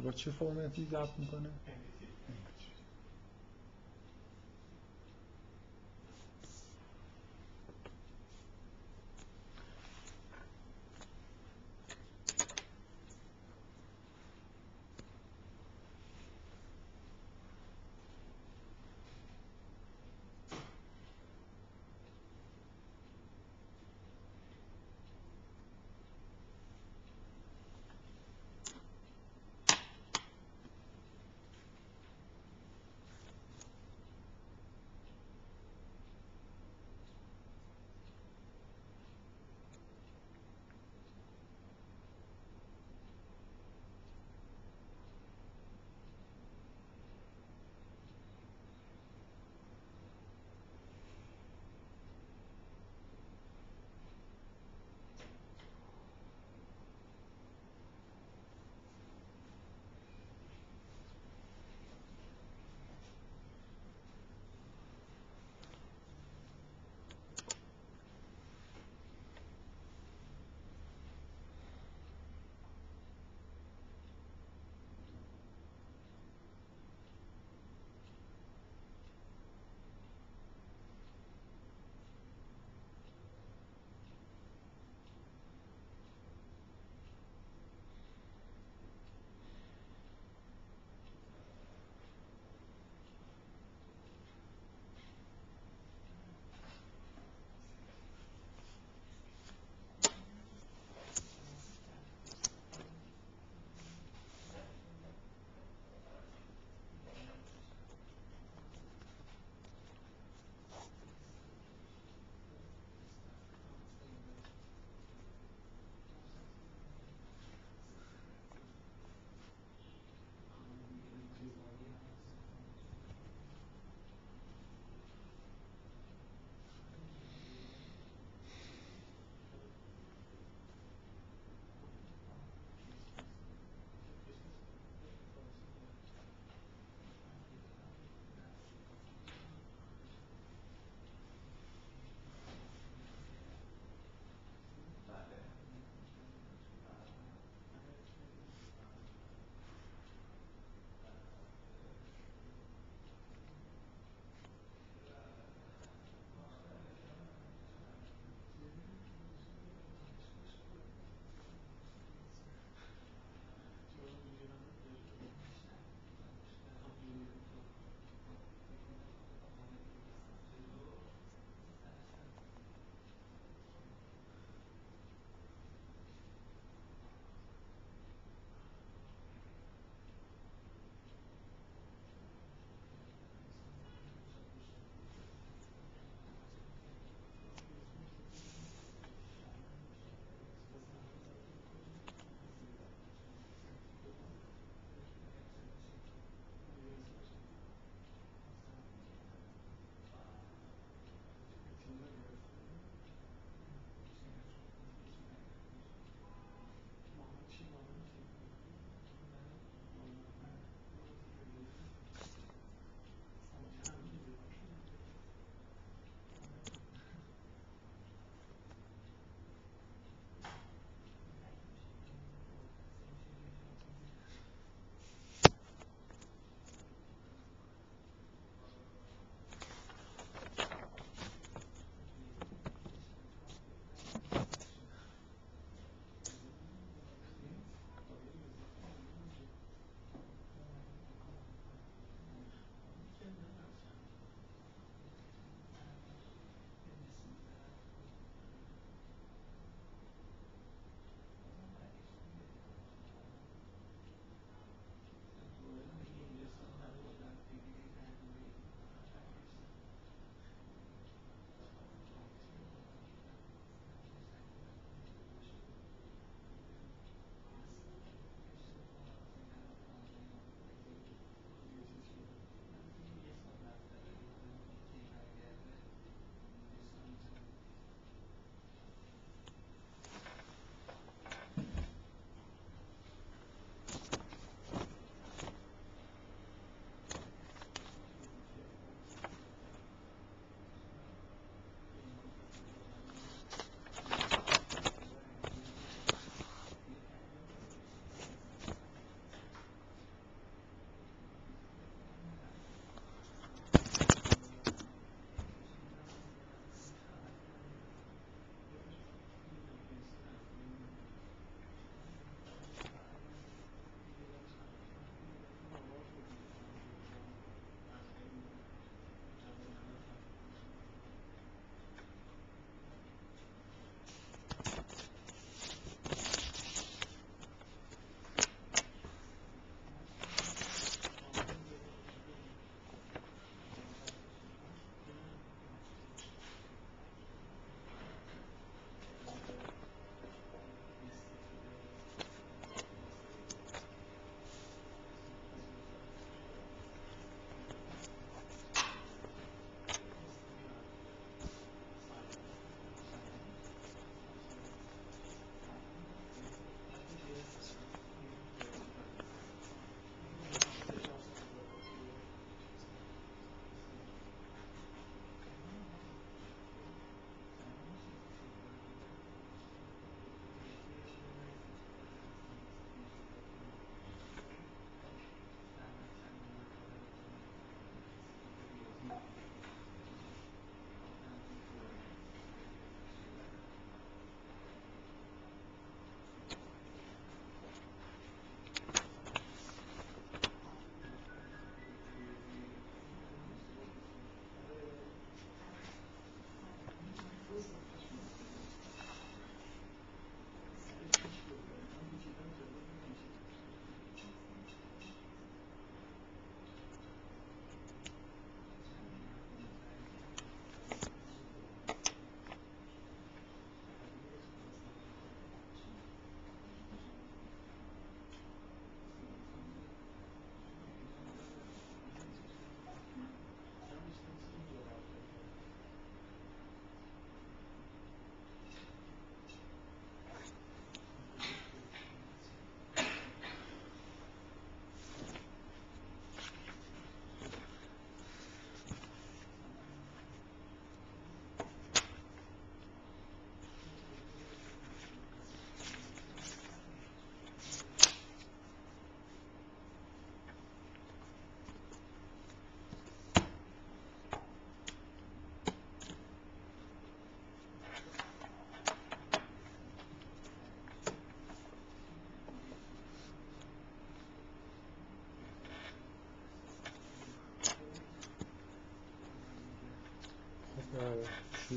با چه فرمتی ضبط می‌کنه؟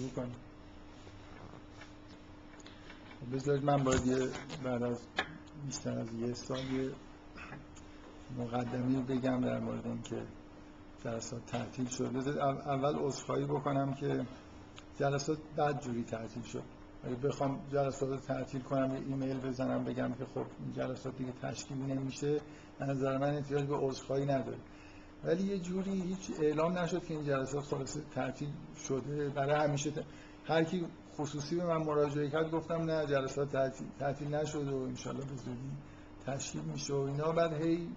کنیم بذارید من باید یه بعد از بیشتر از یه سال یه مقدمی بگم در مورد اینکه جلسات تعطیل شد. اول عذرخواهی بکنم که جلسات بد جوری تعطیل شد. اگه بخوام جلسات رو تعطیل کنم یه ایمیل بزنم بگم که خب این جلسات دیگه تشکیل نمیشه نظر من احتیاج به عذرخواهی نداره. ولی یه جوری هیچ اعلام نشد که این جلسات خلاص تعطیل شده. برای همیشه هر کی خصوصی به من مراجعه کرد گفتم نه جلسات تعطیل, تعطیل نشد و انشالله به زودی تشکیل میشه و اینا. بعد هی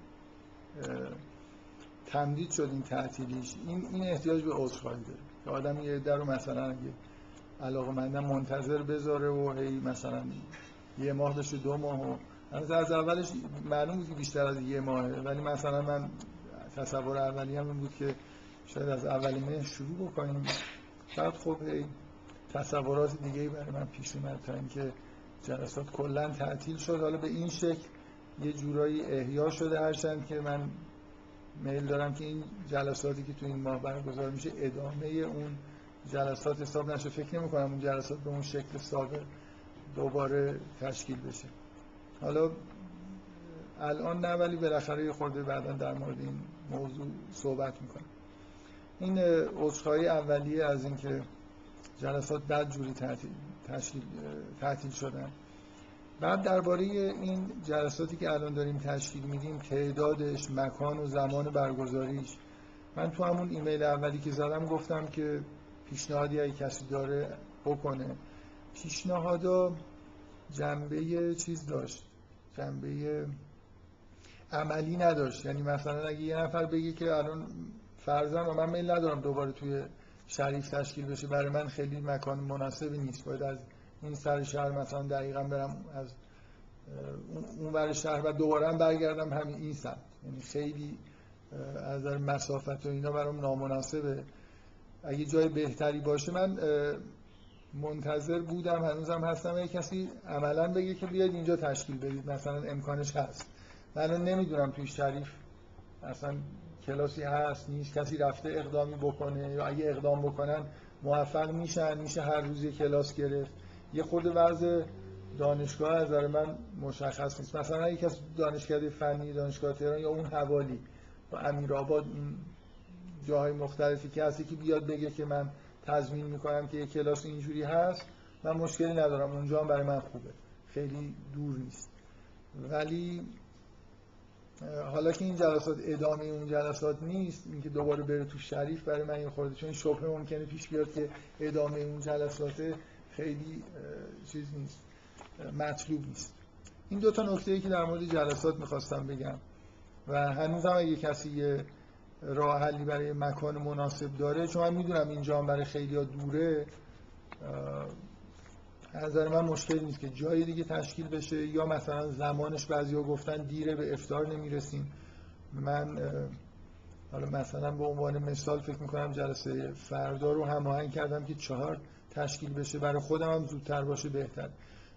تمدید شد این تعطیلیش. این این احتیاج به عذرخواهی داره. که آدم یه در رو مثلا اگه علاقه مندم منتظر بذاره و هی مثلا یه ماه بشه دو ماه و از اولش معلوم بود که بیشتر از یه ماهه. ولی مثلا من تصور اولی هم بود که شاید از اولین شروع بکنیم. بعد خب تصورات دیگه برای من پیش اومد تا اینکه جلسات کلا تعطیل شد. حالا به این شکل یه جورایی احیا شده هرچند که من میل دارم که این جلساتی که تو این ماه برگزار میشه ادامه اون جلسات حساب نشه. فکر نمی کنم اون جلسات به اون شکل سابق دوباره تشکیل بشه. حالا الان نه ولی بالاخره یه خورده بعدا در مورد این موضوع صحبت می‌کنم این عذرخواهی اولیه از اینکه جلسات بد جوری تعطیل شدن. بعد درباره این جلساتی که الان داریم تشکیل میدیم تعدادش مکان و زمان برگزاریش. من تو همون ایمیل اولی که زدم گفتم که پیشنهادی اگه کسی داره بکنه. پیشنهادا جنبه چیز داشت. جنبه عملی نداشت. یعنی مثلا اگه یه نفر بگه که الان فرزن و من میل ندارم دوباره توی شریف تشکیل بشه برای من خیلی مکان مناسبی نیست. باید از این سر شهر مثلا دقیقا برم از اون ور شهر و دوباره هم برگردم همین این سمت. یعنی خیلی از مسافت و اینا برام نامناسبه. اگه جای بهتری باشه من منتظر بودم هنوزم هستم. اگه کسی عملا بگه که بیاید اینجا تشکیل بدید مثلا امکانش هست. من نمی‌دونم توی شریف اصلا کلاسی هست نیست کسی رفته اقدامی بکنه یا اگه اقدام بکنن موفق میشن میشه هر روز کلاس گرفت. یه خورده وضع دانشگاه از من مشخص نیست. مثلا اگه کسی دانشکده فنی دانشگاه تهران یا اون حوالی و امیرآباد این جاهای مختلفی که هستی که بیاد بگه که من تضمین می‌کنم که یه کلاس اینجوری هست من مشکلی ندارم. اونجا هم برای من خوبه. خیلی دور نیست. ولی حالا که این جلسات ادامه اون جلسات نیست اینکه دوباره بره تو شریف برای من این خورده چون شبه ممکنه پیش بیاد که ادامه اون جلسات خیلی چیز نیست مطلوب نیست. این دو تا نکته ای که در مورد جلسات می‌خواستم بگم و هنوز هم اگه کسی یه راه حلی برای مکان مناسب داره چون من می‌دونم اینجا برای خیلی دوره نظر من مشکل نیست که جای دیگه تشکیل بشه یا مثلا زمانش بعضی ها گفتن دیره به افتار نمی‌رسیم. من حالا مثلا به عنوان مثال فکر می‌کنم جلسه فردا رو هماهنگ کردم که چهار تشکیل بشه. برای خودم هم زودتر باشه بهتر.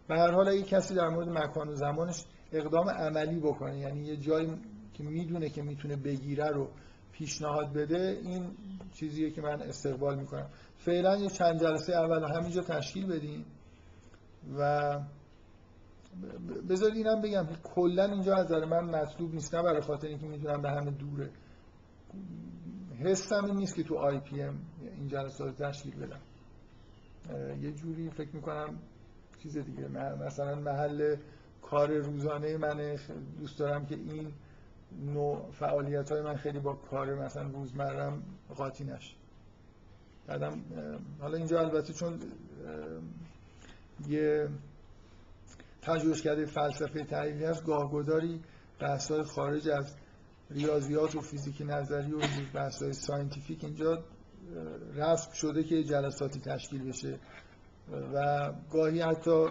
به هر حال اگه کسی در مورد مکان و زمانش اقدام عملی بکنه یعنی یه جایی که می‌دونه که می‌تونه بگیره رو پیشنهاد بده این چیزیه که من استقبال می‌کنم. فعلا یه چند جلسه اول همینجا تشکیل بدیم و بذارید اینم بگم که کلا اینجا از نظر من مطلوب نیست نه برای خاطر اینکه می‌دونم به همه دوره. حسم این نیست که تو آی پی ام این جلسات تشکیل بدم. یه جوری فکر می‌کنم چیز دیگه مثلا محل کار روزانه من دوست دارم که این نوع فعالیت های من خیلی با کار مثلا روزمرم قاطی نشه. بعدم حالا اینجا البته چون یه کرده فلسفه تحلیلی هست گاهگداری بحث‌های خارج از ریاضیات و فیزیک نظری و بحث‌های scientific. اینجا رسم شده که جلساتی تشکیل بشه و گاهی حتی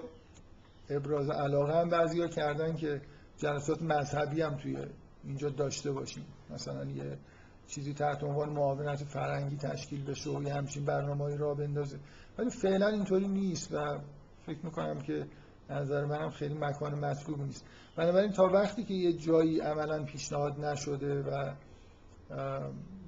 ابراز علاقه هم بعضی کردن که جلسات مذهبی هم توی اینجا داشته باشیم. مثلا یه چیزی تحت عنوان معاونت فرهنگی تشکیل بشه و یه همچین برنامه‌ای راه بندازه. ولی فعلا اینطوری نیست و فکر می‌کنم که نظر منم خیلی مکان مطلوب نیست. بنابراین تا وقتی که یه جایی عملا پیشنهاد نشده و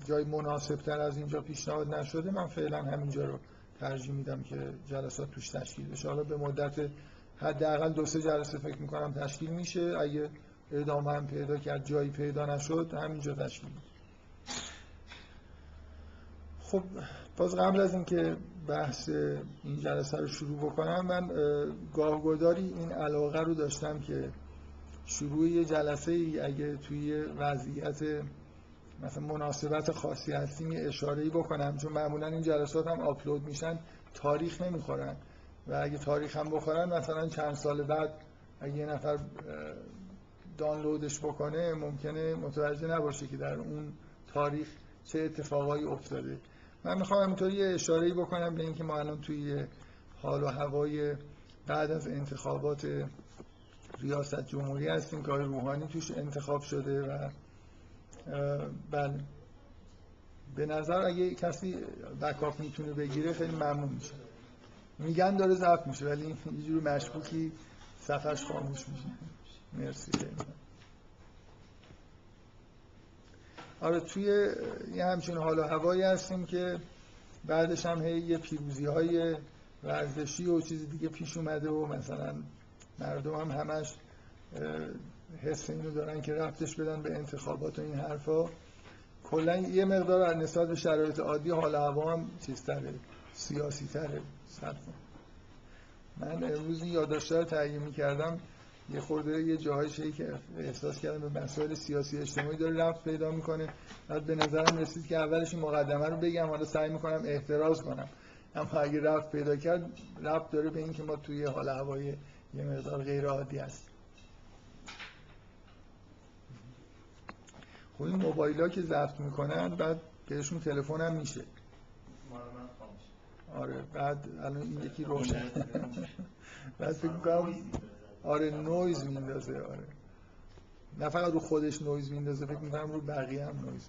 جای مناسب تر از اینجا پیشنهاد نشده من فعلا همینجا رو ترجیح میدم که جلسات توش تشکیل بشه. حالا به مدت حداقل دو سه جلسه فکر می‌کنم تشکیل میشه. اگه ادامه هم پیدا کرد جایی پیدا نشد همینجا تشکیل خب باز قبل از اینکه بحث این جلسه رو شروع بکنم من گاهگداری این علاقه رو داشتم که شروع یه جلسه ای اگه توی وضعیت مثلا مناسبت خاصی هستیم یه اشاره ای بکنم چون معمولا این جلسات هم آپلود میشن تاریخ نمی‌خورن. و اگه تاریخ هم بخورن مثلا چند سال بعد اگه یه نفر دانلودش بکنه ممکنه متوجه نباشه که در اون تاریخ چه اتفاقایی افتاده. من می‌خوام همینطوری یه اشاره بکنم به اینکه ما الان توی حال و هوای بعد از انتخابات ریاست جمهوری هستیم که روحانی توش انتخاب شده و بله. به نظر اگه کسی بکاپ می‌تونه بگیره خیلی ممنون میشه. میگن داره ضبط میشه ولی یه جور مشکوکی صفحش خاموش میشه. مرسی. خیلی آره توی یه همچین حال و هوایی هستیم که بعدش هم هی یه پیروزی های ورزشی و چیز دیگه پیش اومده و مثلا مردم هم همش حس اینو دارن که رفتش بدن به انتخابات و این حرفا. کلا یه مقدار نسبت به شرایط عادی حال هوا هم چیزتره سیاسی تره من امروز این یادداشت‌ها رو می‌کردم. یه خورده یه جاهای شایی که احساس کردم به مسائل سیاسی اجتماعی داره رفت پیدا می‌کنه. بعد به نظرم رسید که اولش مقدمه رو بگم حالا سعی می‌کنم احتراز کنم. اما اگه رفت پیدا کرد رفت داره به اینکه ما توی حال هوای یه مقدار غیر عادی هست خب این موبایل ها که ضبط می‌کنن بعد بهشون تلفن هم میشه. آره بعد الان این یکی روشن. بعد فکر می‌کنم آره نویز میندازه آره. نه فقط رو خودش نویز میندازه فکر می‌کنم رو بقیه هم نویز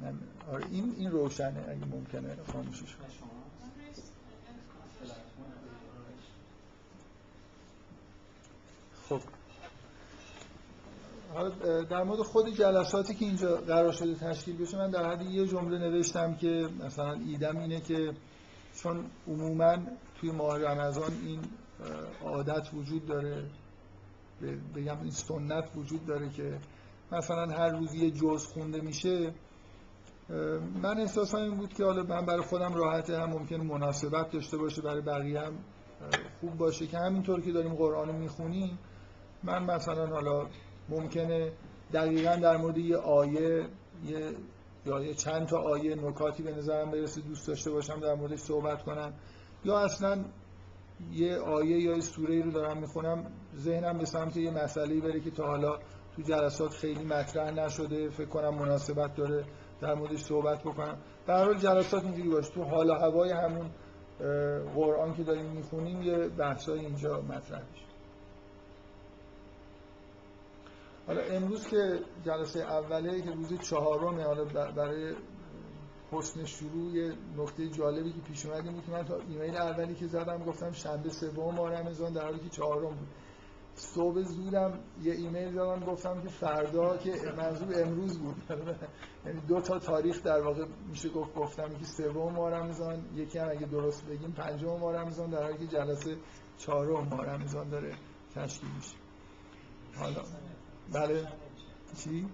میندازه. آره این این روشنه اگه ممکنه خاموشش خب. حالا در مورد خود جلساتی که اینجا قرار شده تشکیل بشه من در حد یه جمله نوشتم که مثلا ایدم اینه که چون عموما توی ماه رمضان این عادت وجود داره. بگم این سنت وجود داره که مثلا هر روز یه جز خونده میشه من احساس این بود که حالا من برای خودم راحته هم ممکن مناسبت داشته باشه برای بقیه هم خوب باشه که همینطور که داریم قرآن رو می‌خونیم. من مثلا حالا ممکنه دقیقا در مورد یه آیه یه یا یه چند تا آیه نکاتی به نظرم برسه دوست داشته باشم در موردش صحبت کنم. یا اصلا یه آیه یا یه سوره رو دارم می‌خونم ذهنم به سمت یه مسئله بره که تا حالا تو جلسات خیلی مطرح نشده فکر کنم مناسبت داره در موردش صحبت بکنم. در حال جلسات اینجوری باشه. تو حال و هوای همون قرآن که داریم می‌خونیم یه بحثای اینجا مطرح میشه. حالا امروز که جلسه اوله که روز چهارمه حالا برای حسن شروع یه نکته جالبی که پیش اومد این که من تا ایمیل اولی که زدم گفتم شنبه سوم ماه رمضان در حالی که چهارم بود. صبح زودم یه ایمیل زدم گفتم که فردا که منظور امروز بود. یعنی دو تا تاریخ در واقع میشه گفت گفتم که سوم ماه رمضان یکی هم اگه درست بگیم پنجم ماه رمضان در حالی که جلسه چهارم ماه رمضان داره تشکیل میشه. حالا بله. چی؟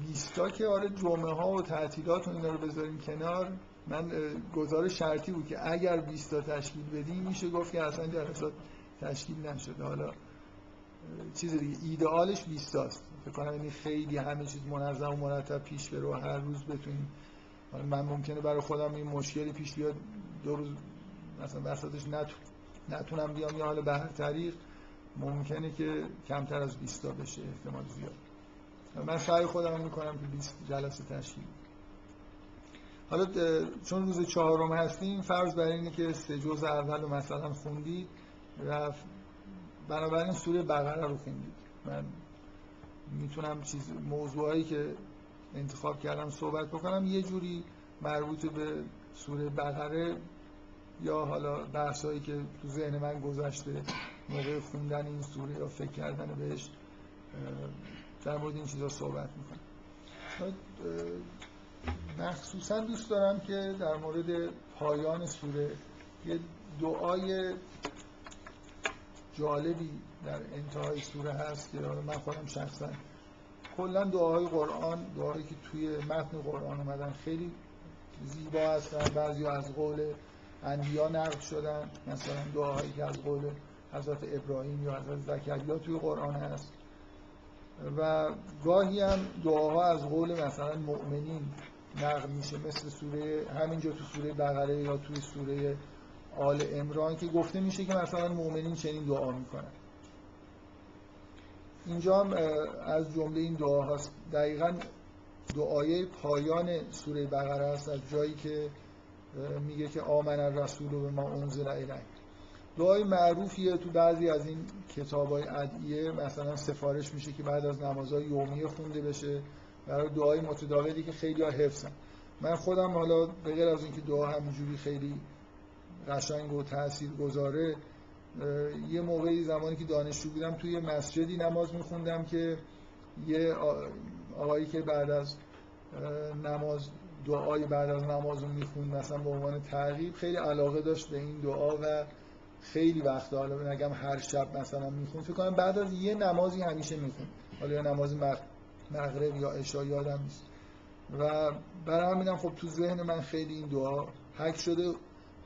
بیستا که آره جمعه ها و تعطیلات و اینا رو بذاریم کنار من گزار شرطی بود که اگر بیستا تشکیل بدیم میشه گفت که اصلا جلسات تشکیل نشده. حالا چیز دیگه ایدئالش بیستاست فکر کنم یعنی خیلی همه چیز منظم و مرتب پیش بره هر روز بتونیم. من ممکنه برای خودم این مشکلی پیش بیاد دو روز مثلا وسطش نتونم بیام یا حالا به هر طریق ممکنه که کمتر از 20 بشه احتمال زیاد. من سعی خودم می‌کنم که 20 جلسه تشکیل حالا چون روز چهارم هستیم فرض بر اینه که سه جز اول رو مثلا خوندید و بنابراین سوره بقره رو خوندید. من می‌تونم چیز موضوعایی که انتخاب کردم صحبت بکنم. یه جوری مربوط به سوره بقره یا حالا بحثایی که تو ذهن من گذشته موقع خوندن این سوره یا فکر کردن بهش در مورد این چیزا صحبت می‌کنم. مخصوصا دوست دارم که در مورد پایان سوره یه دعای جالبی در انتهای سوره هست که من خودم شخصا کلا دعاهای قرآن دعایی که توی متن قرآن اومدن خیلی زیبا هستن. بعضی از قول انبیا نقل شدن. مثلا دعاهایی که از قول حضرت ابراهیم یا حضرت زکریا توی قرآن هست. و گاهی هم دعاها از قول مثلا مؤمنین نقل میشه مثل سوره همینجا تو سوره بقره یا توی سوره آل امران که گفته میشه که مثلا مؤمنین چنین دعا می‌کنن. اینجا هم از جمله این دعاهاست دقیقا دعای پایان سوره بقره است از جایی که میگه که آمن الرسول به ما انزل الیه دعای معروفیه تو بعضی از این کتاب های ادعیه. مثلا سفارش میشه که بعد از نمازهای یومیه خونده بشه برای دعای متداولی که خیلی ها حفظن. من خودم حالا به غیر از اینکه دعا همینجوری خیلی قشنگ و تأثیر گذاره یه موقعی زمانی که دانشجو بودم توی مسجدی نماز میخوندم که یه آقایی که بعد از نماز دعای بعد از نماز رو می‌خوند مثلا به عنوان تعقیب خیلی علاقه داشت به این دعا و خیلی وقت حالا نگم هر شب مثلا می‌خوند فکر کنم بعد از یه نمازی همیشه می‌خوند حالا یا نماز مغرب یا عشا یادم نیست. و برای همینم خب تو ذهن من خیلی این دعا حک شده.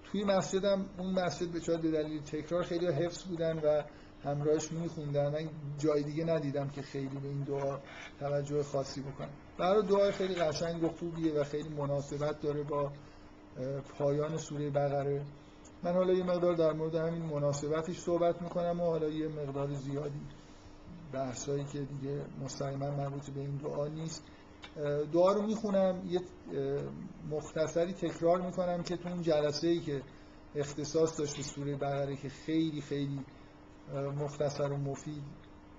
توی مسجدم اون مسجد به به دلیل تکرار خیلی حفظ بودن و همراهش میخوندن. من جای دیگه ندیدم که خیلی به این دعا توجه خاصی بکنم. برای دعای خیلی قشنگ و خوبیه و خیلی مناسبت داره با پایان سوره بقره. من حالا یه مقدار در مورد همین مناسبتش صحبت می‌کنم و حالا یه مقدار زیادی بحثایی که دیگه مستقیما مربوط به این دعا نیست. دعا رو می‌خونم یه مختصری تکرار می‌کنم که تو اون جلسه ای که اختصاص داشت به سوره بقره که خیلی خیلی مختصر و مفید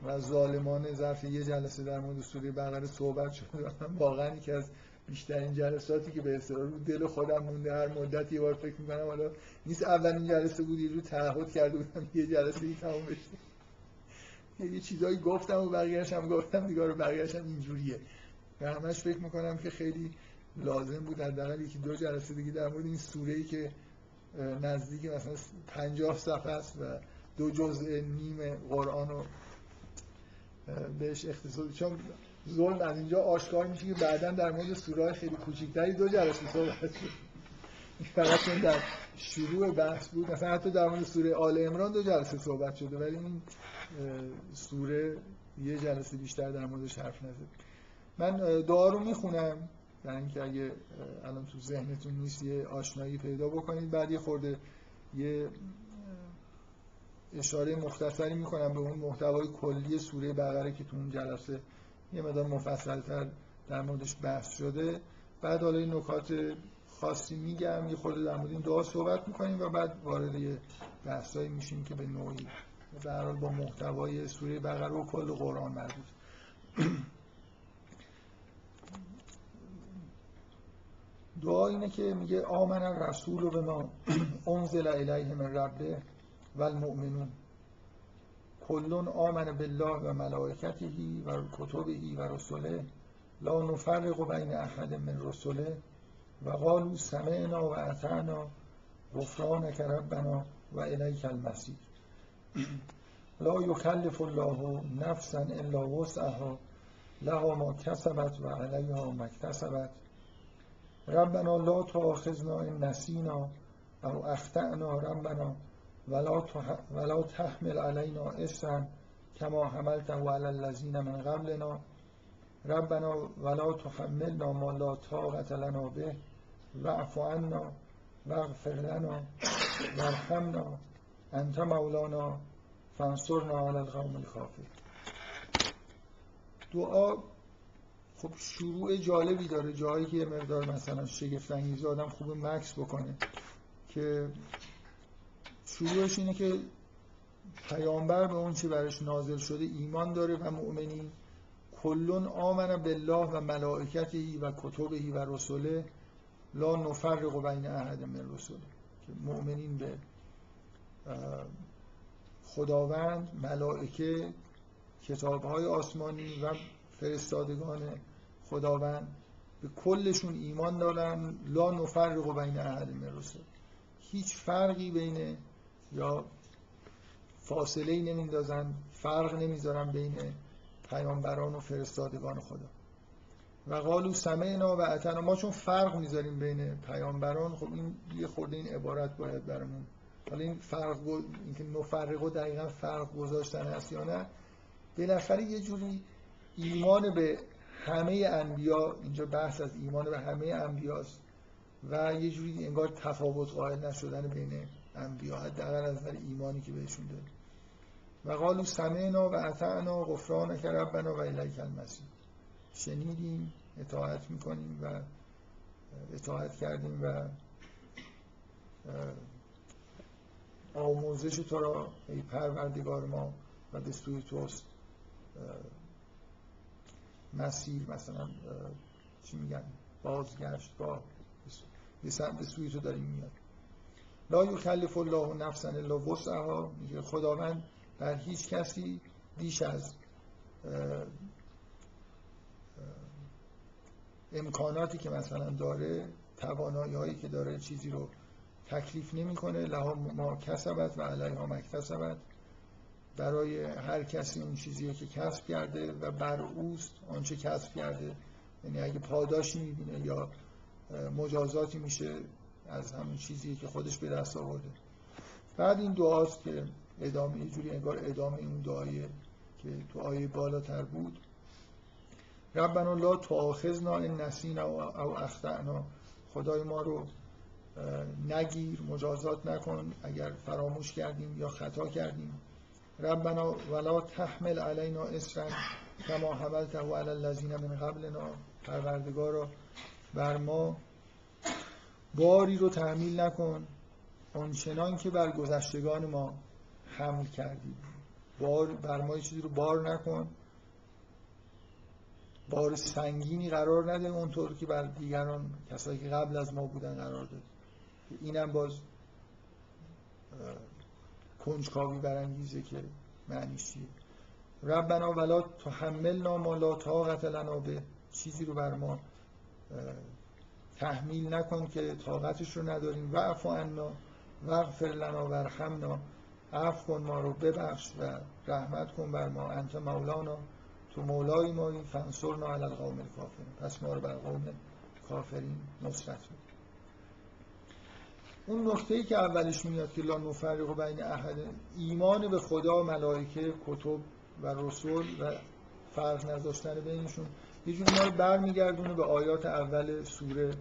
و ظالمانه ظرف یه جلسه در مورد سوره بقره صحبت شده واقعا یکی از بیشترین جلساتی که به اصطلاح رو دل خودم مونده هر مدت یه بار فکر می‌کنم حالا نیست اولین جلسه بودی رو تعهد کرده بودم یه جلسه ای تموم بشه. یه چیزایی گفتم و بقیه‌اش هم گفتم دیگه رو بقیه‌اش هم اینجوریه. و همش فکر می‌کنم که خیلی لازم بود حداقل یکی دو جلسه دیگه در مورد این سوره ای که نزدیک مثلا 50 صفحه است و دو جزء نیم قرآن رو بهش اختصاص چون ظلم از اینجا آشکار میشه که بعدا در مورد سوره خیلی کوچیکتری دو جلسه صحبت فقط چون در شروع بحث بود. مثلا حتی در مورد سوره آل عمران دو جلسه صحبت شده ولی این سوره یه جلسه بیشتر در موردش حرف نزد من دعا رو می‌خونم. برای اینکه اگه الان تو ذهنتون نیست یه آشنایی پیدا بکنید. بعد یه خورده یه اشاره مختصری می‌کنم به اون محتوای کلی سوره بقره که تو اون جلسه یه مدار مفصلتر در موردش بحث شده. بعد حالا این نکات خاصی میگم یه خورده در مورد این دعا صحبت می‌کنیم و بعد وارد یه بحثایی میشیم که به نوعی به با محتوای سوره بقره و کل قرآن مربوط. دعا اینه که میگه آمن الرسول به ما انزل الیه من ربه و المؤمنون کلون آمن بالله و ملائکته و کتبه و رسوله لا نفرق بین احد من رسوله و قالوا سمعنا و اطعنا غفرانک ربنا و الیک المسیر لا یکلف الله نفسا الا وسعها لها ما کسبت و علیها ما اکتسبت. ربنا لا تؤاخذنا ان نسینا او اخطأنا ربنا ولا, تحمل علينا اسرا كما حملته على الذين من قبلنا. ربنا ولا تحملنا ما لا طاقة لنا به. واعف عنا واغفر لنا وارحمنا. انت مولانا فانصرنا على القوم الكافرين دعا خب شروع جالبی داره. جایی که یه مقدار مثلا شگفت انگیز آدم خوب مکس بکنه که شروعش اینه که پیامبر به اون چی برش نازل شده ایمان داره و مؤمنین کلون آمن بالله و ملائکتی و کتبهی و رسوله لا نفرق بین احد من رسوله که مؤمنین به خداوند ملائکه کتابهای آسمانی و فرستادگان خداوند به کلشون ایمان دارن. لا نفرق بین احد من رسل هیچ فرقی بین یا فاصله ای نمیندازن فرق نمی‌ذارن بین پیامبران و فرستادگان خدا. و قالو سمعنا و اتنا ما چون فرق می‌ذاریم بین پیامبران خب این یه خورده این عبارت باید برامون. حالا این فرق اینکه نفرق و دقیقا فرق گذاشتن هست یا نه بالاخره یه جوری ایمان به همه انبیا اینجا بحث از ایمان به همه انبیاست و یه جوری انگار تفاوت قائل نشدن بین انبیا حداقل از نظر ایمانی که بهشون داره و قالو سمعنا و اطعنا غفرانک ربنا و الیک المصیر. شنیدیم اطاعت می‌کنیم و اطاعت کردیم و آموزش تو را ای پروردگار ما و به سوی توست مسیر مثلا چی میگن؟ بازگشت با به سوی تو داریم میاد. لا یکلف الله نفسا الا وسعها. خداوند بر هیچ کسی بیش از امکاناتی که مثلا داره توانایی هایی که داره چیزی رو تکلیف نمی‌کنه. لها ما کسبت و علیها مکتسبت برای هر کسی اون چیزی که کسب کرده و بر اوست آنچه کسب کرده. یعنی اگه پاداشی می‌بینه یا مجازاتی میشه از همون چیزی که خودش به دست آورده. بعد این دعاست که ادامه یه جوری انگار ادامه این دعایه که تو آیه بالاتر بود. ربنا لا تؤاخذنا ان نسینا او اخطأنا. خدای ما رو نگیر مجازات نکن اگر فراموش کردیم یا خطا کردیم. ربنا ولا تحمل علینا اسرا کما حملته علی الذین من قبلنا. پروردگارا بر ما باری رو تحمیل نکن. آنچنان که بر گذشتگان ما حمل کردیم بار بر ما چیزی رو بار نکن. بار سنگینی قرار نده اونطور که بر دیگران کسایی که قبل از ما بودن قرار داد اینم باز کنجکاوی برانگیزه که معنیش چیه. ربنا ولا تحملنا ما لا طاقت لنا به. چیزی رو بر ما تحمیل نکن که طاقتش رو نداریم. و عنا واغفر لنا ورحمنا عفو کن ما رو ببخش و رحمت کن بر ما. انت مولانا تو مولای مایی. فنصرنا علی القوم الکافرین پس ما رو بر قوم کافرین نصرت اون نکته ای که اولش میاد که لا نفرق بین احد ایمان به خدا ملائکه کتب و رسول و فرق نذاشتن بینشون. یه جوری ما رو برمیگردونه به آیات اول سوره.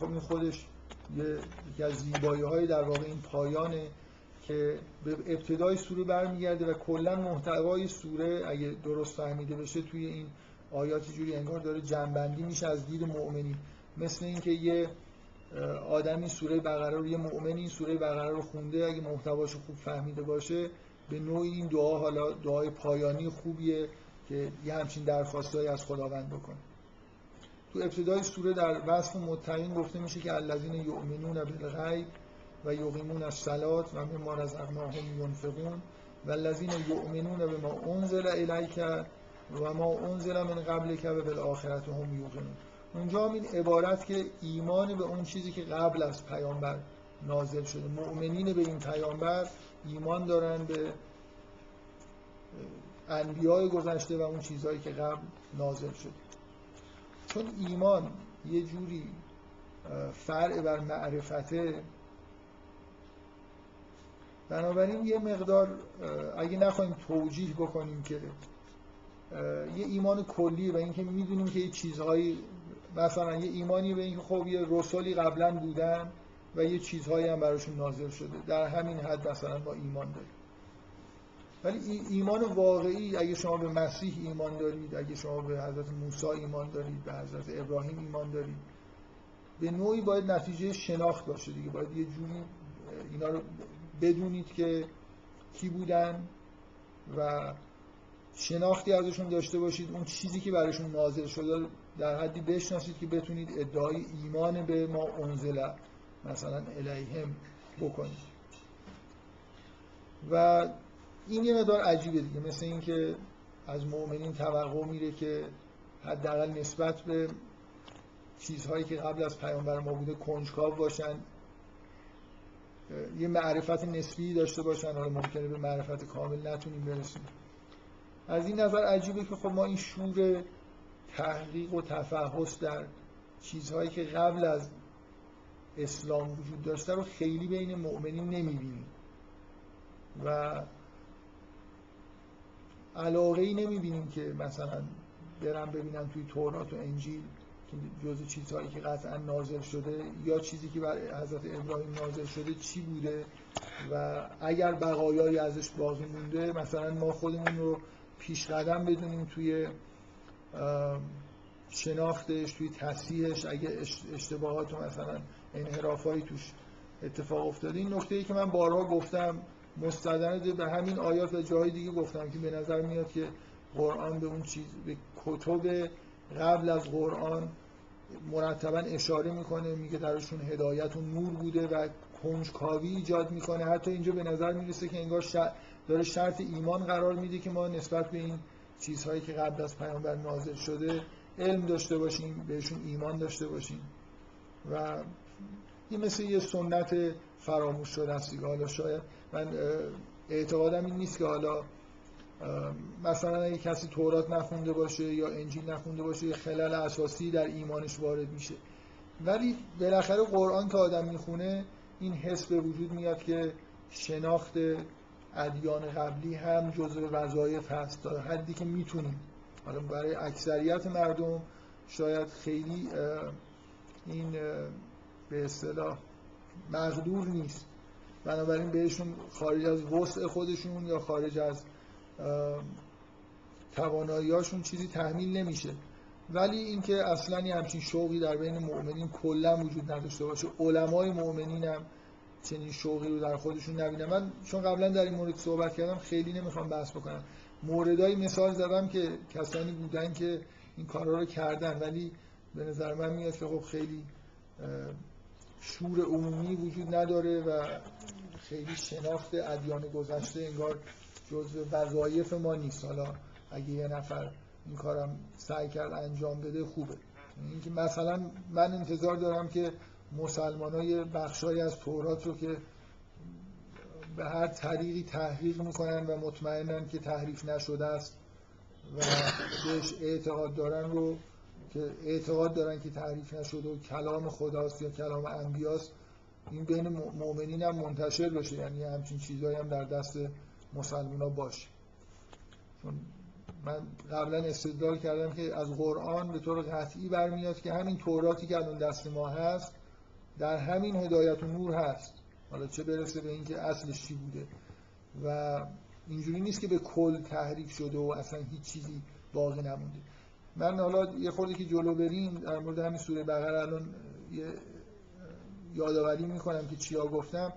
خب این خودش یکی از زیبایی های در واقع این پایانه که به ابتدای سوره برمیگرده و کلا محتوای سوره اگه درست فهمیده بشه توی این آیات جوری انگار داره جنبندی میشه از دید مؤمنین. مثل اینکه یه آدمی سوره بقره رو یه مؤمن این سوره بقره رو خونده اگه محتواش خوب فهمیده باشه به نوعی این دعا حالا دعای پایانی خوبیه. که یه همچین درخواستایی از خداوند بکنه. تو ابتدای سوره در وصف متقین گفته میشه که الذین یؤمنون بالغیب و یقیمون الصلات و مما رزقناهم ينفقون و الذین یؤمنون بما انزل الیک و ما انزل من قبلک و بالآخرت هم یوقنون. اونجا هم این عبارت که ایمان به اون چیزی که قبل از پیامبر نازل شده مؤمنین به این پیامبر ایمان دارن به انبیای گذشته و اون چیزهایی که قبل نازل شده چون ایمان یه جوری فرع بر معرفته بنابراین یه مقدار اگه نخواهیم توجیه بکنیم که یه ایمان کلی و اینکه می‌دونیم که یه چیزهایی مثلا یه ایمانی به اینکه خب یه رسولی قبلا بودن و یه چیزهایی هم براشون نازل شده. در همین حد مثلا ما ایمان داریم. ولی ایمان واقعی اگه شما به مسیح ایمان دارید اگه شما به حضرت موسی ایمان دارید به حضرت ابراهیم ایمان دارید به نوعی باید نتیجه شناخت باشه دیگه. باید یه جوری اینا رو بدونید که کی بودن و شناختی ازشون داشته باشید. اون چیزی که براشون نازل شده در حدی بشناسید که بتونید ادعای ایمان به ما انزل مثلا الیهم بکنید. و این یه مدار عجیبه دیگه. مثل اینکه از مؤمنین توقع میره که حداقل نسبت به چیزهایی که قبل از پیامبر ما بوده کنجکاو باشن یه معرفت نسبی داشته باشن. حالا ممکنه به معرفت کامل نتونیم برسیم. از این نظر عجیبه که خب ما این شور تحقیق و تفحص در چیزهایی که قبل از اسلام وجود داشته رو خیلی بین مؤمنین نمی‌بینیم. و علاقه ای نمی‌بینیم که مثلا برم ببینم توی تورات و انجیل که جز چیزهایی که قطعا نازل شده یا چیزی که بر حضرت ابراهیم نازل شده چی بوده و اگر بقایایی ازش باقی مونده مثلا ما خودمون رو پیش قدم بدونیم توی شناختش توی تصحیحش اگه اشتباهات و مثلا انحرافایی توش اتفاق افتاده. این نکته ای که من بارها گفتم مستدند به همین آیات و جای دیگه گفتم که به نظر میاد که قرآن به اون چیز به کتب قبل از قرآن مرتبا اشاره می‌کنه میگه درشون هدایت و نور بوده و کنجکاوی ایجاد می‌کنه. حتی اینجا به نظر می‌رسه که انگار داره شرط ایمان قرار میده که ما نسبت به این چیزهایی که قبل از پیامبر نازل شده علم داشته باشیم بهشون ایمان داشته باشیم. و این مثل یه سنت فراموش شده است حالا شاید من اعتقادم این نیست که حالا مثلا اگه کسی تورات نخونده باشه یا انجیل نخونده باشه یه خلل اساسی در ایمانش وارد میشه. ولی بالاخره قرآن که آدم می‌خونه این حس به وجود میاد که شناخت ادیان قبلی هم جزء وظایف هست. تا حدی که می‌تونیم. حالا برای اکثریت مردم شاید خیلی این به اصطلاح مقدور نیست. بنابراین بهشون خارج از وسع خودشون یا خارج از تواناییاشون چیزی تحمیل نمیشه. ولی اینکه اصلا یه همچین شوقی در بین مؤمنین کلا وجود نداشته باشه علمای مؤمنین هم چنین شوقی رو در خودشون نبینم من چون قبلا در این مورد صحبت کردم خیلی نمی‌خوام بحث بکنم. موردای مثال زدم که کسانی بودن که این کارا رو کردن ولی به نظر من میاد که خب خیلی شور عمومی وجود نداره و خیلی شناخت ادیان گذشته انگار جزء وظایف ما نیست. حالا اگه یه نفر این کارم سعی کرد انجام بده خوبه. اینکه مثلا من انتظار دارم که مسلمان های بخشای از تورات رو که به هر طریقی تحریق می‌کنن و مطمئنن که تحریف نشده است و بهش اعتقاد دارن رو که اعتقاد دارن که تحریف نشده و کلام خداست یا کلام انبیاست این بین مؤمنین هم منتشر بشه یعنی همچین چیزهایی هم در دست مسلمان ها باشه. چون من قبلا استدلال کردم که از قرآن به طور قطعی برمیاد که همین توراتی که الان دست ما هست در همین هدایت و نور هست. حالا چه برسه به اینکه اصلش چی بوده؟ و اینجوری نیست که به کل تحریف شده و اصلا هیچ چیزی باقی نمونده. من حالا یه خورده که جلو بریم در مورد همین سوره بقره الان یه یادآوری می‌کنم که چیا گفتم.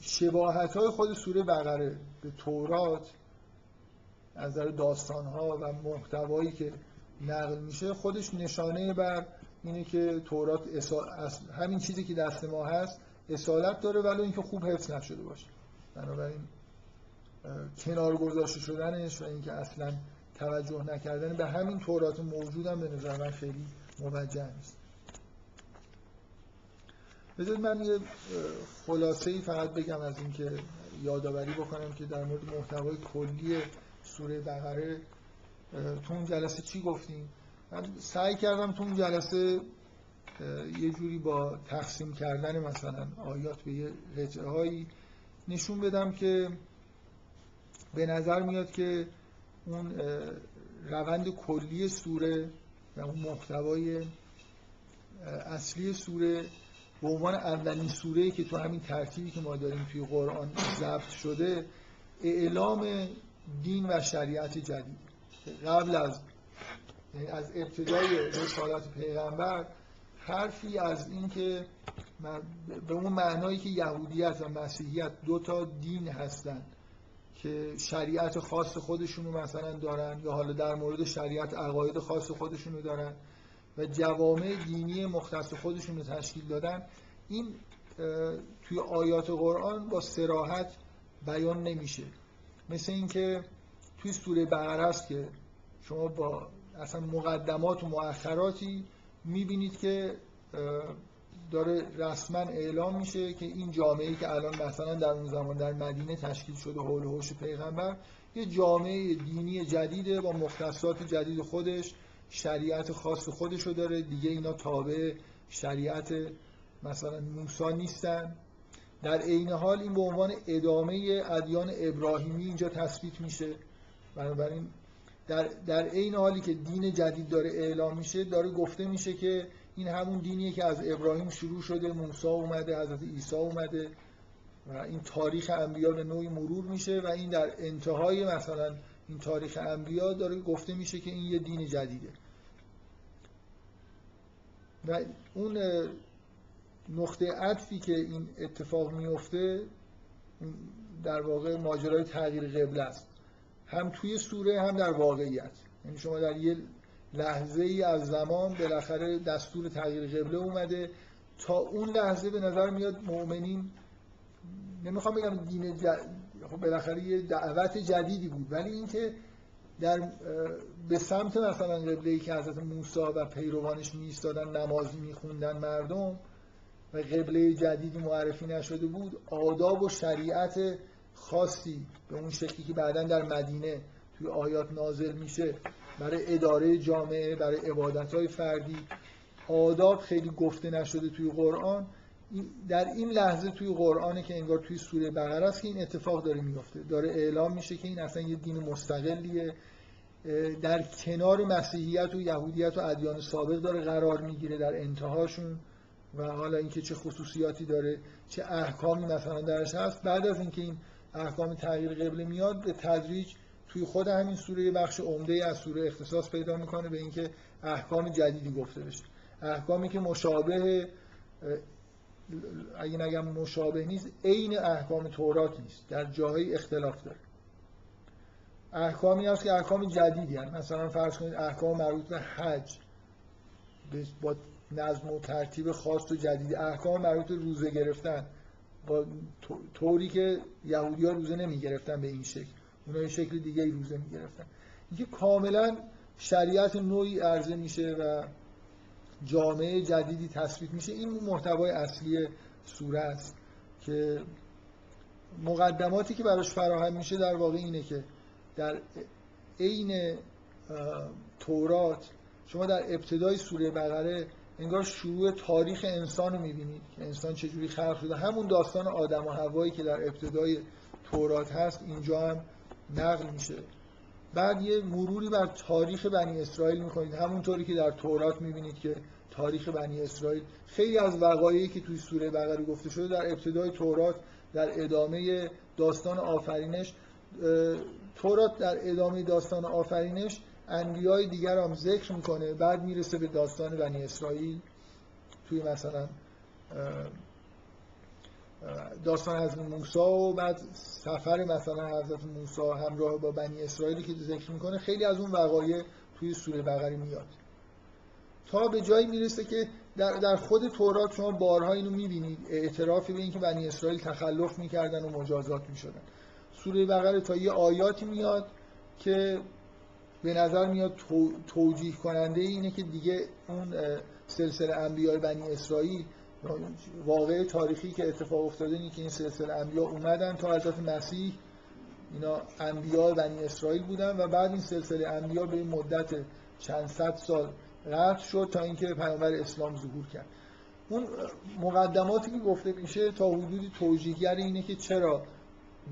شباهت های خود سوره بقره به تورات از نظر داستان ها و محتوایی که نقل میشه خودش نشانه بر اینه که تورات همین چیزی که دست ما هست اصالت داره ولی اینکه خوب حفظ نشده باشه. بنابراین کنار گذاشته شدنش و اینکه اصلا توجه نکردن به همین تورات موجود هم به نظر من خیلی موجه نیست. بذارید من یه خلاصه ای فقط بگم از اینکه یادآوری بکنم که در مورد محتوای کلی سوره بقره تو اون جلسه چی گفتیم؟ من سعی کردم تو اون جلسه یه جوری با تقسیم کردن مثلا آیات به یه هایی نشون بدم که به نظر میاد که اون روند کلی سوره و اون محتوای اصلی سوره به عنوان اولین سوره که تو همین ترتیبی که ما داریم توی قرآن ضبط شده اعلام دین و شریعت جدید. قبل از یعنی از ابتدای رسالت پیغمبر حرفی از این که به اون معنایی که یهودیت و مسیحیت دو تا دین هستن. که شریعت خاص خودشونو مثلا دارن یا حالا در مورد شریعت عقاید خاص خودشونو دارن و جوامع دینی مختص خودشون رو تشکیل دادن این توی آیات قرآن با سراحت بیان نمیشه. مثل اینکه توی سوره بقره است که شما با اصلا مقدمات و مؤخراتی می‌بینید که داره رسما اعلام میشه که این جامعه که الان مثلا در اون زمان در مدینه تشکیل شده حول حوش پیغمبر یه جامعه دینی جدیده با مختصات جدید خودش شریعت خاص خودش رو داره. دیگه اینا تابع شریعت مثلا موسی نیستن. در عین حال این به عنوان ادامه ادیان ابراهیمی اینجا تثبیت میشه. بنابراین در در عین حالی که دین جدید داره اعلام میشه داره گفته میشه که این همون دینیه که از ابراهیم شروع شده موسی اومده حضرت عیسی اومده و این تاریخ انبیا به نوعی مرور میشه و این در انتهای مثلا این تاریخ انبیا داره گفته میشه که این یه دین جدیده. و اون نقطه عطفی که این اتفاق میفته در واقع ماجرای تغییر قبله است. هم توی سوره هم در واقعیت. یعنی شما در یه لحظه ای از زمان بالاخره دستور تغییر قبله اومده. تا اون لحظه به نظر میاد مؤمنین نمی‌خوام بگم دین خب بالاخره یه دعوت جدیدی بود ولی اینکه در به سمت مثلا قبله ای که حضرت موسی و پیروانش می نماز میخوندن مردم و قبله جدیدی معرفی نشده بود آداب و شریعت خاصی به اون شکلی که بعدا در مدینه توی آیات نازل میشه برای اداره جامعه برای عبادت های فردی. آداب خیلی گفته نشده توی قرآن. در این لحظه توی قرآنه که انگار توی سوره بقره است که این اتفاق داره میفته داره اعلام میشه که این اصلا یه دین مستقلیه. در کنار مسیحیت و یهودیت و ادیان سابق داره قرار می‌گیره در انتهاشون و حالا اینکه چه خصوصیاتی داره چه احکامی مثلا درش هست. بعد از اینکه این احکام تغییر قبله میاد به تدریج توی خود همین سوره بخش عمده از سوره اختصاص پیدا می‌کنه به اینکه احکام جدیدی گفته بشه. احکامی که مشابه اگه نگم مشابه نیست عین احکام تورات نیست. در جاهای اختلاف داره. احکامی هست که احکام جدیدی هست. مثلا فرض کنید احکام مربوط به حج با نظم و ترتیب خاص و جدید. احکام مربوط به روزه گرفتن. با طوری که یهودی ها روزه نمی گرفتن به این شکل. اونا یه شکل دیگه روزه می گرفتن اینکه کاملا شریعت نوعی عرضه میشه و جامعه جدیدی تثبیت میشه این محتوای اصلی سوره است که مقدماتی که براش فراهم میشه در واقع اینه که در عین تورات شما در ابتدای سوره بقره انگار شروع تاریخ انسان رو می‌بینید که انسان چجوری خلق شده. همون داستان آدم و هوایی که در ابتدای تورات هست اینجا هم نقل میشه. بعد یه مروری بر تاریخ بنی اسرائیل می‌کنید. همونطوری که در تورات می‌بینید که تاریخ بنی اسرائیل خیلی از وقایعی که توی سوره بقره گفته شده در ابتدای تورات در ادامه داستان آفرینش تورات در ادامه داستان آفرینش انبیای دیگر هم ذکر می‌کنه. بعد می‌رسه به داستان بنی اسرائیل. توی مثلا داستان از موسی و بعد سفر مثلا حضرت موسی همراه با بنی اسرائیلی که ذکر می‌کنه خیلی از اون وقایع توی سوره بقره میاد. تا به جایی می‌رسه که در, در خود تورات شما بارها اینو می‌بینید اعترافی به اینکه بنی اسرائیل تخلف می‌کردن و مجازات می‌شدن. سوره بقره تا یه آیاتی میاد که به نظر میاد توجیه کننده اینه که دیگه اون سلسله انبیای بنی اسرائیل واقع تاریخی که اتفاق افتاده اینه که این سلسله انبیا اومدن تا حضرت مسیح. اینا انبیا بنی اسرائیل بودن و بعد این سلسله انبیا به مدت چند صد سال قطع شد تا اینکه پیامبر اسلام ظهور کرد. اون مقدماتی که گفته میشه تا حدودی توجیهگر اینه که چرا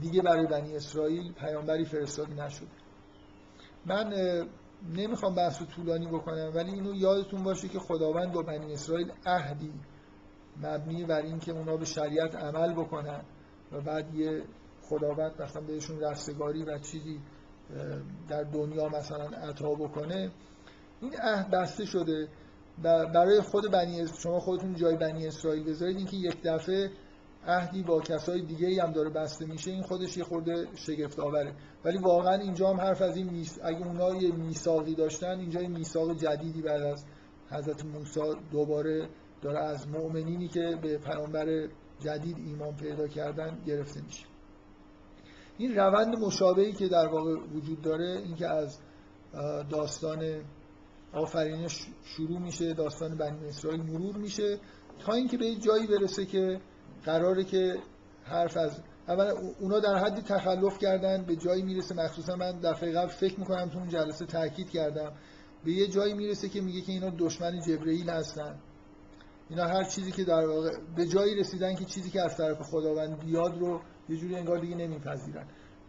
دیگه برای بنی اسرائیل پیامبری فرستاده نشد. من نمی‌خوام بحث طولانی بکنم ولی اینو یادتون باشه که خداوند با بنی اسرائیل عهدی مبنی بر اینکه اونا به شریعت عمل بکنن و بعد یه خداوند مثلا بهشون رستگاری و چیزی در دنیا مثلا عطا بکنه این عهد بسته شده. برای خود بنی شما خودتون جای بنی اسرائیل بذارید اینکه یک دفعه عهدی با کسای دیگه ای هم داره بسته میشه این خودش یه خورده شگفت آوره ولی واقعا اینجا هم حرف از این میس... اگه اونا یه میثاقی داشتن اینجا یه میثاق جدیدی بعد از حضرت موسی دوباره داره از مؤمنینی که به پیامبر جدید ایمان پیدا کردن گرفته میشه. این روند مشابهی که در واقع وجود داره اینکه از داستان آفرینش شروع میشه داستان بنی اسرائیل مرور میشه تا اینکه به جایی برسه که قراره که حرف از اولا اونا در حدی تخلف کردن به جایی می‌رسه مخصوصا من دفعه قبل فکر می‌کنم تو اون جلسه تاکید کردم به یه جایی می‌رسه که میگه که اینا دشمن جبرئیل هستن. اینا هر چیزی که در واقع به جایی رسیدن که چیزی که از طرف خداوند بیاد رو یه جوری انگار دیگه نمیپذیرن.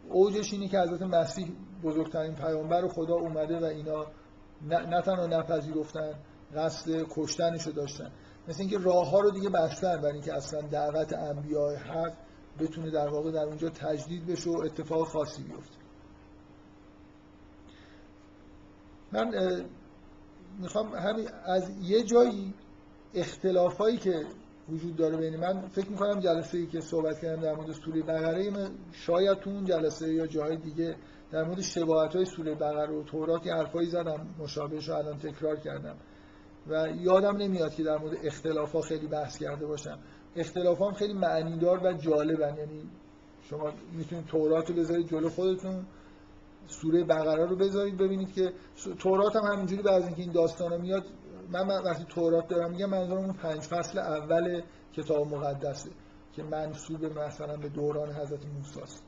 اوجش اینه که حضرت مسیح بزرگترین پیامبر خدا اومده و اینا نه تنها نپذیرفتن قصد کشتنش رو داشتن. مثل اینکه راه ها رو دیگه بستن برای اینکه اصلا دعوت انبیاء حق بتونه در واقع در اونجا تجدید بشه و اتفاق خاصی بیفته. من می‌خوام همین از یه جایی اختلافایی که وجود داره بین من فکر می‌کنم جلسه ای که صحبت کردم در مورد سوره بقره شاید تو اون جلسه یا جاهای دیگه در مورد شباهت های سوره بقره و تورات یه حرفایی زدم مشابهش رو الان تکرار کردم. و یادم نمیاد که در مورد اختلاف خیلی بحث کرده باشم. اختلاف هم خیلی معنیدار و جالبن. یعنی شما می‌تونید تورات رو بذارید جلو خودتون سوره بقره رو بذارید ببینید که تورات هم همینجوری بعد اینکه این داستانا میاد من وقتی تورات دارم میگم منظورم اون پنج فصل اول کتاب مقدسه که منصوب مثلا به دوران حضرت موسی است.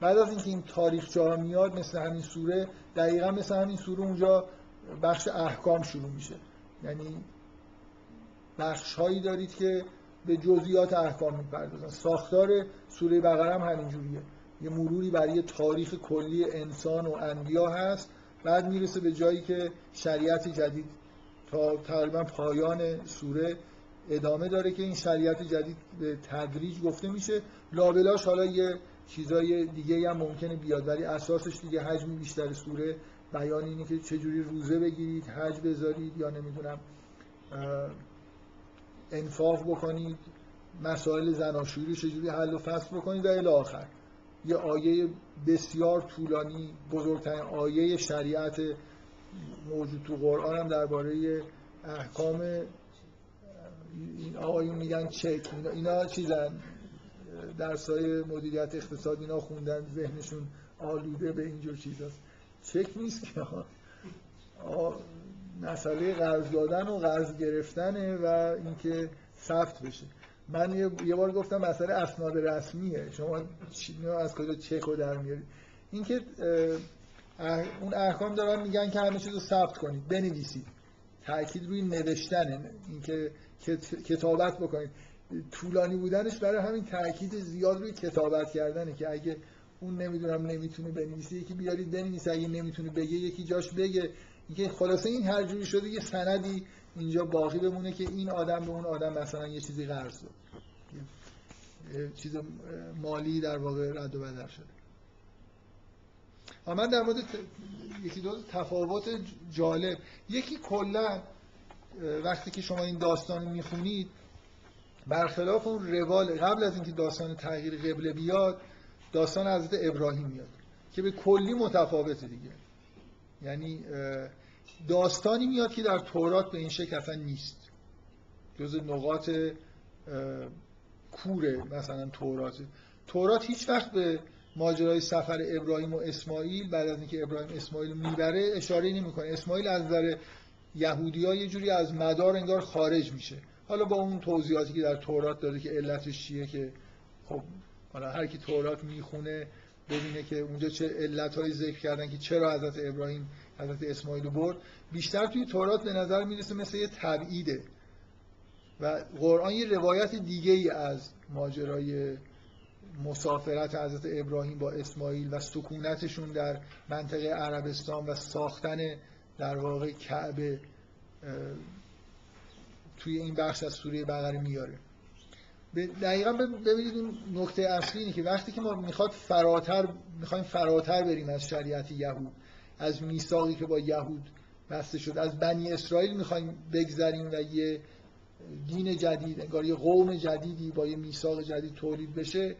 بعد از اینکه این تاریخ جا میاد مثل همین سوره دقیقا مثل همین سوره اونجا بخش احکام شروع میشه. یعنی بخش هایی دارید که به جزئیات احکام می‌پردازن. ساختار سوره بقره هم همینجوریه. یه مروری برای تاریخ کلی انسان و انبیا هست بعد می‌رسه به جایی که شریعت جدید تا تقریبا پایان سوره ادامه داره که این شریعت جدید به تدریج گفته میشه. لابلاش حالا یه چیزای دیگه هم ممکنه بیاد ولی اساسش دیگه حجمی بیشتر سوره بیان اینه که چجوری روزه بگیرید حج بذارید یا نمی‌دونم انفاق بکنید مسائل زناشویی رو چجوری حل و فصل بکنید و الی آخر. یه آیه بسیار طولانی بزرگترین آیه شریعت موجود تو قرآن هم درباره احکام این آقایون میگن چک. اینا, چیزن؟ درسای مدیریت اقتصاد اینا خوندن ذهنشون آلوده به اینجور چیزاست. چک نیست که مسئله قرض دادن و قرض گرفتنه و اینکه ثبت بشه. من یه بار گفتم مسئله اسناد رسمیه. شما از کجا چک رو در میارید اینکه اون احکام دارن میگن که همه چیز رو ثبت کنید بنویسید. تاکید روی نوشتنه اینکه کتابت بکنید. طولانی بودنش برای همین تاکید زیاد روی کتابت کردنه که اگه اون نمی‌دونم نمی‌تونه بنویسه یکی بیارید بنویسه اگه نمی‌تونه بگه یکی جاش بگه. اینکه خلاصه این هر جوری شده یه سندی اینجا باقی بمونه که این آدم به اون آدم مثلا یه چیزی قرض داد. چیز مالی در واقع رد و بدل شده. من در مورد یکی دو تفاوت جالب. یکی کلا وقتی که شما این داستان می‌خونید برخلاف اون روال قبل از اینکه داستان تغییر قبله بیاد داستان حضرت ابراهیم میاد که به کلی متفاوته دیگه. یعنی داستانی میاد که در تورات به این شکل اصلا نیست. جز نقاط کوره مثلا تورات. تورات هیچ وقت به ماجرای سفر ابراهیم و اسماعیل بعد از اینکه ابراهیم اسماعیل می‌بره اشاره نمی‌کنه اسماعیل از نظر یهودی ها یه جوری از مدار انگار خارج میشه. حالا با اون توضیحاتی که در تورات داده که علتش چیه که خب حالا هر کی تورات می‌خونه ببینه که اونجا چه علتهایی ذکر کردن که چرا حضرت ابراهیم حضرت اسماعیل برد. بیشتر توی تورات به نظر می‌رسه مثل یه تبعیده. و قرآن یه روایت دیگه ای از ماجرای مسافرت حضرت ابراهیم با اسماعیل و سکونتشون در منطقه عربستان و ساختن در واقع کعبه توی این بخش از سوره بقره میاره. دقیقا ببینید اون نکته اصلی اینه که وقتی که ما می‌خواد فراتر می‌خوایم فراتر بریم از شریعت یهود از میثاقی که با یهود بسته شد از بنی اسرائیل می‌خوایم بگذریم و یه دین جدید انگار یه قوم جدیدی با یه میثاق جدید تولید بشه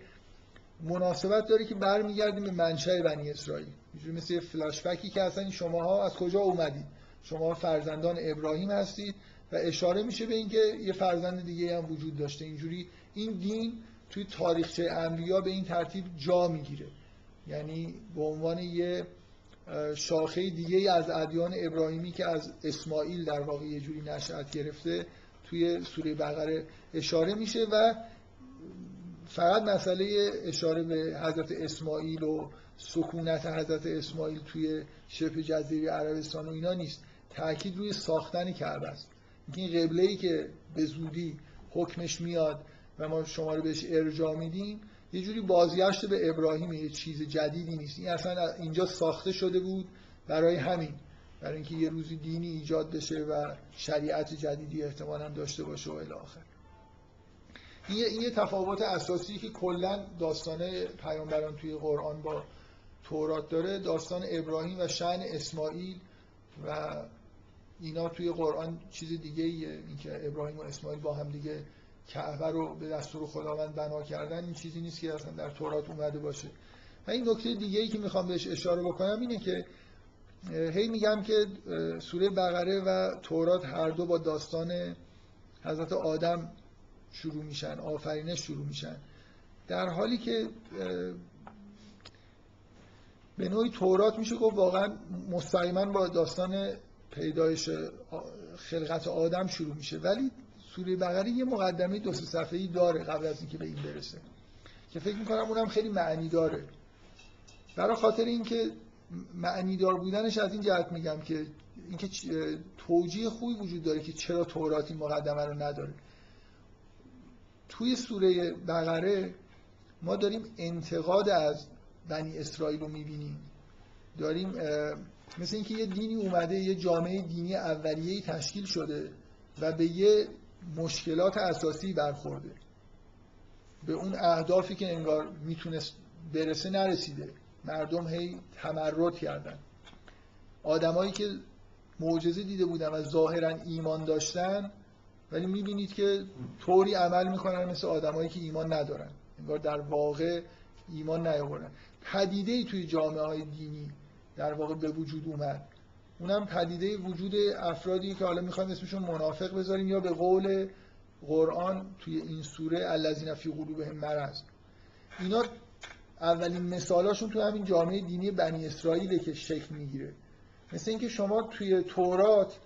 مناسبت داره که برمیگردیم به منشأ بنی اسرائیل. اینجوری مثل یه فلاشبکی که اصلا شماها از کجا اومدید؟ شما فرزندان ابراهیم هستید و اشاره میشه به اینکه یه فرزند دیگه هم وجود داشته. اینجوری این دین توی تاریخچه انبیا به این ترتیب جا می‌گیره. یعنی به عنوان یه شاخه دیگه از ادیان ابراهیمی که از اسماعیل در واقع یه جوری نشأت گرفته توی سوره بقره اشاره میشه و فقط مسئله اشاره به حضرت اسماعیل و سکونت حضرت اسماعیل توی شبه جزیره عربستان و اینا نیست. تاکید روی ساختن کعبه است. این قبله ای که به زودی حکمش میاد و ما شما رو بهش ارجاع میدیم یه جوری بازگشت به ابراهیم یه چیز جدیدی نیست. این اصلا اینجا ساخته شده بود برای همین برای اینکه یه روزی دینی ایجاد بشه و شریعت جدیدی احتمالا داشته باشه و الاخر این یه تفاوت اساسی که کلا داستان پیامبران توی قرآن با تورات داره. داستان ابراهیم و شن اسماعیل و اینا توی قرآن چیز دیگه ایه. اینکه ابراهیم و اسماعیل با هم دیگه کعبه رو به دستور خداوند بنا کردن این چیزی نیست که اصلا در تورات اومده باشه. و این نکته دیگه ای که می‌خوام بهش اشاره بکنم اینه که هی میگم که سوره بقره و تورات هر دو با داستان حضرت آدم شروع میشن آفرینش شروع میشن. در حالی که به نوعی تورات میشه گفت واقعا مستقیما با داستان پیدایش خلقت آدم شروع میشه. ولی سوره بقره یه مقدمه دو سه صفحه‌ای داره قبل از اینکه به این برسه. که فکر می‌کنم اونم خیلی معنی داره. برای خاطر اینکه معنی دار بودنش از این جهت میگم که اینکه توجیه خوبی وجود داره که چرا تورات این مقدمه رو نداره. توی سوره بقره ما داریم انتقاد از بنی اسرائیل رو می‌بینیم. داریم مثل اینکه یه دینی اومده یه جامعه دینی اولیه‌ای تشکیل شده و به یه مشکلات اساسی برخورده. به اون اهدافی که انگار می‌تونست برسه نرسیده. مردم هی تمرد کردن. آدمایی که معجزه دیده بودن و ظاهرا ایمان داشتن ولی می‌بینید که طوری عمل می‌کنن مثل آدمایی که ایمان ندارن. انگار در واقع ایمان نیاوردن. پدیده ای توی جامعه های دینی در واقع به وجود اومد. اونم پدیده وجود افرادی که حالا می‌خوایم اسمشون منافق بذاریم یا به قول قرآن توی این سوره الذین فی قلوبهم مرض. اینا اولین مثالاشون تو همین جامعه دینی بنی اسرائیل که شکل می‌گیره. مثل اینکه شما توی تورات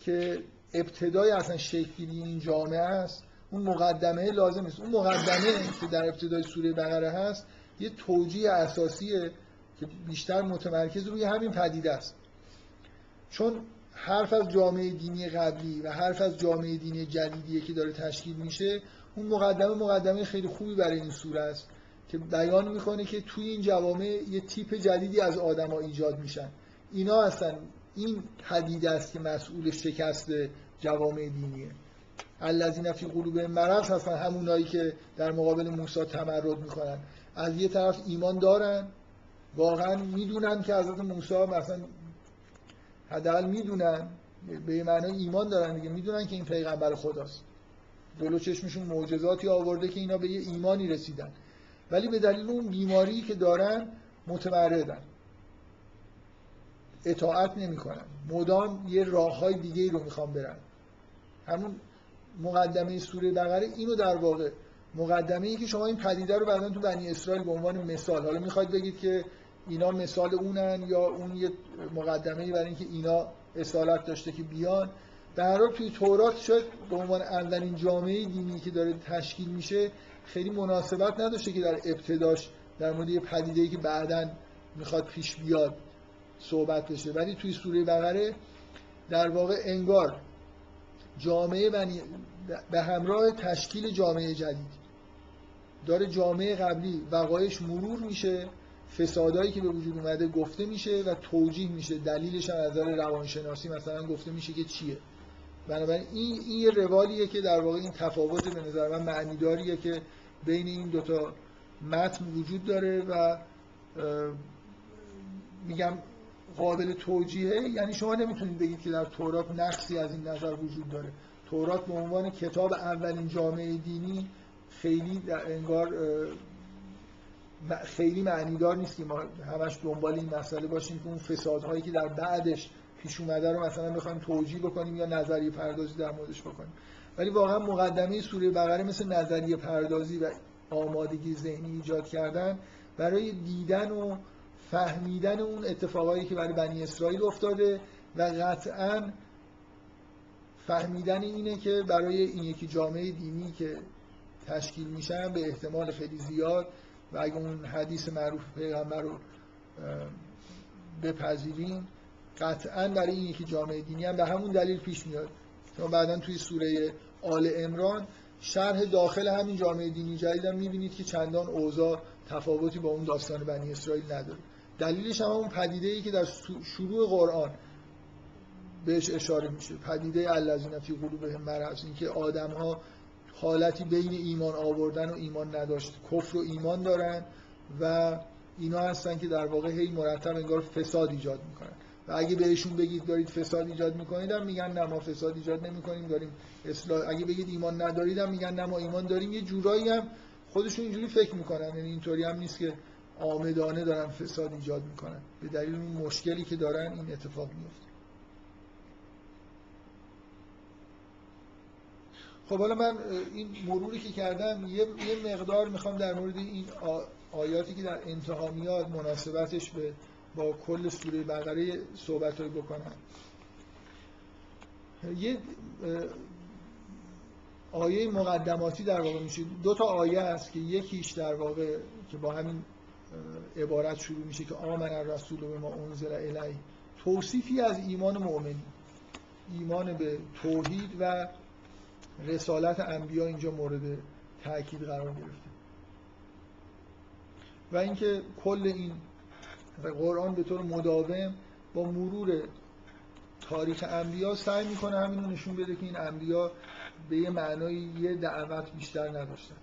که ابتدای اصلا شکل این جامعه است اون مقدمه لازم است اون مقدمه که در ابتدای سوره بقره هست یه توجیه اساسیه که بیشتر متمرکز روی همین پدیده است. چون حرف از جامعه دینی قبلی و حرف از جامعه دینی جدیدیه که داره تشکیل میشه اون مقدمه مقدمه خیلی خوبی برای این سوره است که بیان می‌کنه که توی این جوامع یه تیپ جدیدی از آدما ایجاد میشن. اینا هستن این پدیده است که مسئول شکست جوامع دینیه. الذین فی قلوب مرض هستن همونایی که در مقابل موسی تمرد می‌کنن. از یه طرف ایمان دارن واقعا می‌دونن که حضرت موسی مثلا حداقل می‌دونن به معنای ایمان دارن دیگه می‌دونن که این پیغمبر خداست. جلو چشمشون معجزاتی آورده که اینا به یه ایمانی رسیدن. ولی به دلیل اون بیماری که دارن متمردن. اطاعت نمی‌کنن مدام یه راه های دیگه رو می‌خوام برن همون مقدمه سوره بقره اینو در واقع مقدمه ای که شما این پدیده رو بعدا تو بنی اسرائیل به عنوان مثال حالا می‌خواید بگید که اینا مثال اونن یا اون یه مقدمه ای برای اینکه اینا اصالت داشته که بیان. در حال توی تورات شاید به عنوان اولین جامعه دینی که داره تشکیل میشه خیلی مناسبت نداشته که در ابتداش در مورد یه پدیده که بعدا می‌خواد پیش بیاد. صحبت بشه. ولی توی سوره بقره در واقع انگار جامعه بنی به همراه تشکیل جامعه جدید داره جامعه قبلی وقایش مرور میشه فسادایی که به وجود اومده گفته میشه و توجیه میشه. دلیلش هم از نظر روانشناسی مثلا گفته میشه که چیه. بنابراین این این یه روالیه که در واقع این تفاوت به نظر من معنیداریه که بین این دوتا متن وجود داره و میگم قابل توجیهه یعنی شما نمی‌تونید بگید که در تورات نقصی از این نظر وجود داره. تورات به عنوان کتاب اولین جامعه دینی خیلی انگار خیلی معنیدار نیست که ما همش دنبال این مسئله باشیم که اون فسادهایی که در بعدش پیش اومده رو مثلا بخوایم توجیه بکنیم یا نظریه پردازی در موردش بکنیم. ولی واقعا مقدمه سوره بقره مثل نظریه پردازی و آمادگی ذهنی ایجاد کردن برای دیدن و فهمیدن اون اتفاقایی که برای بنی اسرائیل افتاده و قطعا فهمیدن اینه که برای این یکی جامعه دینی که تشکیل میشن به احتمال خیلی زیاد و اگه اون حدیث معروف پیغمبر رو بپذیریم قطعا برای این یکی جامعه دینی هم به همون دلیل پیش میاد. شما بعدا توی سوره آل امران شرح داخل همین جامعه دینی جدید هم می‌بینید که چندان اوضاع تفاوتی با اون داستان بنی اسرائیل نداره. دلیلش هم اون پدیده ای که در شروع قرآن بهش اشاره میشه. پدیده الذین فی قلوبهم مرض اینکه آدم ها حالتی بین ایمان آوردن و ایمان نداشت کفر و ایمان دارن و اینا هستن که در واقع هی مرتب انگار فساد ایجاد می‌کنن. و اگه بهشون بگید دارید فساد ایجاد می‌کنید هم میگن نه ما فساد ایجاد نمی‌کنیم داریم اصلاح. اگه بگید ایمان ندارید هم میگن نه ما ایمان داریم. یه جورایی هم خودشون اینجوری فکر می‌کنن. یعنی اینطوری هم نیست که آمدانه دارن فساد ایجاد می‌کنن. به دلیل اون مشکلی که دارن این اتفاق میفته خب حالا من این مروری که کردم یه, مقدار می‌خوام در مورد این آیاتی که در انتها میاد مناسبتش به با کل سوره بقره صحبت بکنم. یه آیه مقدماتی در واقع میشه. دو تا آیه است که یکیش در واقع که با همین عبارت شروع میشه که آمن الرسول به ما انزل الی توصیفی از ایمان مؤمنی ایمان به توحید و رسالت انبیا اینجا مورد تاکید قرار گرفته. و اینکه کل این قرآن به طور مداوم با مرور تاریخ انبیا سعی می‌کنه همین رو نشون بده که این انبیا به یه معنای یه دعوت بیشتر نداشتن.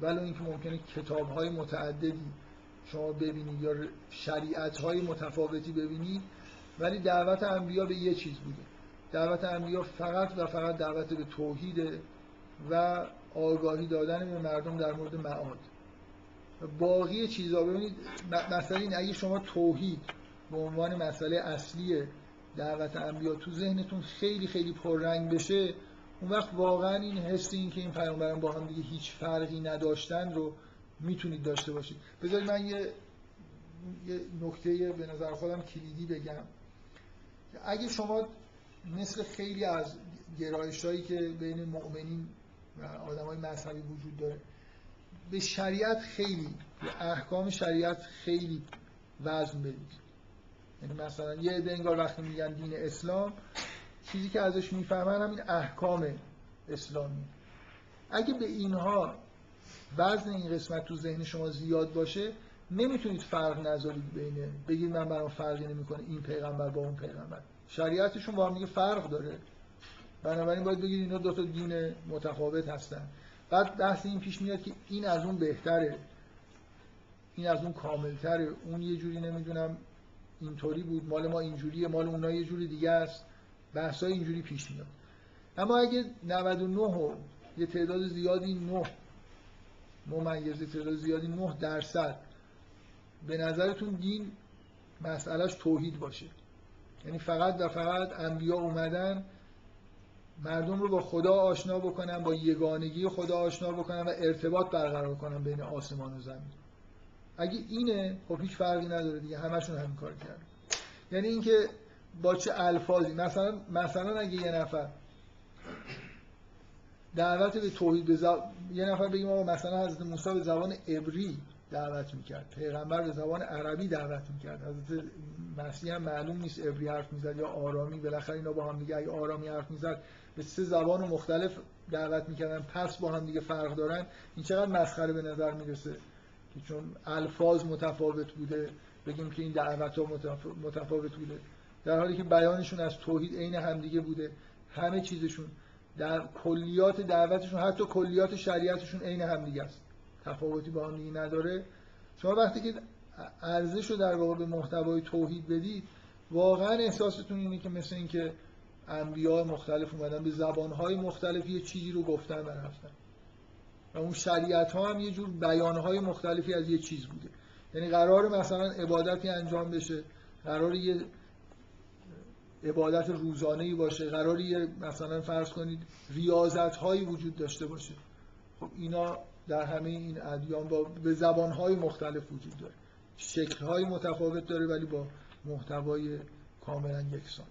ولی اینکه ممکنه کتاب های متعددی شما ببینید یا شریعت های متفاوتی ببینید ولی دعوت انبیا به یه چیز بوده. دعوت انبیا فقط و فقط دعوت به توحید و آگاهی دادن به مردم در مورد معاد. باقی چیزا ببینید مثلا این اگه شما توحید به عنوان مسئله اصلی دعوت انبیا تو ذهنتون خیلی خیلی پررنگ بشه اون وقت واقعا این حس این که این پیامبران با هم دیگه هیچ فرقی نداشتن رو می‌تونید داشته باشید. بذارید من یه یه نکته به نظر خودم کلیدی بگم. اگه شما مثل خیلی از گرایش هایی که بین مؤمنین و آدم های مذهبی وجود داره به شریعت خیلی به احکام شریعت خیلی وزن بدید. یعنی مثلا یه عده انگار وقتی میگن دین اسلام چیزی که ازش می‌فهمن همین احکام اسلامی. اگه به اینها وزن این قسمت تو ذهن شما زیاد باشه نمی‌تونید فرق نذارید بینه بگید من برام فرقی نمی‌کنه این پیغمبر با اون پیغمبر. شریعتشون با هم دیگه فرق داره. بنابراین باید بگید اینا دو تا دین متفاوت هستن. بعد بحث این پیش میاد که این از اون بهتره. این از اون کاملتره. اون یه جوری نمی‌دونم اینطوری بود. مال ما اینجوریه مال اونها یه جوری دیگه است. بحثای اینجوری پیش میاد. اما اگه 99 و یه تعداد زیادی 9 ممیز تعداد زیادی 9 درصد. به نظرتون دین مسئلهش توحید باشه. یعنی فقط و فقط انبیا اومدن مردم رو با خدا آشنا بکنن با یگانگی خدا آشنا بکنن و ارتباط برقرار کنن بین آسمان و زمین. اگه اینه خب هیچ فرقی نداره دیگه همشون همین کار کردن. یعنی اینکه با چه الفاظی؟ مثلا مثلا اگه یه نفر دعوت به توحید به یه نفر بگیم آقا مثلا حضرت موسی به زبان عبری دعوت می‌کرد. پیغمبر به زبان عربی دعوت می‌کرد. حضرت مسیح هم معلوم نیست عبری حرف می‌زد یا آرامی. بالاخره اینا با هم دیگه اگه آرامی حرف می‌زد به سه زبان مختلف دعوت می‌کردن. پس با هم دیگه فرق دارن. این چقدر مسخره به نظر می‌رسه که چون الفاظ متفاوت بوده. بگیم که این دعوت ها متفاوت بوده. در حالی که بیانشون از توحید عین همدیگه بوده. همه چیزشون در کلیات دعوتشون حتی کلیات شریعتشون عین همدیگه است. تفاوتی با هم دیگه نداره. شما وقتی که ارزش رو در واقع به محتوای توحید بدید واقعا احساستون اینه که مثل اینکه انبیاء مختلف اومدن به زبانهای مختلف یه چیزی رو گفتن و رفتن. و اون شریعت ها هم یه جور بیانهای مختلفی از یه چیز بوده. یعنی قرار مثلا عبادتی انجام بشه قرار یه عبادت روزانه باشه. قرار یه مثلا فرض کنید ریاضت هایی وجود داشته باشه. خب اینا در همه این ادیان با به زبان های مختلف وجود داره. شکلهای متفاوت داره ولی با محتوای کاملا یکسان.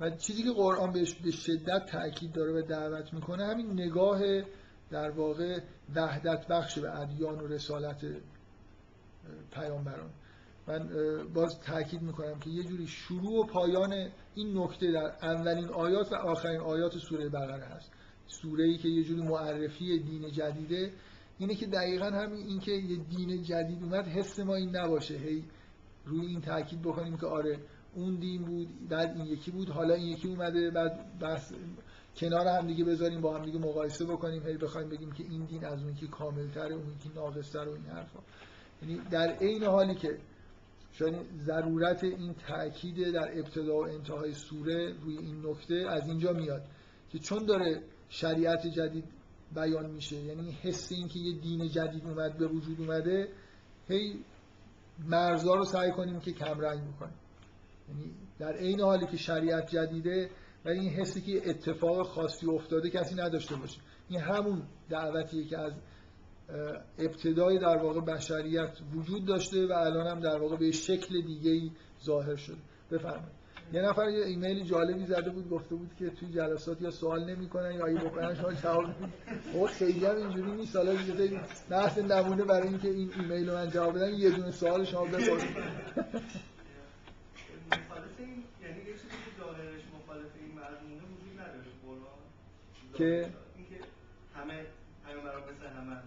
و چیزی که قرآن بهش به شدت تاکید داره و دعوت می‌کنه همین نگاه در واقع وحدت بخش به ادیان و رسالت پیامبران. من باز تاکید می‌کنم که یه جوری شروع و پایان این نکته در اولین آیات و آخرین آیات سوره بقره هست. سوره ای که یه جوری معرفی دین جدیده اینه که دقیقا همین این که یه دین جدید اومد حس ما این نباشه. هی روی این تاکید بکنیم که آره اون دین بود بعد این یکی بود حالا این یکی اومده بعد بس کنار هم دیگه بذاریم با هم دیگه مقایسه بکنیم هی بخوایم بگیم که این دین از اون یکی کاملتره اون یکی ناقصتر و این حرفا. یعنی در عین حالی که شاید ضرورت این تاکید در ابتدا و انتهای سوره روی این نکته از اینجا میاد که چون داره شریعت جدید بیان میشه یعنی حس این که یه دین جدید اومد به وجود اومده هی مرزا رو سعی کنیم که کمرنگ بکنیم. یعنی در عین حالی که شریعت جدیده و این حسی که اتفاق خاصی افتاده کسی نداشته باشه. این همون دعوتیه که از ابتدای در واقع بشریت وجود داشته و الان هم در واقع به شکل دیگه ای ظاهر شده. بفرمایید. یه نفر یه ایمیل جالبی زده بود گفته بود که توی جلسات یا سوال نمی‌کنن یا اگه بکنن شما جواب بدید خیلی هم اینجوری نیست. حالا دیگه بحث نمونه برای اینکه این ایمیل رو من جواب بدم. یه دونه سوال شما بپرسید. که همه همه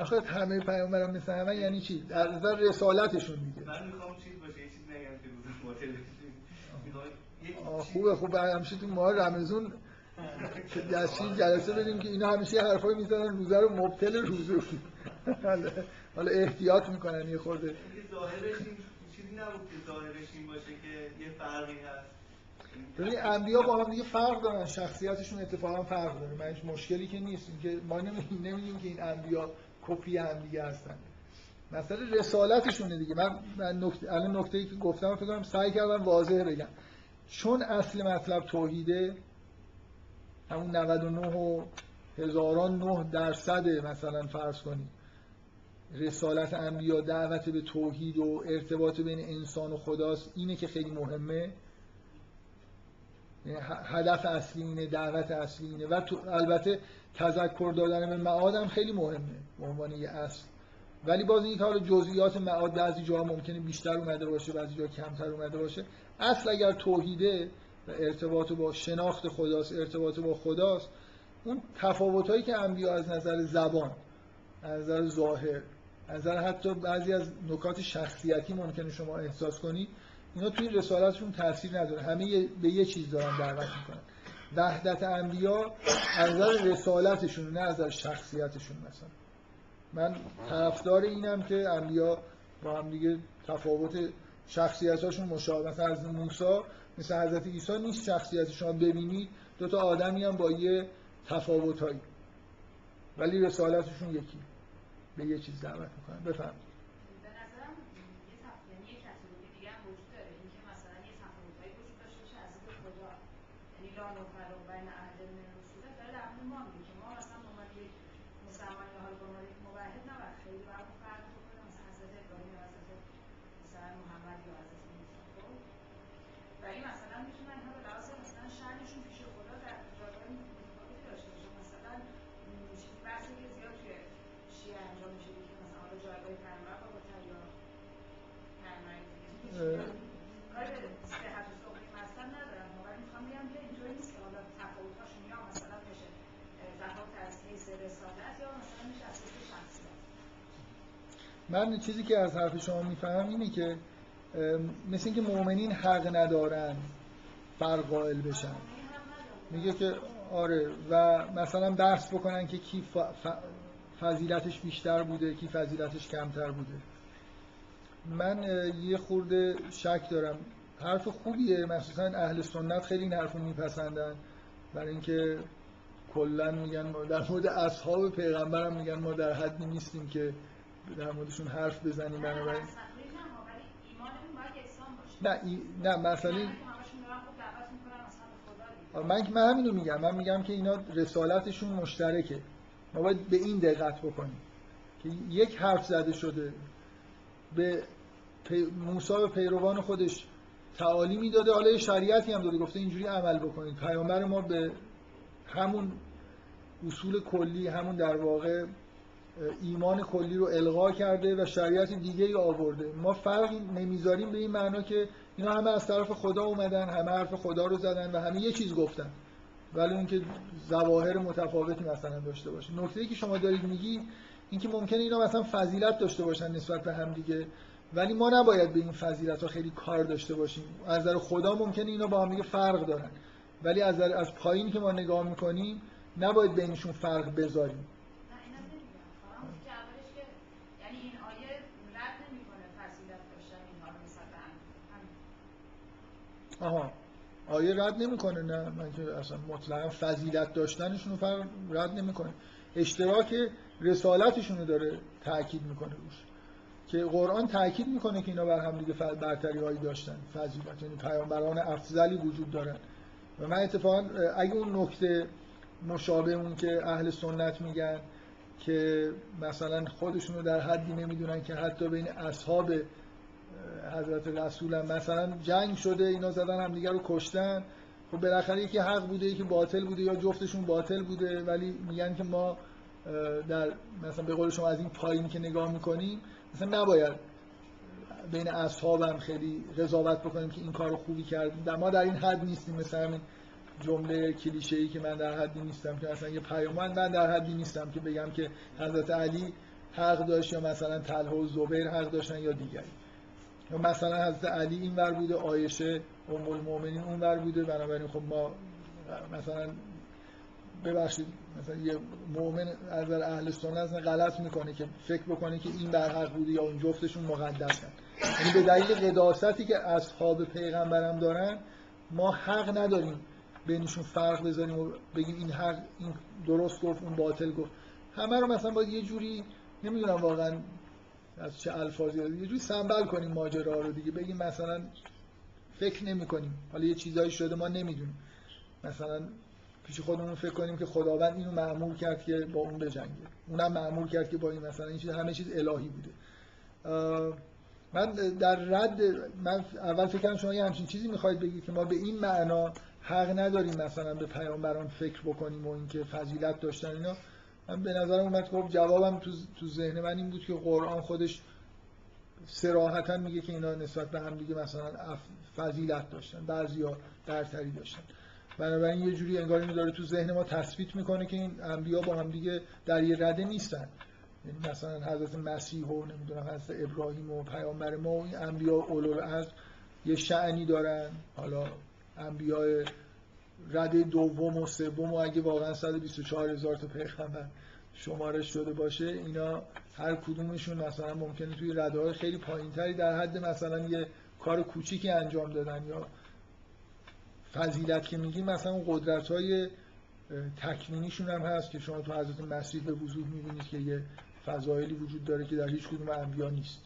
آخه همه پیامبران مثل همه یعنی چی؟ در نظر رسالتشون دیگه من می‌خوام چیز باشه یه چیز نگم که روز خوبه خوبه همیشه تو ماه رمزون دستی جلسه بدیم که اینا همیشه حرفای می‌زنن روزه رو مبتل روزه. حالا احتیاط می‌کنن یه خورده. ظاهرش چیزی نبود که ظاهرش این باشه که یه فرقی هست. ببین انبیا با هم دیگه فرق دارن شخصیتشون اتفاقا فرق داره. من مشکلی که نیست. که ما نمی‌دونیم که این انبیا کپی هم دیگه هستن. مثلا رسالتشونه دیگه. من, من نکته الان نکته که گفتم فکر کنم سعی کردم واضح بگم. چون اصل مطلب توحیده همون 99 و هزاران نه درصد مثلا فرض کنید رسالت انبیا دعوت به توحید و ارتباط بین انسان و خداست اینه که خیلی مهمه. هدف اصلی اینه دعوت اصلی اینه و تو البته تذکر دادن به معاد هم خیلی مهمه به عنوان یه اصل. ولی باز این حالا جزئیات معاد بعضی جاها ممکنه بیشتر اومده باشه بعضی جا کمتر اومده باشه. اصل اگر توحیده و ارتباط با شناخت خداست ارتباط با خداست اون تفاوتایی که انبیا از نظر زبان از نظر ظاهر از نظر حتی بعضی از نکات شخصیتی ممکنه شما احساس کنید اینا توی رسالتشون تاثیر نداره. همه به یه چیز دارن دعوت می‌کنن. وحدت انبیا از نظر رسالتشون نه از شخصیتشون مثلا. من طرفدار اینم که انبیا با هم دیگه تفاوت شخصیتاشون مشابه مثلا از موسی مثل حضرت عیسی نیست شخصیت شما ببینید دو تا آدمی هم با یه تفاوتایی ولی رسالتشون یکی. به یه چیز دعوت می‌کنن. بفرمایید. من چیزی که از حرف شما میفهم اینه که مثل اینکه مؤمنین حق ندارن فرق قائل بشن. میگه که آره و مثلا بحث بکنن که کی فضیلتش بیشتر بوده کی فضیلتش کمتر بوده. من یه خورده شک دارم. حرف خوبیه. مخصوصا اهل سنت خیلی این حرف رو میپسندن. برای اینکه کلا میگن در مورد اصحاب پیغمبرم میگن ما در حدی نیستیم که در موردشون حرف بزنیم بنابراین. نه. ای... نه مثلا من من همینو میگم. من میگم که اینا رسالتشون مشترکه. ما باید به این دقت بکنیم که یک حرف زده شده به موسی به پیروان خودش تعالیمی داده حالا شریعتی هم داده. گفته اینجوری عمل بکنید. پیامبر ما به همون اصول کلی همون در واقع ایمان کلی رو الغا کرده و شریعت دیگه ای آورده. ما فرقی نمی‌ذاریم به این معنا که اینا همه از طرف خدا اومدن همه حرف خدا رو زدن و همه یه چیز گفتن. ولی اینکه ظواهر متفاوتی مثلا داشته باشه نکته ای که شما دارید میگی اینکه ممکنه اینا مثلا فضیلت داشته باشن نسبت به هم دیگه. ولی ما نباید به این فضیلت ها خیلی کار داشته باشیم. از نظر خدا ممکنه اینا با هم دیگه فرق دارن. ولی از از پایینی که ما نگاه می‌کنیم نباید بینشون فرق بذاریم. آها. آیه رد نمی‌کنه نه. من که اصلا مطلقا فضیلت داشتنشون رو رد نمی‌کنه. اشتراک رسالتشون رو داره تاکید می‌کنه روش. که قرآن تاکید می‌کنه که اینا بر هم دیگه برتری هایی داشتن. فضیلت یعنی پیامبران افضلی وجود دارن. و من اتفاقا اگه اون نکته مشابه اون که اهل سنت میگن که مثلا خودشون رو در حدی نمی‌دونن که حتی بین اصحاب حضرت رسول هم مثلا جنگ شده اینا زدن هم دیگر رو کشتن. خب بالاخره یکی حق بوده یکی باطل بوده یا جفتشون باطل بوده. ولی میگن که ما در مثلا به قول شما از این پایین که نگاه می‌کنیم مثلا نباید بین اصحاب هم خیلی قضاوت بکنیم که این کار خوبی کرد ما در این حد نیستیم. مثلا همین جمله کلیشه ای که من در حدی نیستم که مثلا یه پیامبر من در حدی نیستم که بگم که حضرت علی حق داشت یا مثلا طلحه و زبیر حق داشتن یا دیگری. یا مثلا حضرت علی این ور بوده آیشه ام المؤمنین اون ور بوده. بنابراین خب ما مثلا ببخشید مثلا یه مؤمن از اهل سنت غلط می‌کنه که فکر بکنه که این بر حق بوده یا اون جفتشون مقدسن یعنی به دلیل قداستی که اصحاب پیغمبرم دارن ما حق نداریم بینشون فرق بذاریم و بگیم این حق این درست گفت اون باطل گفت. همه رو مثلا باید یه جوری نمی‌دونم واقعا از چه الفاظی یه جوری سنبل کنیم ماجرا رو دیگه. بگیم مثلا فکر نمی کنیم. حالا یه چیزایی شده ما نمی‌دونیم. مثلا پیش خودمون فکر کنیم که خداوند اینو معمول کرد که با اون بجنگه. اونم معمول کرد که با این مثلا این چیز همه چیز الهی بوده. من در رد من اول فکر کردم شما یه همچین چیزی می‌خواید بگید که ما به این معنا حق نداریم مثلا به پیامبران فکر بکنیم و اینکه فضیلت داشتن اینا. من به نظرم اومد خب جوابم تو, تو ذهن من این بود که قرآن خودش سراحتا میگه که اینا نسبت به هم دیگه مثلا فضیلت داشتن بعضیا برتری داشتن. بنابراین یه جوری انگار اینو داره تو ذهن ما تثبیت می‌کنه که این انبیا با هم دیگه در یه رده نیستن. یعنی مثلا حضرت مسیح و نمی‌دونم حضرت ابراهیم و پیامبر ما و این انبیا اولوالعزم یه شعنی دارن. حالا انبیاء رده دوم و سوم و اگه واقعا 124 هزار تا پیغمبر شمارش شده باشه اینا هر کدومشون مثلا ممکنه توی رده های خیلی پایینتری در حد مثلا یه کار کوچیکی انجام دادن یا فضیلت که میگیم مثلا قدرت های تکمینیشون هم هست که شما تو حضرت مسیح به وضوح می‌بینید که یه فضایلی وجود داره که در هیچ کدوم انبیا نیست.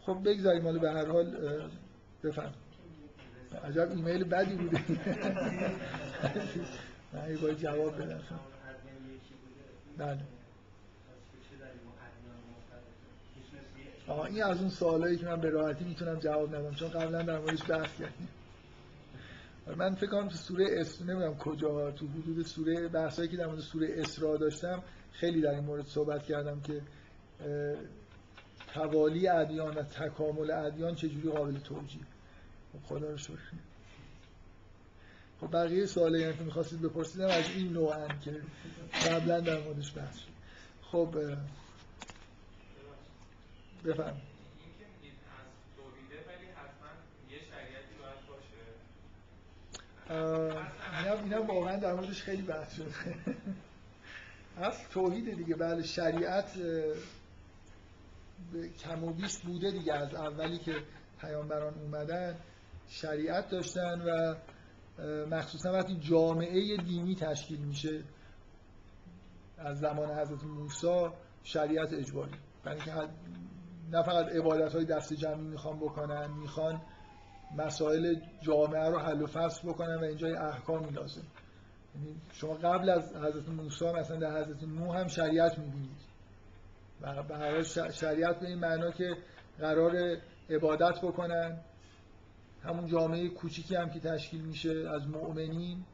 خب بگذاریم حالا به هر حال بفهم عجب ایمیل بدی بوده. نه باید جواب بدم. بله. این از اون سوالایی که من به راحتی می‌تونم جواب ندم چون قبلا در موردش بحث کردیم. من فکر کنم تو سوره اسر نمی‌دونم کجا تو حدود سوره بحثایی که در مورد سوره اسراء داشتم خیلی در این مورد صحبت کردم که توالی ادیان و تکامل ادیان چجوری قابل توجیه؟ خب خدا رو شکر. خب بقیه سوالی هم که می‌خواستید بپرسیدم از این نوعن که قبلا در موردش بحث شد. خب بفهم اینا واقعا در موردش خیلی بحث شده اصل توحید دیگه بله شریعت کم و بیش بوده دیگه از اولی که پیامبران اومدن. شریعت داشتن و مخصوصا وقتی جامعه دینی تشکیل میشه از زمان حضرت موسی شریعت اجباری. یعنی که نه فقط عبادت های دست جمعی می‌خوان بکنن می‌خوان مسائل جامعه رو حل و فصل بکنن و اینجا احکامی لازم. یعنی شما قبل از حضرت موسی مثلا در حضرت نوح هم شریعت می‌بینید. و به شریعت به این معنا که قرار عبادت بکنن همون جامعه کوچیکی هم که تشکیل میشه از مؤمنین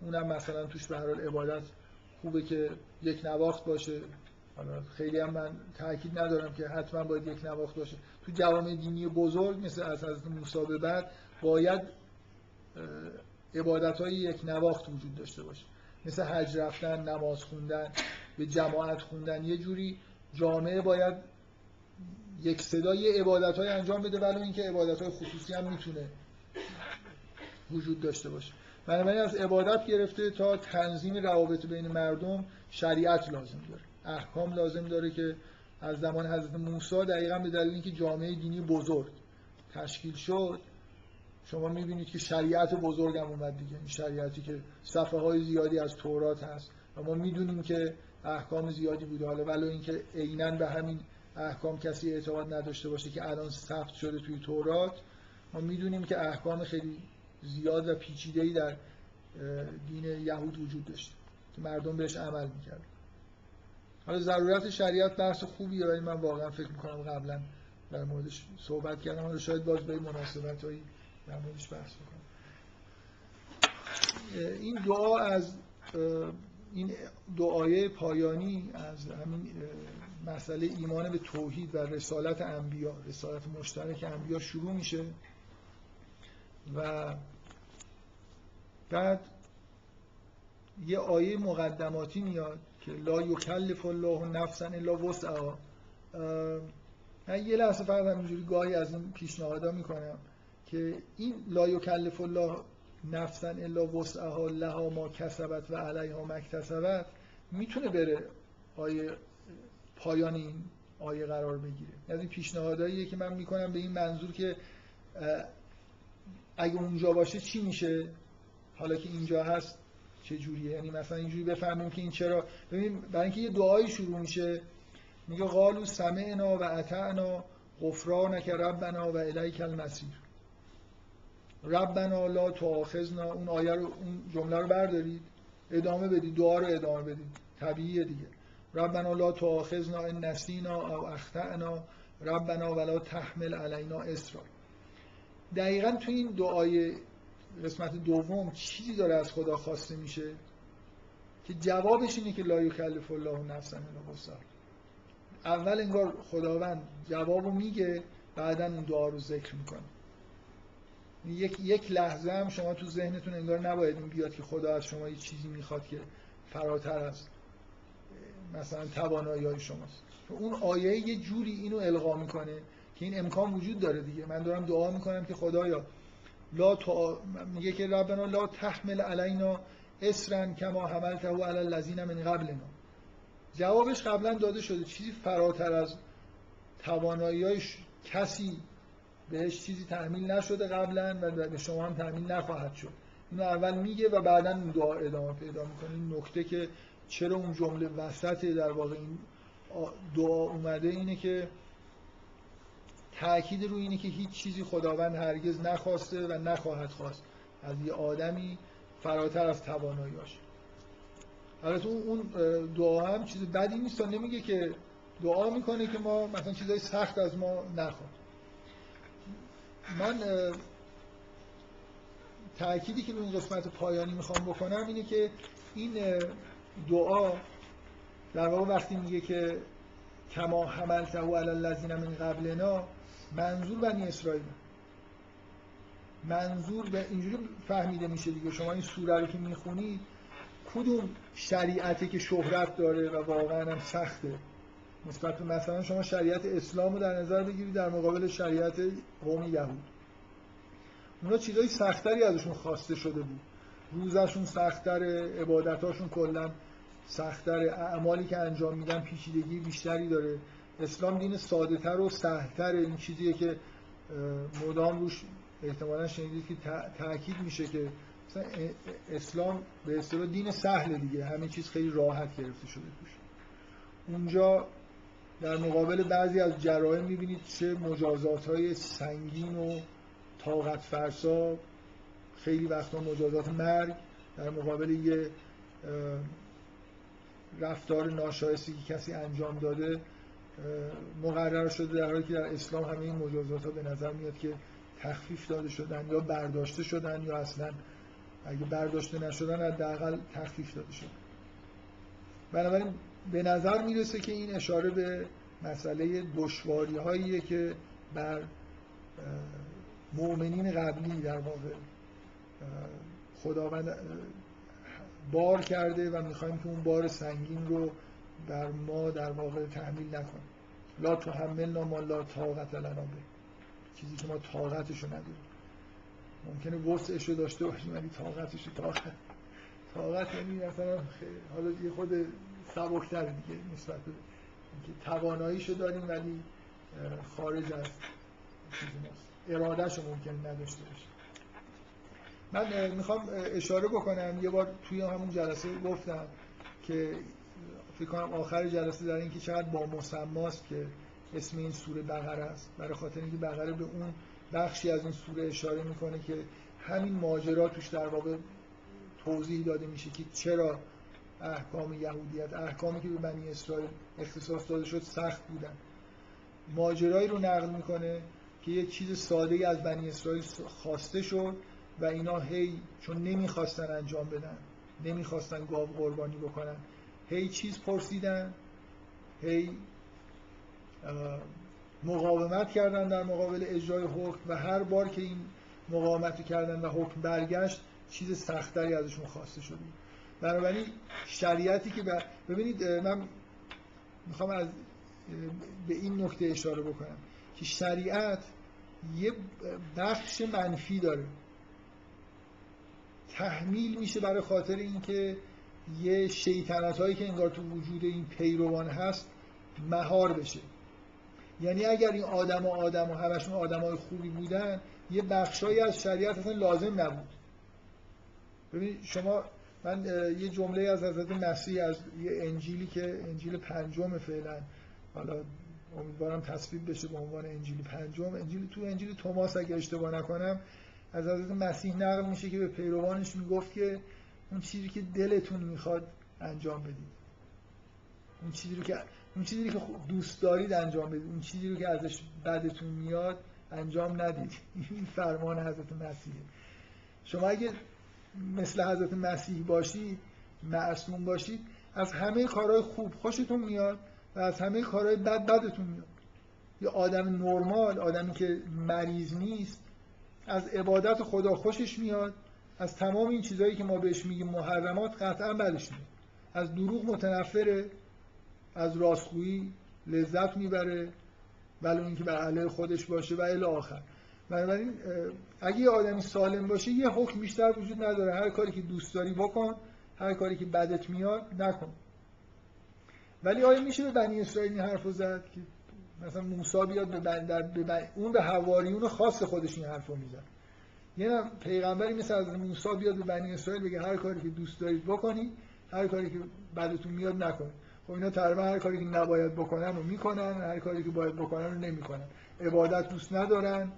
اونم مثلا توش به هر عبادت خوبه که یک نواخت باشه. حالا خیلی هم من تاکید ندارم که حتما باید یک نواخت باشه. تو جوامع دینی بزرگ مثل از حضرت موسی بعد باید عبادت های یک نواخت وجود داشته باشه. مثل حج رفتن نماز خوندن به جماعت خوندن. یه جوری جامعه باید یک صدای عبادت های انجام بده ولی اینکه عبادت های خصوصی هم می‌تونه وجود داشته باشه. بنابراین از عبادت گرفته تا تنظیم روابط بین مردم شریعت لازم داره. احکام لازم داره که از زمان حضرت موسی دقیقا به دلیل اینکه جامعه دینی بزرگ تشکیل شد شما می‌بینید که شریعت بزرگ هم اومد دیگه. این شریعتی که صفحه های زیادی از تورات هست و ما می‌دونیم که احکام زیادی بوده. حالا ولو اینکه عینا به همین احکام کسی اعتقاد نداشته باشه که الان ثبت شده توی تورات ما می‌دونیم که احکام خیلی زیاد و پیچیده‌ای در دین یهود وجود داشته که مردم بهش عمل می‌کرد حالا ضرورت شریعت بحث خوبیه ولی من واقعا فکر می‌کنم قبلا در موردش صحبت کردم. حالا شاید باز به مناسبت هایی در موردش بحث بکنم. این دعا از این دعای پایانی از همین مسئله ایمان به توحید و رسالت انبیا رسالت مشترک انبیا شروع میشه. و بعد یه آیه مقدماتی میاد که لا یکلف الله نفسا الا وسعها. من یه لحظه فقط همینجوری گاهی از این پیشنهادا می‌کنم که این لا یکلف الله نفسا الا وسعها لها ما کسبت و علیها ما اکتسبت می‌تونه بره آیه پایان این آیه قرار بگیره. از این پیشنهاداییه که من می‌کنم به این منظور که اگه اونجا باشه چی میشه؟ حالا که اینجا هست چه جوریه؟ یعنی مثلا اینجوری بفهمیم که این چرا. ببین برای اینکه یه دعایی شروع میشه میگه قالو سمعنا و اطعنا غفرانک ربنا و الیک المسیر ربنا لا تؤاخذنا. اون آیه رو اون جمله رو بردارید. ادامه بدید. دعا رو ادامه بدید. طبیعیه دیگه. ربنا لا تؤاخذنا ان نسینا او اخطأنا ربنا ولا تحمل علینا اسرا دقیقا تو این دعای قسمت دوم چیزی داره از خدا خواسته میشه؟ که جوابش اینه که لا یکلف الله نفسا الا وسعها. اول انگار خداوند جوابو میگه بعدا اون دعا رو ذکر می‌کنه. یک یک لحظه هم شما تو ذهنتون انگار نباید این بیاد که خدا از شما یه چیزی می‌خواد که فراتر از مثلا توانایی های شماست. اون آیه یه جوری اینو القا می‌کنه که این امکان وجود داره دیگه. من دارم دعا می‌کنم که خدایا لا تا... میگه که ربنا لا تحمل علینا اسرن کما حملته علی الذین من قبلنا. جوابش قبلا داده شده. چیزی فراتر از توانایی کسی بهش چیزی تحمیل نشده قبلا و به شما هم تحمیل نخواهد شد. اینو اول میگه و بعدا دعا ادامه پیدا می‌کنه. این نکته که چرا اون جمله وسط در واقع این دعا اومده اینه که تأکید روی اینه که هیچ چیزی خداوند هرگز نخواسته و نخواهد خواست. از یه آدمی فراتر از تواناییاش البته اون دعا هم چیز بدی نیست نمیگه که دعا می‌کنه که ما مثلا چیزای سخت از ما نخواد. من تأکیدی که به این قسمت پایانی می‌خوام بکنم اینه که این دعا در واقع وقتی میگه که کما حملته علی الذین من قبلنا منظور بنی اسرائیل. منظور به اینجوری فهمیده میشه دیگه. شما این سوره رو که می‌خونید کدوم شریعتی که شهرت داره و واقعا هم سخته؟ مثلا شما شریعت اسلام رو در نظر بگیرید در مقابل شریعت قوم یهود. اونا چیزای سختری ازشون خواسته شده بود. روزشون سختتر عبادتاشون کلا سختتر اعمالی که انجام میدن پیچیدگی بیشتری داره. اسلام دین ساده تر و سهلتر. این چیزیه که مدام روش احتمالا شنیدید که تاکید میشه که اسلام به اصطلاح دین سهل دیگه. همه چیز خیلی راحت گرفته شده توش. اونجا در مقابل بعضی از جرائم می‌بینید چه مجازات های سنگین و طاقت فرسا. خیلی وقتا مجازات مرگ در مقابل یه رفتار ناشایستی که کسی انجام داده مقرر شده در حالی که در اسلام همه این مجازات ها به نظر میاد که تخفیف داده شدن یا برداشته شدن یا اصلا اگه برداشته نشدن حداقل تخفیف داده شدن بنابراین به نظر می‌رسه که این اشاره به مسئله دشواری هاییه که بر مؤمنین قبلی در واقع خداوند بار کرده و می‌خوایم که اون بار سنگین رو بر ما در واقع تحمیل نکنیم. لا تحملنا ما لا طاقت لنا به. چیزی که ما طاقتشو نداریم. ممکنه وسعش رو داشته باشیم ولی طاقتش طاقت. طاقت یعنی مثلا حالا یه خود سبکتر دیگه نسبت به اینکه تواناییشو داریم ولی خارج از چیزی ماست. ارادهشو ممکن نداشته باشیم. من می‌خوام اشاره بکنم. یه بار توی همون جلسه گفتم که فکر کنم آخر جلسه در اینکه چقدر با مسماست که اسم این سوره بقره است. برای خاطر اینکه بقره به اون بخشی از این سوره اشاره می‌کنه که همین ماجرا توش در واقع توضیح داده میشه که چرا احکام یهودیت احکامی که به بنی اسرائیل اختصاص داده شد سخت بودن. ماجرایی رو نقل می‌کنه که یک چیز ساده از بنی اسرائیل خواسته شد و اینا هی چون نمی‌خواستن انجام بدن نمی‌خواستن گاو قربانی بکنن هی چیز پرسیدن هی مقاومت کردن در مقابل اجرای حکم و هر بار که این مقاومت کردن و حکم برگشت چیز سختری ازشون خواسته شده بنابراین شریعتی که ببینید من می‌خوام از به این نکته اشاره بکنم که شریعت یه بخش منفی داره. تحمیل میشه برای خاطر اینکه یه شیطنت هایی که انگار تو وجود این پیروان هست مهار بشه. یعنی اگر این آدم و آدم و همشون آدم های خوبی بودن یه بخشایی از شریعت اصلا لازم نبود. ببین شما من یه جمله از حضرت مسیح از یه انجیلی که انجیل پنجم فعلا حالا امیدوارم تصویب بشه به عنوان انجیل پنجم. انجیل تو انجیل توماس اگه اشتباه نکنم از حضرت مسیح نقل میشه که به پیروانش می‌گفت که اون چیزی که دلتون می‌خواد انجام بدید. اون چیزی رو که اون چیزی که دوست دارید انجام بدید. اون چیزی رو که ازش بدتون میاد انجام ندید. این فرمان حضرت مسیحه. شما اگه مثل حضرت مسیح باشید معصوم باشید از همه کارهای خوب خوشتون میاد و از همه کارهای بد بدتون میاد. یه آدم نرمال آدمی که مریض نیست از عبادت خدا خوشش میاد از تمام این چیزهایی که ما بهش میگیم محرمات قطعا بدش میاد. از دروغ متنفره از راستگویی لذت می‌بره ولو اینکه بر علیه خودش باشه و الی آخر. بنابراین اگه یه آدمی سالم باشه یه حکم بیشتر وجود نداره. هر کاری که دوست داری بکن هر کاری که بدت میاد نکن. ولی آیا میشه به بنی اسرائیل این حرف زد که مثلا موسی بیاد به بندر به اون به حواریون خاص خودش این حرفو می‌زد. یه پیغمبری مثل از موسی بیاد به بنی اسرائیل بگه هر کاری که دوست دارید بکنید هر کاری که بدتون میاد نکنید خب اینا تقریبا هر کاری که نباید بکنن رو می‌کنن هر کاری که باید بکنن رو نمی‌کنن. عبادت دوست ندارن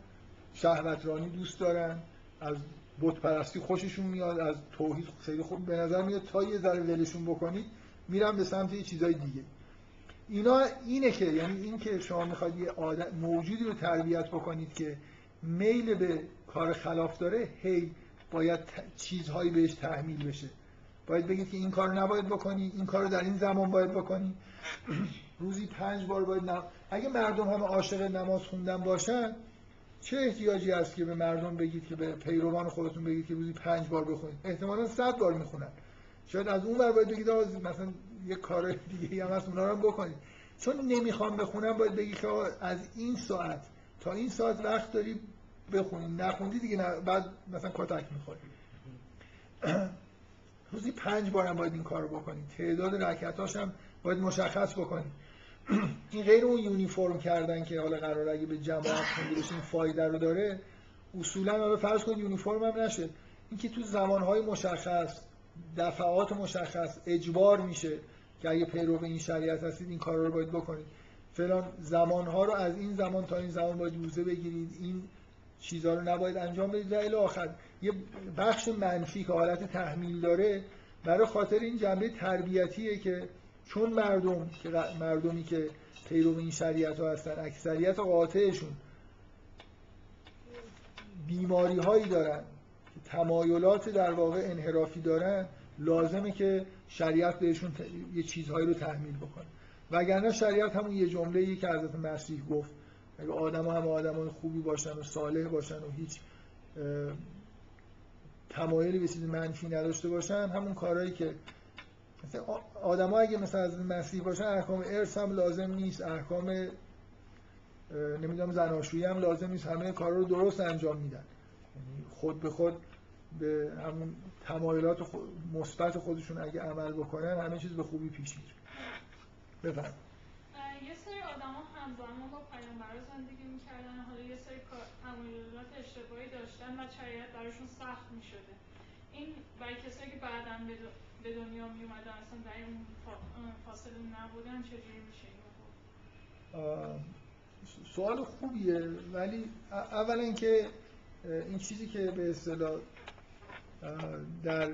شهوترانی دوست دارن از بت پرستی خوششون میاد از توحید خیلی خوب به نظر میاد. تا یه ذره ولشون بکنید میرن به سمت یه چیزای دیگه. اینا اینه که یعنی این که شما می‌خواید یه موجودی رو تربیت بکنید که میل به کار خلاف داره هی باید چیزهایی بهش تحمیل بشه. باید بگید که این کار نباید بکنی این کار رو در این زمان باید بکنی. روزی پنج بار باید نم... اگه مردم همه عاشق نماز خوندن باشن چه احتیاجی هست که به مردم بگید که به پیروان خودتون بگید که روزی پنج بار بخونید؟ احتمالا صد بار می‌خونن. شاید از اون ور باید بگید مثلا یه کار دیگه هم هست اونا رو بکنید چون نمی‌خوام بخونم باید بگی که از این ساعت تا این ساعت وقت داری بخونی. نخوندی دیگه نه بعد مثلا کتک می‌خوری. روزی پنج بارم باید این کار رو بکنی. تعداد رکعتاش هم باید مشخص بکنی. این غیر اون یونیفرم کردن که حالا قرار اگه به جماعت خونده این فایده رو داره اصولا حالا فرض کنید یونیفرم هم نشه. اینکه تو زمانهای مشخص دفعات مشخص اجبار میشه. که اگه پیرو این شریعت هستید این کارا رو باید بکنید. فلان زمانها رو از این زمان تا این زمان باید روزه بگیرید. این چیزها رو نباید انجام بدید. و آخر یه بخش منفی که حالت تحمیل داره برای خاطر این جنبه تربیتیه که چون مردم که مردمی که پیرو این شریعت ها هستن اکثریت قاطعشون بیماری هایی دارن تمایلات در واقع انحرافی دارن لازمه که شریعت بهشون یه چیزهایی رو تحمیل بکنه. وگرنه شریعت همون یه جمله که حضرت مسیح گفت اگه آدم هم آدم خوبی باشن و صالح باشن و هیچ تمایلی به چیز منفی نداشته باشن همون کارهایی که مثلا آدم اگه مثل از مسیح باشن احکام ارث هم لازم نیست احکام نمی‌دونم زناشویی هم لازم نیست همه کارا رو درست انجام میدن. یعنی خود به خود به همون تمایلات مثبت خودشون اگه عمل بکنن همه چیز به خوبی پیش میره. بفرم یه سری آدم ها همزمان با پیامبر زندگی می‌کردن. حالا یه سری تمایلات اشتباهی داشتن و شریعت براشون سخت می‌شده. این برای کسایی که بعدا به دنیا می اومدن اصلا در اون فاصله نبودن چجوری میشه سوال خوبیه ولی اولا اینکه این چیزی که به اصطلاح در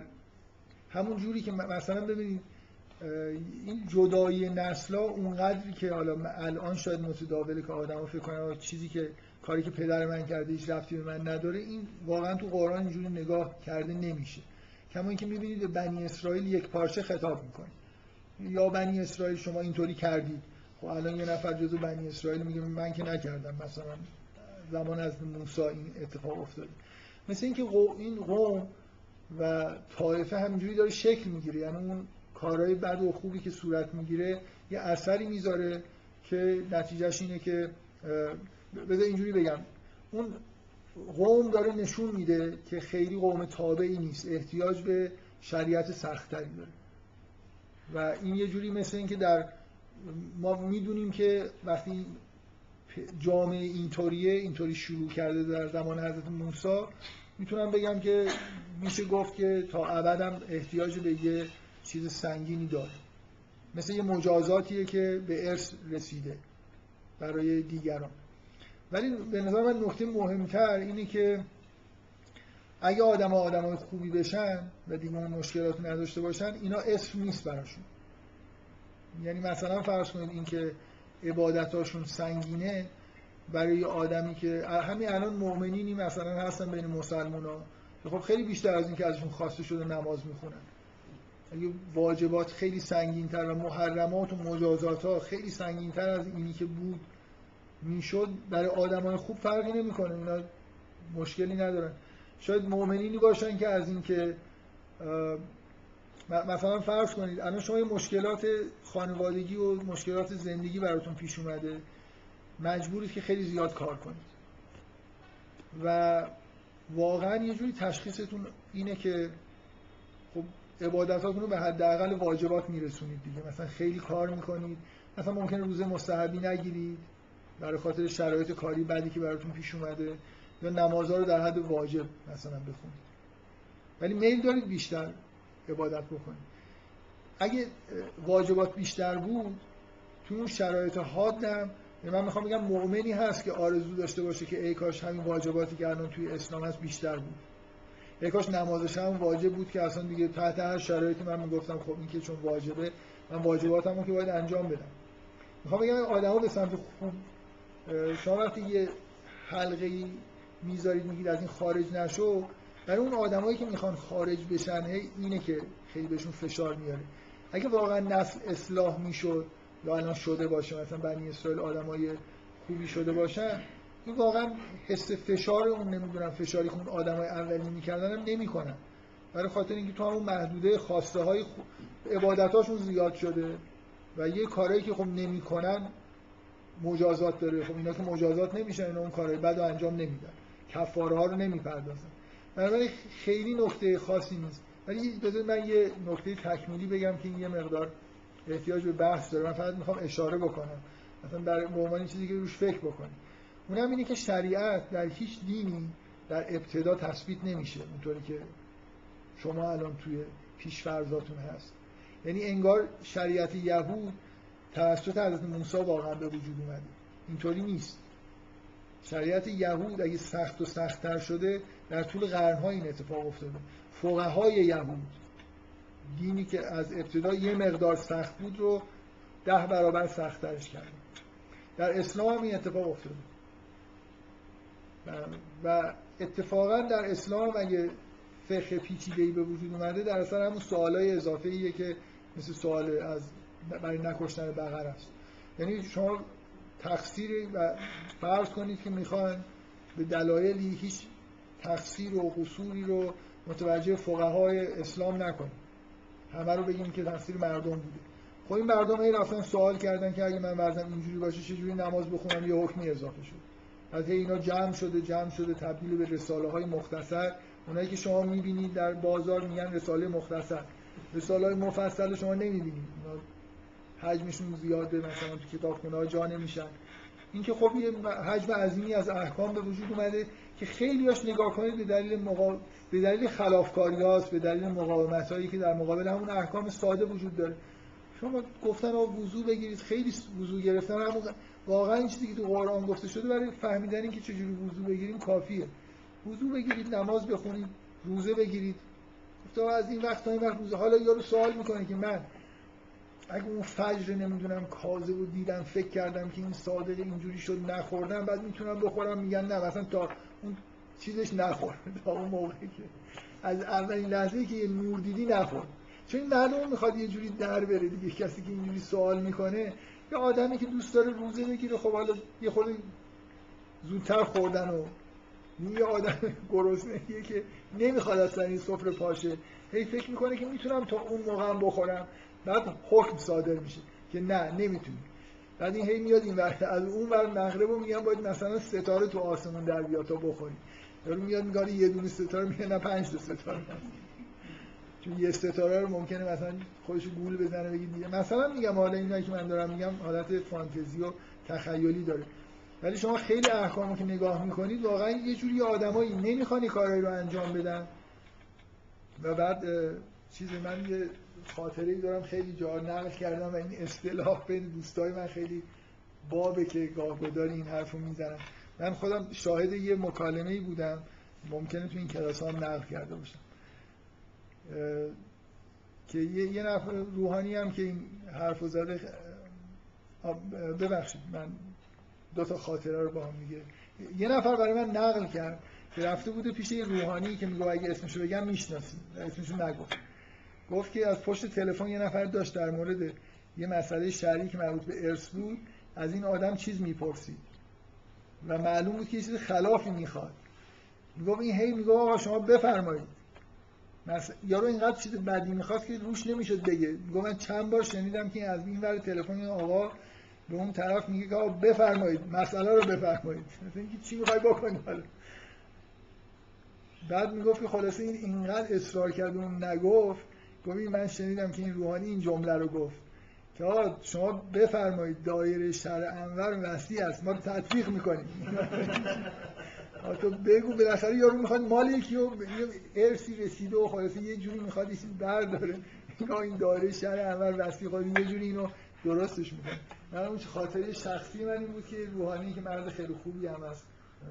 همون جوری که مثلا ببینید این جدایی نسلا اونقدری که حالا الان شاید متداوله که آدم فکر کنن چیزی که کاری که پدر من کرده هیچ رفتی به من نداره این واقعا تو قرآن اینجوری نگاه کرده نمیشه. کما اینکه می‌بینید به بنی اسرائیل یک پارچه خطاب می‌کنه. یا بنی اسرائیل شما اینطوری کردید. خب الان یه نفر جزو بنی اسرائیل میگه من که نکردم. مثلا زمان از موسی این اتفاق افتاده. مثل اینکه این قوم و طایفه همینجوری داره شکل می‌گیره. یعنی اون کارهای بد و خوبی که صورت می‌گیره یه اثری می‌ذاره که نتیجهش اینه که بذار اینجوری بگم. اون قوم داره نشون میده که خیلی قوم تابعی نیست. احتیاج به شریعت سختری داره. و این یه جوری مثل اینکه در ما می‌دونیم که وقتی جامعه اینطوریه اینطوری شروع کرده در زمان حضرت موسی می‌تونم بگم که میشه گفت که تا ابدم احتیاج به یه چیز سنگینی داره. مثل یه مجازاتیه که به ارث رسیده برای دیگران. ولی به نظر من نکته مهمتر اینه که اگه آدم ها آدم های خوبی بشن و دیگه مشکلات نداشته باشن اینا اسم نیست براشون. یعنی مثلا فرض کنید اینکه عبادتاشون سنگینه برای آدمی که همین الان مؤمنینی مثلا هستن بین مسلمان ها خب خیلی بیشتر از اینکه ازشون خواسته شده نماز می‌خونن. اگه واجبات خیلی سنگینتر و محرمات و مجازات ها خیلی سنگینتر از اینی که بود می‌شد برای آدمای خوب فرقی نمی‌کنه. اینا مشکلی ندارن. شاید مؤمنینی باشن که از اینکه مثلا فرض کنید الان شما مشکلات خانوادگی و مشکلات زندگی براتون پیش اومده. مجبورید که خیلی زیاد کار کنید. و واقعا یه جوری تشخیصتون اینه که خب عبادتاتون رو به حداقل واجبات میرسونید دیگه. مثلا خیلی کار می‌کنید. مثلا ممکنه روزه مستحبی نگیرید برای خاطر شرایط کاری بعدی که براتون پیش اومده یا نمازها رو در حد واجب مثلا بخونید. ولی میل دارید بیشتر عبادت بکنید. اگه واجبات بیشتر بود تو اون شرایط حادم من می‌خوام بگم مؤمنی هست که آرزو داشته باشه که ای کاش همین واجباتی که الان توی اسلام هست بیشتر بود. ای کاش نمازش هم واجب بود که اصلا دیگه تحت هر شرایطی من می‌گفتم خب این که چون واجبه من واجباتمو که باید انجام بدم. می‌خوام بگم آدما به سمت خوب شما وقتی یه حلقه می‌ذارید میگید از این خارج نشو برای اون آدمایی که می‌خوان خارج بشن اینه که خیلی بهشون فشار میاره. اگه واقعا نسل اصلاح می‌شد یا الان شده باشه مثلا بنی اسرائیل آدمای خوبی شده باشن واقعا حس فشار اون نمی‌دونم فشاری که اون آدمای اولی می‌کردن هم نمی‌کنن برای خاطر اینکه تو همون محدوده خواسته های خوب عبادتاشون زیاد شده و یه کارهایی که خب نمی‌کنن مجازات داره. خب اینا که مجازات نمیشن اینا اون کارهای بد انجام نمیدن. کفاره ها رو نمی‌پردازن. بنابراین خیلی نقطه خاصی نیست. ولی بذار من یه نقطه تکمیلی بگم که این یه مقدار احتیاج به بحث داره. من فقط می‌خوام اشاره بکنم. مثلا در به عنوان چیزی که روش فکر بکنیم اونم اینه که شریعت در هیچ دینی در ابتدا تثبیت نمیشه. اونطوری که شما الان توی پیشفرزاتون هست. یعنی انگار شریعت یهود توسط حضرت موسی واقعا به وجود اومده. اینطوری نیست. شریعت یهود اگه سخت و سختتر شده در طول قرنها این اتفاق افتاده. فقهای یهود. دینی که از ابتدا یه مقدار سخت بود رو ده برابر سختترش کرده در اسلام هم این اتفاق افتاده. و اتفاقا در اسلام اگه فقه پیچیده‌ای به وجود اومده در اثر همون سوالای اضافه ایه که مثل سوال از برای نکشتن بقر است. یعنی شما تقصیری و فرض کنید که می‌خوان به دلایلی هیچ تقصیر و قصوری رو متوجه فقهای اسلام نکنید. همه رو بگیم که تقصیر مردم بوده. خب این مردم این رفتن سوال کردن که اگه من ورزم اینجوری باشه چجوری نماز بخونم؟ یه حکمی اضافه شد. از اینا جمع شده جمع شده تبدیل به رساله های مختصر. اونایی که شما می‌بینید در بازار میگن رساله مختصر. رساله های مفصل شما نمی‌بینید. حجمشون زیاده مثلا تو کتابخونه ها جا نمیشن. این که خب یه حجم عظیمی از احکام به وجود اومده که خیلی هاش نگاه کنید به دلیل مقا... به دلیل خلافکاری هاست به دلیل مقاومت هایی که در مقابل همون احکام ساده وجود داره. شما گفتن آقا وضو بگیرید خیلی وضو گرفتن. همون واقعا این چیزی که تو قرآن گفته شده برای فهمیدن اینکه چجوری وضو بگیریم کافیه. وضو بگیرید نماز بخونید روزه بگیرید. گفته از این وقت تا این وقت روزه حالا یارو سوال می‌کنه که من اگه اون فجر نمی‌دونم کازه و دیدم فکر کردم که این صادق اینجوری شد نخوردم بعد می‌تونم بخورم میگن نه مثلا تا اون چیزش نخور تا اون موقعی که از اولین لحظه که یه نور دیدی نخور چون این معلوم می‌خواد یه جوری در بره دیگه. کسی که اینجوری سوال می‌کنه یه آدمی که دوست داره روزه بگیره خب حالا یه خود زودتر خوردن و یه آدم گرسنگیه که نمی‌خواد اصلا این سفره پاشه. هی فکر می‌کنه که می‌تونم تا اون موقع بخورم. بعد حکم صادر میشه که نه نمی‌تونی. بعد این هی میاد این وقت از اون ور مغرب رو میگن باید مثلا ستاره تو آسمون در بیاد تا بخوری یارو میاد میگه یه دونه ستاره میگه نه پنج تا ستاره. چون یه ستاره رو ممکنه مثلا خودش گول بزنه بگید دیگه. مثلا میگم حالا اینایی که من دارم میگم حالت فانتزی و تخیلی داره. ولی شما خیلی احکامو که نگاه می‌کنید واقعا یه جوری آدمایی نمی‌خوان کارایی رو انجام بدن. و بعد چیز من یه خاطره ای دارم خیلی جا نقل کردم و این اصطلاح بین دوستای من خیلی بابه که گاهگدار این حرف رو می‌زنم من خودم شاهد یه مکالمه ای بودم ممکنه تو این کلاس ها نقل کرده باشم. که یه, یه نفر روحانی هم که این حرف رو زده ببخشید من دو تا خاطره رو با هم میگه یه نفر برای من نقل کرد که رفته بوده پیش یه روحانی که میگه اگه اسمشو بگم می‌شناسی اسمشو نگفت. گفت که از پشت تلفن یه نفر داشت در مورد یه مسئله شرعی که مربوط به ارث بود از این آدم چیز می‌پرسید. و معلوم بود که یه چیز خلافی می‌خواد. می‌گفت این هی میگه آقا شما بفرمایید. مثلا یارو اینقدر چیز بدی می‌خواست که روش نمی‌شد بگه. میگه من چند بار شنیدم که از این ور تلفن آقا به اون طرف میگه که آقا بفرمایید مسئله رو بفرمایید. مثلا اینکه چی می‌خوای بکنی؟ حالا. بعد می‌گفت که خلاصه این اینقدر اصرار کرد اون نگفت گفت من شنیدم که این روحانی این جمله رو گفت که آقا شما بفرمایید دایره شرع انور وسیع است ما رو تطبیق می‌کنیم تو بگو بالاخره یارو می‌خواد مال یکی رو ارسی رسیده و خلاصه یه جوری می‌خواد یه برداره. این دایره شرع انور وسیع خود یه جوری اینو درستش می‌کنه. من اون خاطره شخصی من این بود که روحانی که مرد خیلی خوبی هم هست.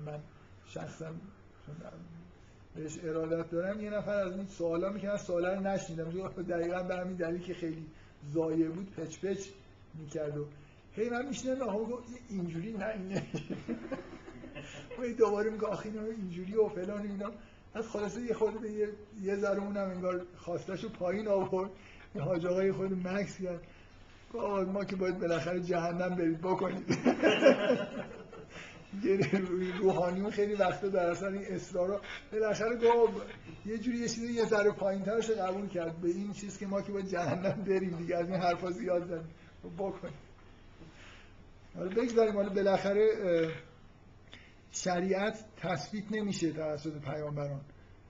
من شخصا بهش ارادت دارم یه نفر از این سوالا می‌کنه سوالا رو نشنیدم. دقیقا به همین دلیل که خیلی زایه بود پچ پچ می‌کرد و هی من میشنم آقا اینجوری نه اینه دوباره میگه آخه اینجوری و فلان اینا. از خلاصه یه خورده به یه, ذره اونم انگار خواستاشو پایین آورد. حاج آقای خود مکس کرد. ما که باید بالاخره جهنم برید بکنید. روحانیون خیلی وقتا در اصلا این اصرارا بالاخره گفت. یه جوری یه چیزی یه ذره پایین‌ترش قبول کرد. به این چیز که ما که باید جهنم بریم دیگه از این حرفا زیاد زدیم. خب بکنیم. حالا بگذاریم. حالا بالاخره شریعت تثبیت نمیشه توسط پیامبران.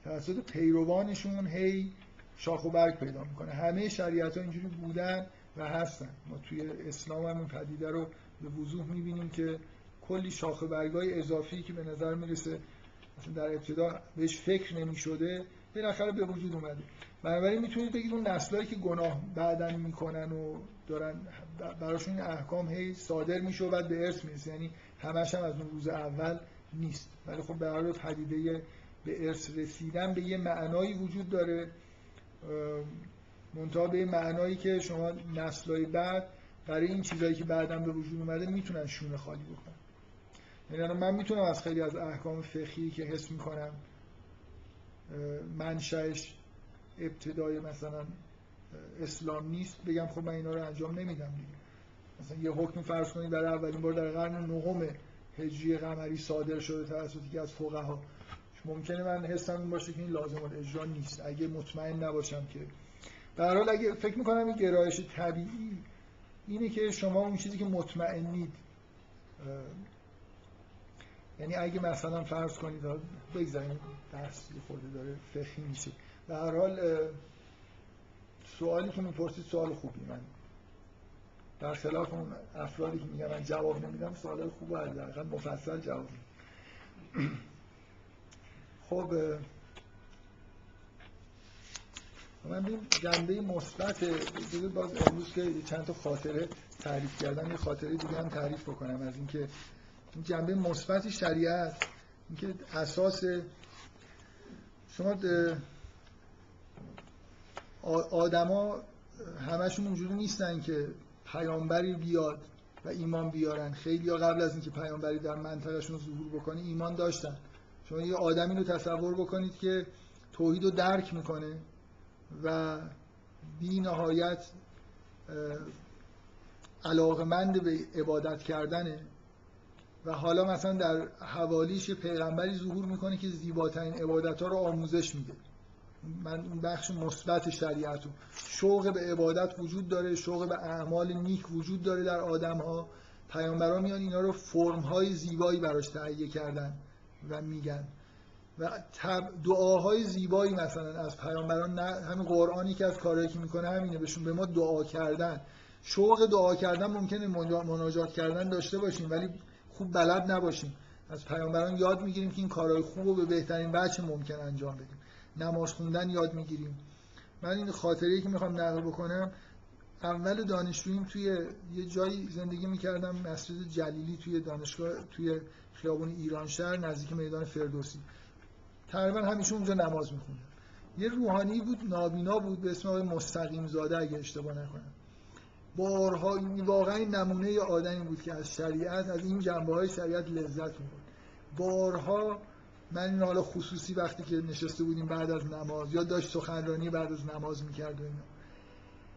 توسط پیروانشون هی شاخ و برگ پیدا می‌کنه. همه شریعت ها اینجوری بودن و هستن. ما توی اسلام هم پدیده رو به وضوح می‌بینیم که کلی شاخه برگای اضافی که به نظر می‌رسه در ابتدا بهش فکر نمی شده بالاخره به وجود اومده. بنابراین می‌تونید بگید اون نسلایی که گناه بعدن می‌کنن و دارن براشون احکام هی صادر میشه و بعد به ارث می‌رسه. یعنی همش هم از اون روز اول نیست. ولی خب به هر پدیده به ارث رسیدن به یه معنایی وجود داره. منتها به معنایی که شما نسلهای بعد برای این چیزایی که بعدا به وجود اومده می‌تونن شونه خالی بکنن. من می‌تونم از خیلی از احکام فقهی که حس می‌کنم منشأش ابتدای مثلا اسلام نیست بگم خب من اینا رو انجام نمیدم دیگه. مثلا یه حکم فرض کنید برای اولین بار در قرن نهم هجری قمری صادر شده توسط که از فقها. ممکنه من حسم این باشه که این لازم اجرا نیست. اگه مطمئن نباشم که. در حال اگه فکر می‌کنم این گرایش طبیعی اینه که شما اون چیزی که مطمئنید یعنی اگه مثلا فرض کنید بگذاریم درس یه خورده داره فقهی میشه. در هر حال سوالی که می‌پرسید سوال خوبی. من در خلاف اون افرادی که میگن من جواب نمیدم سوال خوب و حداقل مفصل جواب خب من بیم جنبه مثبت باز امروز که چند تا خاطره تعریف کردم. یه خاطره دیگه هم تعریف بکنم از اینکه جنبه مثبت شریعت اینکه اساس شما آدما همشون اونجوری نیستن که پیامبری بیاد و ایمان بیارن. خیلی ها قبل از اینکه پیامبری در منطقهشون ظهور بکنه ایمان داشتن. شما یه آدمی رو تصور بکنید که توحید رو درک می‌کنه و بی نهایت علاقمند به عبادت کردنه. و حالا مثلا در حوالیش پیغمبری ظهور می‌کنه که زیباترین عبادت ها رو آموزش میده. من اون بخش مثبت شریعت رو شوق به عبادت وجود داره شوق به اعمال نیک وجود داره در آدم ها پیامبران میان اینا رو فرم های زیبایی براش تهیه کردن و میگن. و دعاهای زیبایی مثلا از پیامبران همین قرآنی که از کارهایی که می‌کنه همینه بهشون به ما دعا کردن. شوق دعا کردن ممکنه مناجات کردن داشته باشیم ولی خوب بلد نباشیم. از پیامبران یاد می‌گیریم که این کارهای خوب رو به بهترین وجه ممکن انجام بدیم. نماز خوندن یاد می‌گیریم. من این خاطره که می‌خوام نقل بکنم اول دانشجوییم توی یه جایی زندگی می‌کردم مسجد جلیلی توی دانشگاه توی خیابون ایران شهر نزدیک میدان فردوسی. تقریبا همیشه اونجا نماز میخوندم. یه روحانی بود نابینا بود به اسم آقای مستقیم زاده اگه اشتباه نکنم. بارها این واقعا نمونه آدمی بود که از شریعت از این جنبه های شریعت لذت می‌برد. بارها من این حالا خصوصی وقتی که نشسته بودیم بعد از نماز یا داشت سخنرانی بعد از نماز می‌کرد و اینا.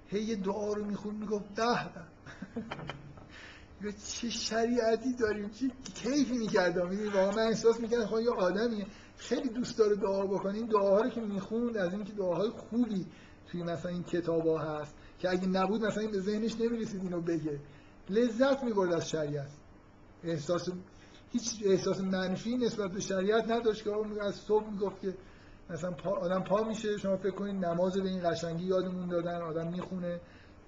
هی دعا رو میخون می‌گفت ده چه شریعتی داریم چه کیفی می‌کردم. می‌دونی واقعا من احساس می‌کردم خواهی یه آدمیه. خیلی دوست داره دعا بکنیم دعاها رو که می‌خوند از اینکه دعاهای خوبی توی مثلا این کتاب ها هست که اگه نبود مثلا این به ذهنش نمی‌رسید اینو بگه. لذت می‌برد از شریعت. احساس هیچ احساس منفی نسبت به شریعت نداشت که از صبح می‌گفت که مثلا پا آدم پا میشه. شما فکر کنید نماز به این قشنگی یادمون دادن آدم می‌خونه.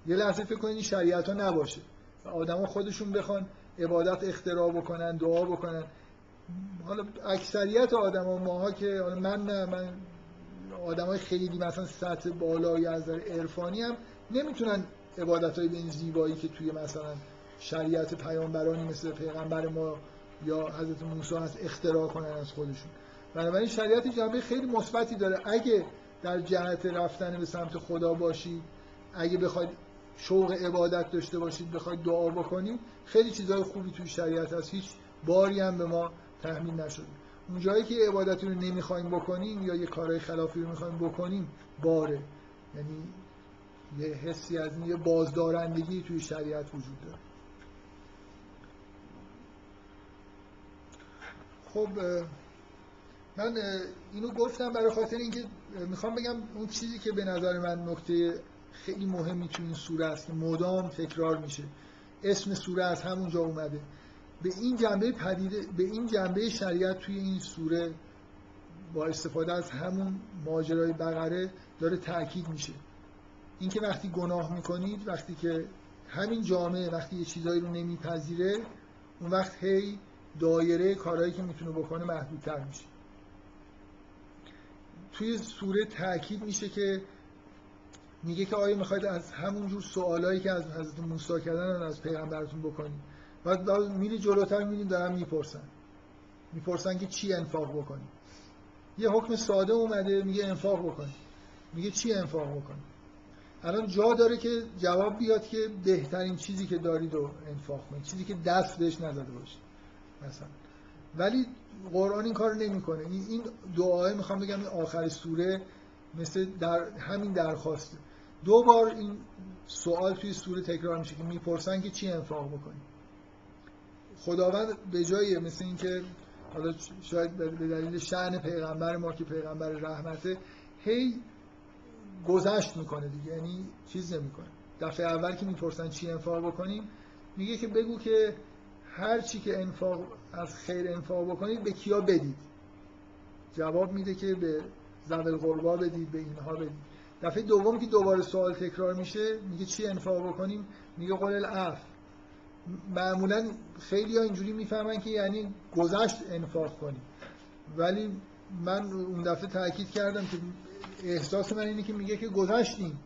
یه لحظه فکر کنید این شریعت ها نباشه. آدما خودشون بخوان عبادت اختراع بکنن دعا بکنن. حالا اکثریت آدما ماها که من نه من آدمای خیلی مثلا سطح بالایی از نظر عرفانی هم نمی‌تونن عبادت های به این زیبایی که توی مثلا شریعت پیامبرانی مثل پیغمبر ما یا حضرت موسی هست اختراع کنن از خودشون. بنابراین شریعت جنبه خیلی مثبتی داره. اگه در جهت رفتن به سمت خدا باشید اگه بخواید شوق عبادت داشته باشید بخواید دعا بکنید خیلی چیزهای خوبی توی شریعت هست. هیچ باری هم به ما تحمیل نشده. اون جایی که عبادتی رو نمی‌خوایم بکنیم یا یه کارهای خلافی رو می‌خوایم بکنیم باره. یعنی یه حسی از یه بازدارندگی توی شریعت وجود داره. خب من اینو گفتم برای خاطر اینکه می‌خوام بگم اون چیزی که به نظر من نکته خیلی مهمی تو این سوره است مدام تکرار میشه. اسم سوره از همونجا اومده. به این جنبه پدیده به این جنبه شریعت توی این سوره با استفاده از همون ماجرای بقره داره تاکید میشه. اینکه وقتی گناه می‌کنید وقتی که همین جامعه وقتی یه چیزایی رو نمیپذیره اون وقت هی دایره کارهایی که می‌تونه بکنه محدودتر میشه. توی سوره تاکید میشه که میگه که آیا می‌خواید از همون جور سوالایی که از حضرت موسی کردن از پیغمبرتون بکنید؟ بعد میری جلوتر می‌بینید دارن می‌پرسن. می‌پرسن که چی انفاق بکنید؟ یه حکم ساده اومده میگه انفاق بکنید. میگه چی انفاق بکنید؟ الان جا داره که جواب بیاد که بهترین چیزی که دارید رو انفاق کنید چیزی که دست بهش نزده باشه. مثلا. ولی قرآن این کار نمی‌کنه. این دعای می‌خوام بگم این آخر سوره مثل در همین درخواسته دو بار این سوال توی سوره تکرار میشه که می‌پرسن که چی انفاق بکنیم؟ خداوند به جای مثل اینکه حالا شاید به دلیل شعن پیغمبر ما که پیغمبر رحمته هی گذشت می‌کنه دیگه یعنی چیز نمی‌کنه. دفعه اول که می‌پرسن چی انفاق بکنیم میگه که بگو که هر چی که انفاق از خیر انفاق بکنید به کیا بدید؟ جواب میده که به زبل قربا بدید به اینها بدید. دفعه دوم که دوباره سوال تکرار میشه میگه چی انفاق بکنیم؟ میگه قول الاف معمولا خیلی ها اینجوری می‌فهمن که یعنی گذشت انفاق کنیم. ولی من اون دفعه تاکید کردم که احساس من اینه که میگه که گذشتیم.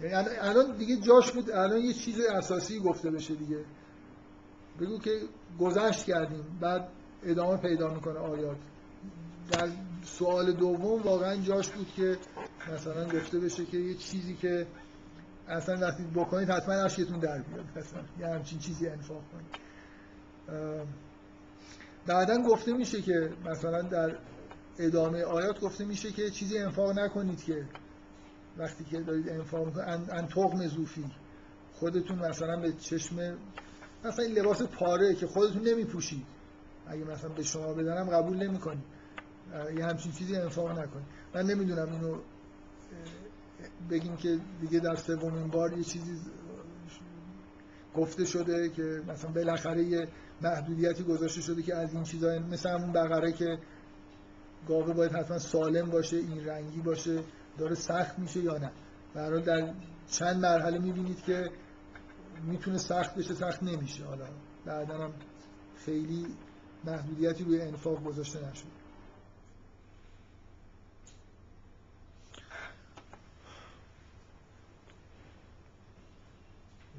یعنی الان دیگه جاش بود الان یه چیز اساسی گفته بشه دیگه. بگو که گذشت کردیم بعد ادامه پیدا می‌کنه آیات. در سوال دوم واقعا جاش بود که مثلا گفته بشه که یه چیزی که اصلا وقتی بکنید حتما اشکتون در بیاد. مثلا یه همچین چیزی انفاق کنید. بعدا گفته میشه که مثلا در ادامه آیات گفته میشه که چیزی انفاق نکنید که وقتی که دارید انفاق می‌کنید. ان, ان تقم زوفی خودتون مثلا به چشم مثلا این لباس پاره که خودتون نمیپوشید. اگه مثلا به شما بدنم قبول نمی‌کنید. یه همچین چیزی انفاق نکنید. من نمی‌دونم اینو بگیم که دیگه در سومین بار یه چیزی گفته شده که مثلا بالاخره یه محدودیتی گذاشته شده که از این چیزا مثل همون بقره که گاوه باید حتما سالم باشه این رنگی باشه داره سخت میشه یا نه؟ برای در چند مرحله می‌بینید که می‌تونه سخت بشه سخت نمیشه. حالا بعدا هم خیلی محدودیتی روی انفاق گذاشته نشده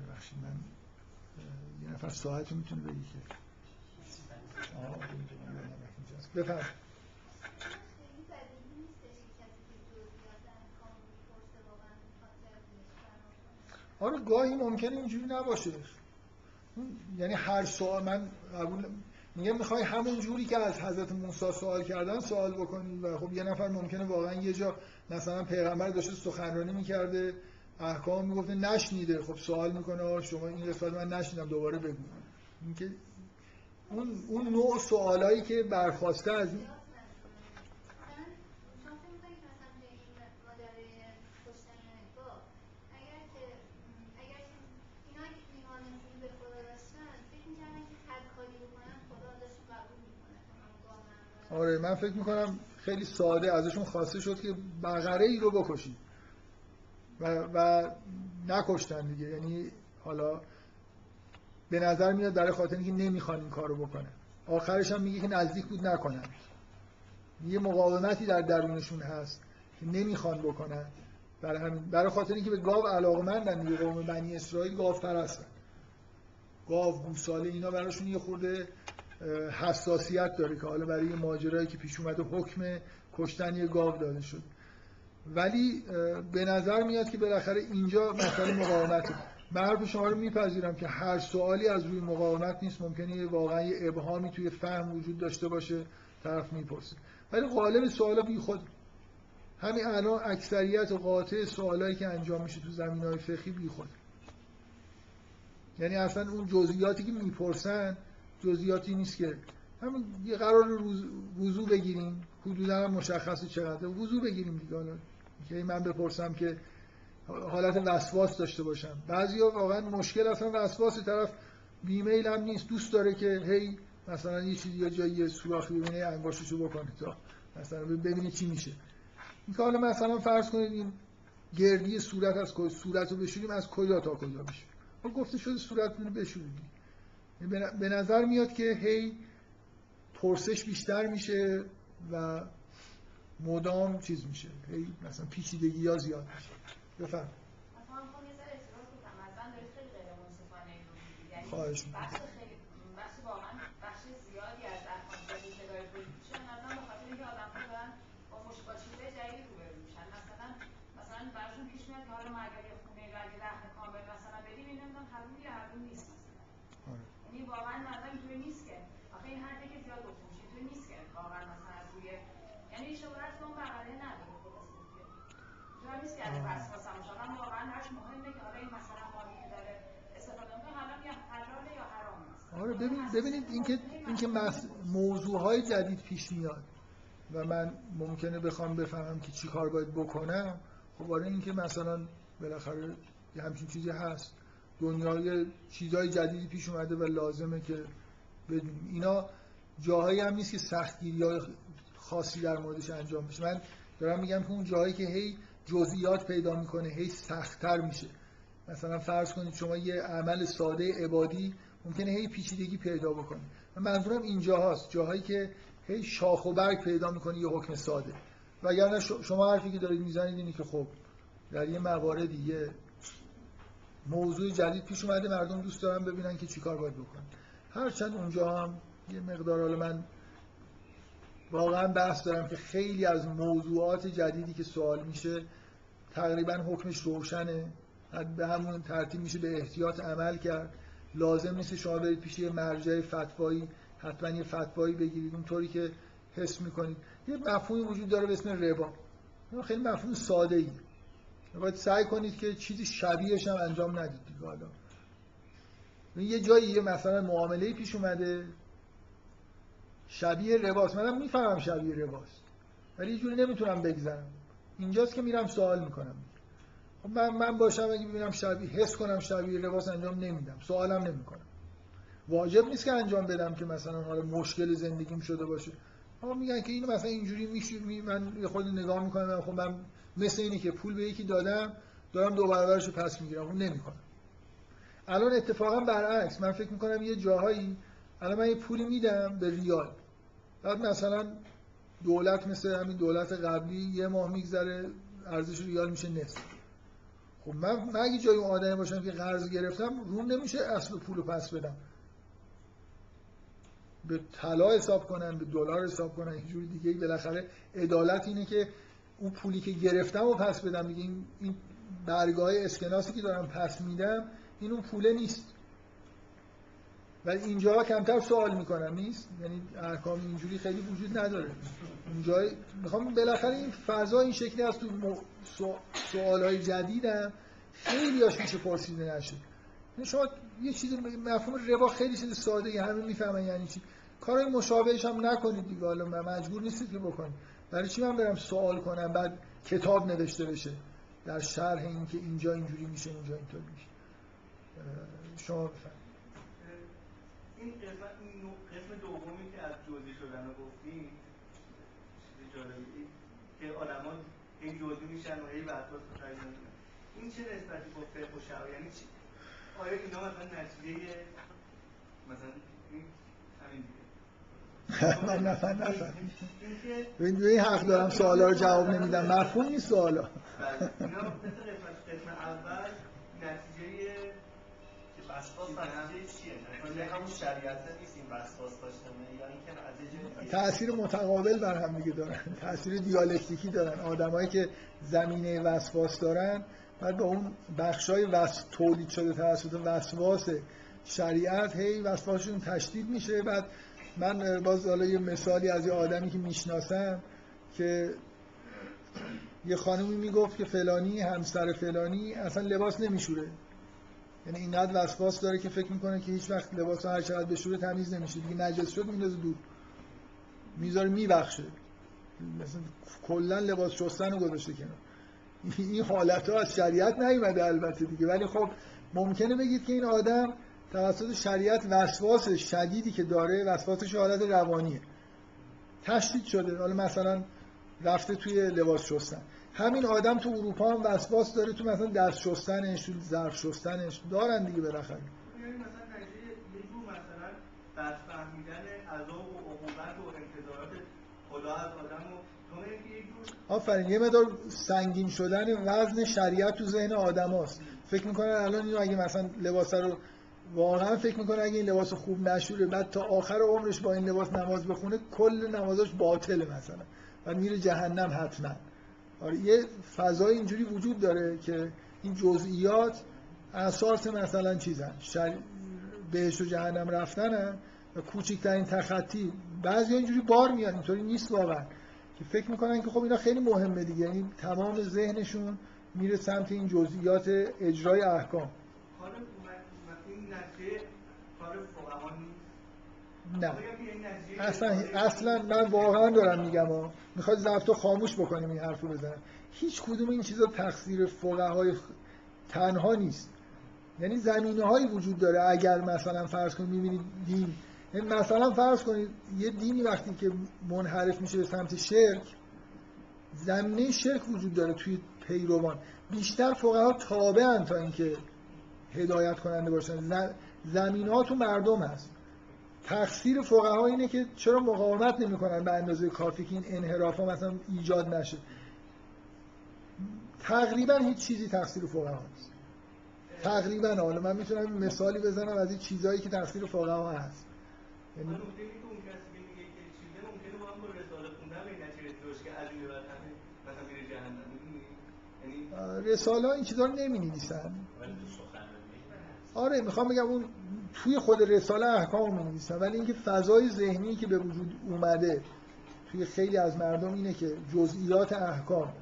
ببخشید من یه نفر ساعتی می‌تونه بگی که بفرم آره گاهی ممکنه اینجوری نباشه. یعنی هر سوال من قبول میگم می‌خوای همون جوری که از حضرت موسی سوال کردن سوال بکنی و خب یه نفر ممکنه واقعا یه جا مثلا پیغمبر داشته سخنرانی می‌کرده احکام می‌گفته نشنیده. خب سوال می‌کنه شما این قسمت من نشنیدم دوباره بگو. اینکه اون اون نوع سوالایی که برخواسته از آره من فکر می‌کنم خیلی ساده ازشون خواسته شد که بقره ای رو بکشید و, و نکشتن دیگه. یعنی حالا به نظر میاد برای خاطر اینکه نمی‌خوان این کارو بکنن. آخرش هم میگه که نزدیک بود نکنن. یه مقاومتی در درونشون هست که نمی‌خوان بکنن. برای همین برای خاطر اینکه به گاو علاقمندن دیگه قوم بنی اسرائیل گاو پرستن گاو گوساله اینا براشون یه خورده حساسیت داره که حالا برای ماجرایی که پیش اومده حکم کشتن یه گاو داده شد. ولی به نظر میاد که بالاخره اینجا مسئله مقاومته. من شما رو میپذیرم که هر سوالی از روی مقاومت نیست. ممکنه واقعا یه ابهامی توی فهم وجود داشته باشه طرف می‌پرسه. ولی غالب سوالا بی خود. همین الان اکثریت قاطع سوالایی که انجام میشه تو زمین های فقهی بی خود. یعنی اصلا اون جزئیاتی که می‌پرسن جزئیاتی نیست که همین یه قرار وضوع بگیریم. حدودا هم مشخصه چقدر وضوع بگیریم دیگه. که من بپرسم که حالت وسواس داشته باشم. بعضیا واقعا مشکل اصلا وسواس طرف بیمیل هم نیست. دوست داره که هی مثلا یه چیزی یا جایی سوراخی ببینه انگاشتشو بکنه. تا مثلا ببینه چی میشه. این که حالا مثلا فرض کنید این گردی صورت از صورت رو بشوریم از کجا تا کجا خب گفته شده صورت رو بشوریم. به نظر میاد که هی پرسش بیشتر میشه و مدام چیز میشه. هی مثلا پیچیدگی ها زیاد میشه. خواهش که داره وجود میشه مثلا براشون پیش میاد که حالا ما اگر یه خونه رهن کامل مثلا بدیم این نمی‌دونم حروم یا حروم نیست. یعنی واقعا نظر اینطوری نیست که. آخه این حرفی که زیاد گفته میشه اینطوری نیست که واقعا مثلا از روی یعنی به اون بغله نداره خلاصه دیگه جا نیست که از وسواس هم باشه آدم واقعا براش مهمه که حالا این مثلا مالی که داره استفاده می‌کنه حالا یا حلاله یا حرام است. آره ببین ببینید اینکه اینکه مس- موضوعهای جدید پیش میاد و من ممکنه بخوام بفهمم که چی کار باید بکنم خب آره اینکه مثلا بالاخره یه همچین چیزی هست. دنیای چیزهای جدیدی پیش اومده و لازمه که بدونیم. اینا جاهایی هم نیست که سختگیری های خاصی در موردش انجام بشه. من دارم میگم که اون جاهایی که هی جزئیات پیدا می‌کنه هی سختتر میشه. مثلا فرض کنید شما یه عمل ساده عبادی ممکنه هی پیچیدگی پیدا بکنه. من منظورم اینجا هاست جاهایی که هی شاخ و برگ پیدا می‌کنه یه حکم ساده. وگرنه شما حرفی که دارید می‌زنید اینه که خب در یه مواردی یه موضوع جدید پیش اومده مردم دوست دارن ببینن که چیکار باید بکنن. هرچند اونجا هم یه مقدار حالا من واقعا بحث دارم که خیلی از موضوعات جدیدی که سوال میشه تقریبا حکمش روشنه. به همون ترتیب میشه به احتیاط عمل کرد. لازم نیست شما برید پیش یه مرجع فتوایی حتما یه فتوایی بگیرید. اونطوری که حس می‌کنید. یه مفهومی وجود داره به اسم ربا. خیلی مفهوم ساده ای باید سعی کنید که چیزی شبیهش هم انجام ندید حالا. یه جایی یه مثلا معامله پیش اومده. شبیه رباست منم می‌فهمم شبیه رباست ولی یه جوری نمی‌تونم بگذرم. اینجاست که میرم سوال می‌کنم. خب من من باشم اگه ببینم شبیه حس کنم شبیه لباس انجام نمیدم. سوالم نمی‌کنم. واجب نیست که انجام بدم که مثلا حالا مشکل زندگیم شده باشه. اما میگن که اینو مثلا اینجوری میشه می من خود نگاه می‌کنم. خب من مثل اینه که پول به یکی دادم دارم دو برابرش رو پس می‌گیرم. اون نمی‌کنم الان اتفاقا برعکس. من فکر می‌کنم یه جاهایی الان من یه پولی میدم به ریال. بعد مثلا دولت مثل همین دولت قبلی یه ماه میگذره ارزش ریال میشه نصف. خب من, من اگه جای اون آدمی باشم که قرض گرفتم روم نمیشه اصل پول رو پس بدم. به طلا حساب کنن به دلار حساب کنن یه جوری دیگه بالاخره عدالت اینه که اون پولی که گرفتم رو پس بدم. دیگه این, این برگاه اسکناسی که دارم پس میدم این اون پوله نیست. ولی اینجا کمتر سوال می‌کنم نیست؟ یعنی احکام اینجوری خیلی وجود نداره. اونجا می‌خوام بالاخره این فضا این شکلی هست تو سوال های جدیدم. خیلی هاش میشه پرسیده نشه. شما یه چیز مفهوم ربا خیلی چیز ساده همه می‌فهمن یعنی چی. کارهای مشابهش هم نکنید دیگه. حالا مجبور نیستید که بکنید. برای چی من برم سوال کنم؟ بعد کتاب نوشته بشه. در شرح این که اینجا اینجوری میشه اینجا اینطور میشه. شما بفرمایید. این قسمت این قسم دومی که از جزئی شدن رو گفتیم جالبی که آدما هی جزئی میشن و هی وسواس این چه نسبتی با فقه و شرع یعنی چی؟ آیا اینا مثلا نتیجه مثلا این نفر نفر. ببین این حق دارم سوالا رو جواب نمیدم. مفهوم نیست سوالا. نتیجه نتیجه چیه؟ همون شریعت نیست این یا اینکه نتیجه تأثیر متقابل بر هم دیگه دارن. تأثیر دیالکتیکی دارن. آدمایی که زمینه وسواس دارن بعد با اون بخشای وس تولید شده توسط وسواس شریعت هی وسواسشون تشدید میشه. بعد من باز حالا یه مثالی از یه آدمی که می‌شناسم که یه خانمی می‌گفت که فلانی همسر فلانی اصلا لباس نمیشوره. یعنی اینقدر وسواس داره که فکر می‌کنه که هیچ وقت لباس هر چقدر بشوره تمیز نمیشه. دیگه نجس شد میندازه دور. می‌ذاره میبخشه. مثلا کلا لباس شستن رو گذاشته کنار. این حالت ها از شریعت نیومده البته دیگه. ولی خب ممکنه بگید که این آدم توسط شریعت وسواس شدیدی که داره وسواسش حالت روانیه. تشدید شده. حالا مثلا رفته توی لباس شستن. همین آدم تو اروپا هم وسواس داره تو مثلا دست شستنش تو ظرف شستنش. دارن دیگه بالاخره. یعنی مثلا یه جور مثلا بد فهمیدن عذاب و عقوبت و انتظارات خدا از آدم و جور آفرین. یه مدار سنگین شدن وزن شریعت تو ذهن آدم هاست. فکر می‌کنن الان اینو اگه مثلا لباس رو واقعا فکر می‌کنه اگه این لباس خوب نشوره بعد تا آخر عمرش با این لباس نماز بخونه کل نمازاش باطله مثلا و میره جهنم حتما. آره یه فضای اینجوری وجود داره که این جزئیات اساس مثلا چیزن. شر... بهش و جهنم رفتنن و کوچکترین تخطی. بعضی اینجوری بار میاد اینطوری نیست واقعا. که فکر می‌کنن که خب اینا خیلی مهمه دیگه. یعنی تمام ذهنشون میره سمت این جزئیات اجرای احکام کار این نتیجه کار فقها نیست نه. نتیجه اصلا اصلا من واقعا دارم میگم می‌خواد ضبط خاموش بکنیم این حرفو بزنم. هیچ کدوم این چیزا تقصیر فقهای تنها نیست. یعنی زمینه هایی وجود داره. اگر مثلا فرض کنید می‌بینید دین یعنی مثلا فرض کنید یه دینی وقتی که منحرف میشه به سمت شرک زمینه شرک وجود داره توی پیروان. بیشتر فقها تابعن تا اینکه هدایت کننده باشن زمینه ها تو مردم هست. تقصیر فقها اینه که چرا مقاومت نمی‌کنن به اندازه کافی که این انحراف ها مثلا ایجاد نشه. تقریبا هیچ چیزی تقصیر فقها نیست. تقریبا حالا من می‌تونم مثالی بزنم از این چیزهایی که تقصیر فقها هست. یعنی رساله به این یعنی ها این چیزا رو نمی نویسن آره می‌خوام بگم اون توی خود رساله احکام رو نویسن ولی اینکه فضای ذهنی که به وجود اومده توی خیلی از مردم اینه که جزئیات احکام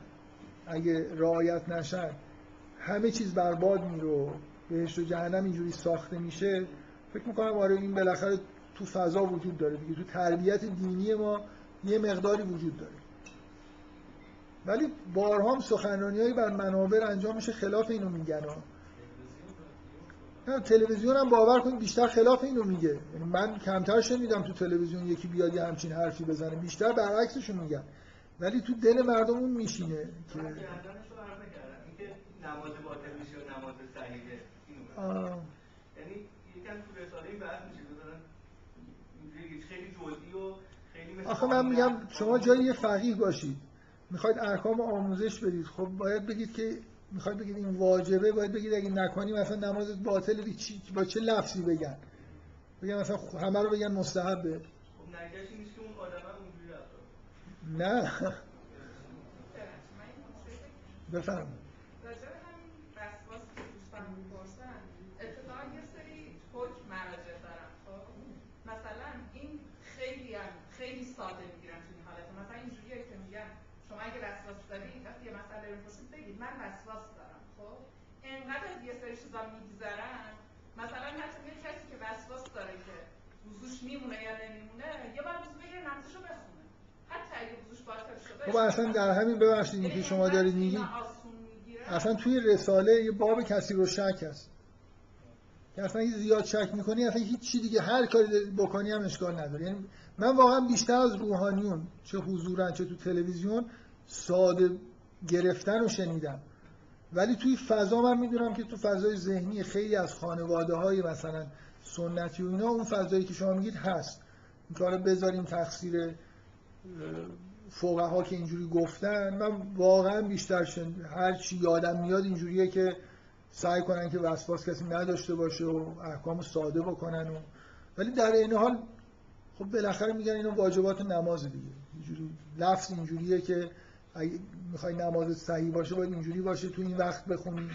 اگه رعایت نشن همه چیز برباد میره و بهشت و جهنم اینجوری ساخته میشه. فکر می‌کنم آره این بالاخره تو فضا وجود داره دیگه. تو تربیت دینی ما یه مقداری وجود داره. ولی بارها هم سخنرانیهایی بر منابر انجام میشه خلاف اینو میگن. ها نه تلویزیون هم باور کنید بیشتر خلاف اینو میگه. یعنی من کمتر شنیدم تو تلویزیون یکی بیاد یه همچین حرفی بزنه بیشتر برعکسشو میگن. ولی تو دل مردم اون میشینه که نماز باطل میشه و نماز صحیحه یعنی یکم تو رساله بحث میشه. خیلی جزئی و خیلی آخه من میگم شما جای یه فقیه باشید. می‌خواید احکام آموزش بدید. خب باید بگید که می‌خواید بگید این واجبه باید بگید اگه نکنی مثلا نمازت باطله دی- چی با چه لفظی بگن؟ بگن مثلا همه رو بگن مستحبه. خب نه. بفرم راجع به همین وسواس که دوستان می‌پرسن اتفاقا یه سری حکم مراجع دارن. خب مثلا این خیلی هم خیلی ساده می‌گیرن تو این حالت مثلا اینجوریه که میگن شما اگه وسواس داری وقتی یه مسئله رو می‌پرسید بگید من وسواس دارم. خب انقدر یه سری چیزا میگذرن. مثلا حتی یه کسی که وسواس داره که وضوش میمونه یا نمیمونه یه بار وضو بگیره نمازشو بخونه. حتی اگه وضوش باطل شده خب اصلا در همین ببخشید که شما دارید میگید. اصلا توی رساله یه باب کسی رو شک هست. که اصلا اگه زیاد شک می‌کنی اصلا هیچ چی دیگه هر کاری بکنی هم اشکال نداره. یعنی من واقعا بیشتر از روحانیون چه حضورن چه تو تلویزیون ساده گرفتن رو شنیدم. ولی توی فضا من می‌دونم که تو فضای ذهنی خیلی از خانواده های مثلا سنتی و اینا اون فضایی که شما میگید هست. این کارو بذاریم تقصیر فقها که اینجوری گفتن من واقعا بیشتر شن... هر چی یادم میاد اینجوریه که سعی کنن که وسواس کسی نداشته باشه و احکام ساده بکنن و ولی در این حال خب بالاخره میگن اینو واجبات نماز دیگه. اینجوری لفظ اینجوریه که اگه می‌خوای نماز صحیح باشه باید اینجوری باشه تو این وقت بخونی.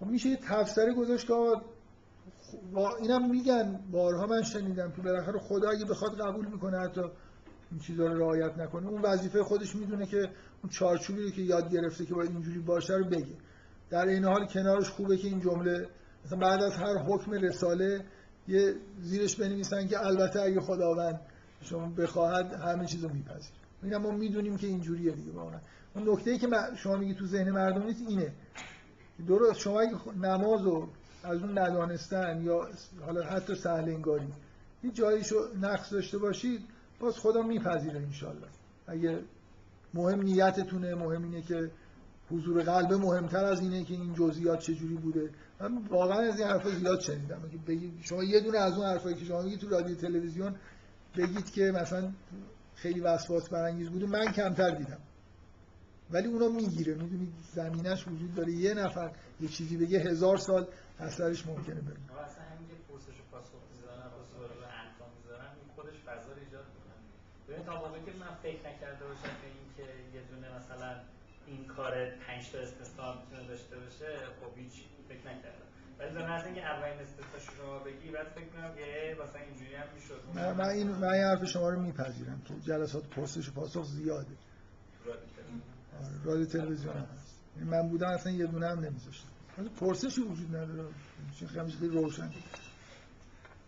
خب میشه یه تفسیر گذاشت که با اینم میگن بارها من شنیدم که بالاخره خدا اگه بخواد قبول می‌کنه حتی این چیزا رو رعایت نکنه. اون وظیفه خودش می‌دونه که اون چارچوبی رو که یاد گرفته که باید اینجوری باشه رو بگه. در این حال کنارش خوبه که این جمله مثلا بعد از هر حکم رساله یه زیرش بنویسن که البته اگه خداوند شما بخواهد همه چیزو میپذیر میگم ما می‌دونیم که اینجوریه دیگه واقعا. اون نکته ای که شما میگی تو ذهن مردم نیست اینه. درست شما اگه نماز رو از اون ندانستن یا حالا حتی سهل انگاری یه جاییشو نقص داشته باشید باز خدا میپذیره انشالله اگه مهم نیتتونه مهم اینه که حضور قلب مهمتر از اینه که این جزئیات چجوری بوده. من واقعا از این حرفا زیاد شنیدم. شما یه دونه از اون حرفایی که شما میگید تو رادیو تلویزیون بگید که مثلا خیلی وسواس برانگیز بوده من کمتر دیدم. ولی اونا می‌گیره می‌دونید زمینش وجود داره. یه نفر یه چیزی بگه هزار سال اثرش ممکنه بره. اصلا همین پرسش و پاسخ می‌ذارن سوال رو انجام می‌ذارن خودش فضا ایجاد می‌کنه. ببین تا موقعی که من فکر نکرده باشم به این که یه دونه مثلا این کار 5 تا استثنا می‌تونه داشته باشه خب هیچ فکر نکردم. ولی در از اینکه اولین استثنا شما بگی بعد فکر کنم که مثلا اینجوری هم می‌شد. من, من این من این حرف شما رو میپذیرم که جلسات پرسش و پاسخ زیاده. آره، رادیو تلویزیون. هم هست یعنی من بودم اصلا یه دونه هم نمیذاشتم. پرسشی وجود نداره. چون خیلی روشن.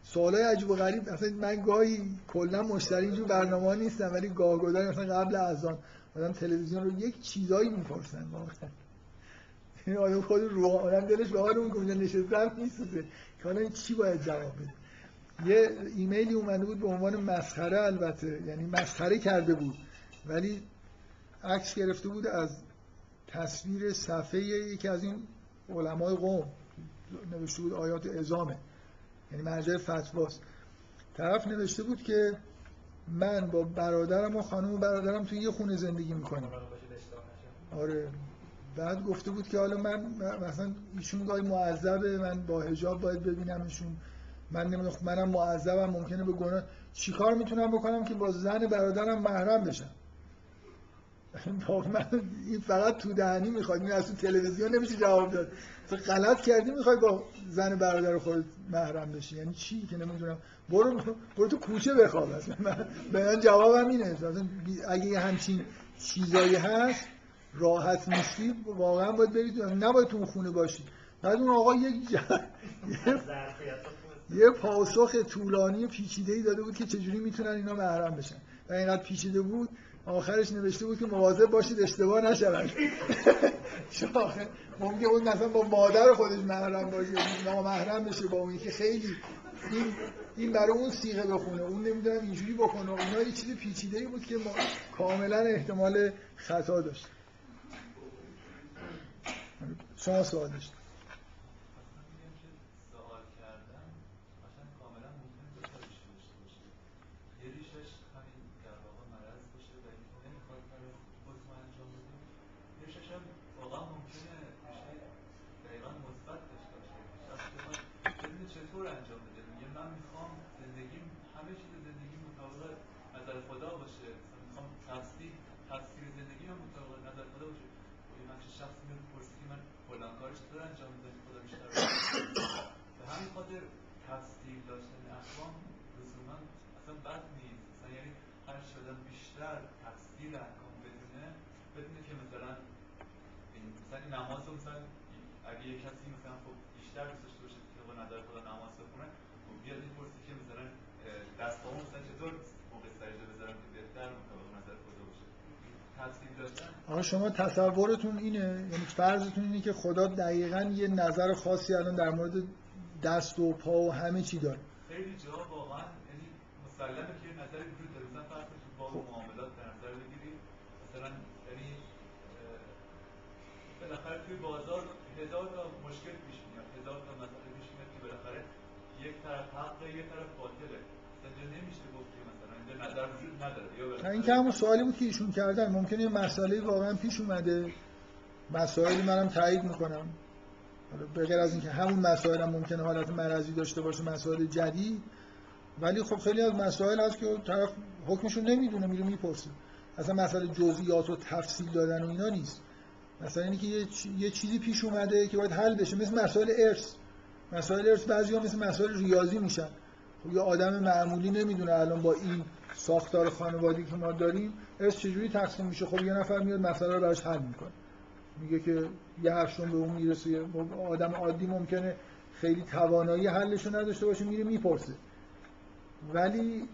سوالای عجیب و غریب. اصلا من گاهی کلا مشتری اینجور برنامه نیستم ولی گاه گداری مثلا قبل از آن آدم تلویزیون رو یک چیزایی می‌پرسن. واقعا. این آدم خود رو آدم دلش به حال اون که اونجا نشستم میسوزه. که حالا چی باید جواب بده؟ یه ایمیلی اومده بود به عنوان مسخره البته یعنی مسخره کرده بود. ولی عکس گرفته بود از تصویر صفحه یکی از این علمای قوم. نوشته بود آیات ازامه یعنی مرجع فتواست. طرف نوشته بود که من با برادرم و خانم و برادرم توی یه خونه زندگی می‌کنیم. آره. بعد گفته بود که حالا من مثلا ایشون گاهی معذبه من با هجاب باید ببینمشون من نمی‌دونم منم معذبم ممکنه به گناه چیکار می‌تونم بکنم که با زن برادرم محرم بشم؟ من این فقط تو دهنی می‌خواد این از تلویزیون نمیشه جواب داد. تو غلط کردی می‌خوای با زن برادر خود محرم بشی. یعنی چی؟ که نمی‌دونم. برو برو تو کوچه بخواب. من به من جوابم اینه. اگه همچین چیزایی هست راحت نیستی واقعا باید برید نباید تو خونه باشی بعد اون آقا یک یه پاسخ طولانی پیچیده ای داده بود که چجوری می‌تونن اینا محرم بشن. و اینقدر پیچیده بود آخرش نوشته بود که مواظب باشید اشتباه نشود. ممکن اون مثلا با مادر خودش محرم باشه محرم بشه با اون که خیلی این این برای اون سیغه بخونه. اون نمی‌دونم اینجوری بکنه. اونا یه چیز پیچیده ای بود که ما کاملا احتمال خطا داشت. شما سوال داشت شما تصورتون اینه یعنی فرضتون اینه که خدا دقیقا یه نظر خاصی الان در مورد دست و پا و همه چی داره. خیلی جا واقعا یعنی مسلمه که نظری وجود داره. مثلا فرض با خب. معاملات در نظر بگیرید مثلا یعنی بالاخره توی بازار هزار تا مشکل پیش میاد هزار تا مسئله پیش میاد که بالاخره یک طرف حق یک طرف باطله. مثلا نمیشه یا این که همون سوالی بود که ایشون کردن ممکنه یه مسئله واقعا پیش اومده. مسائلی منم تایید می‌کنم. به غیر از اینکه همون مسائل هم ممکنه حالت مرضی داشته باشه مسائل جدید. ولی خب خیلی از مسائل هست که طرف حکمشون نمی‌دونه میره می‌پرسه. اصلا مسئله جزئیات و تفصیل دادن و اینا نیست. مثلا اینکه یه, چیزی پیش اومده که باید حل بشه مثل مسائل ارث. مسائل ارث بعضی مثل مسائل ریاضی میشن. خب یه آدم معمولی نمی‌دونه الان با این ساختار خانوادگی که ما داریم ارث چجوری تقسیم میشه؟ خب یه نفر میاد مسئله رو براش حل می‌کنه. میگه که یه هشتم به اون می‌رسه آدم عادی ممکنه خیلی توانایی حلش رو نداشته باشه میره می‌پرسه. ولی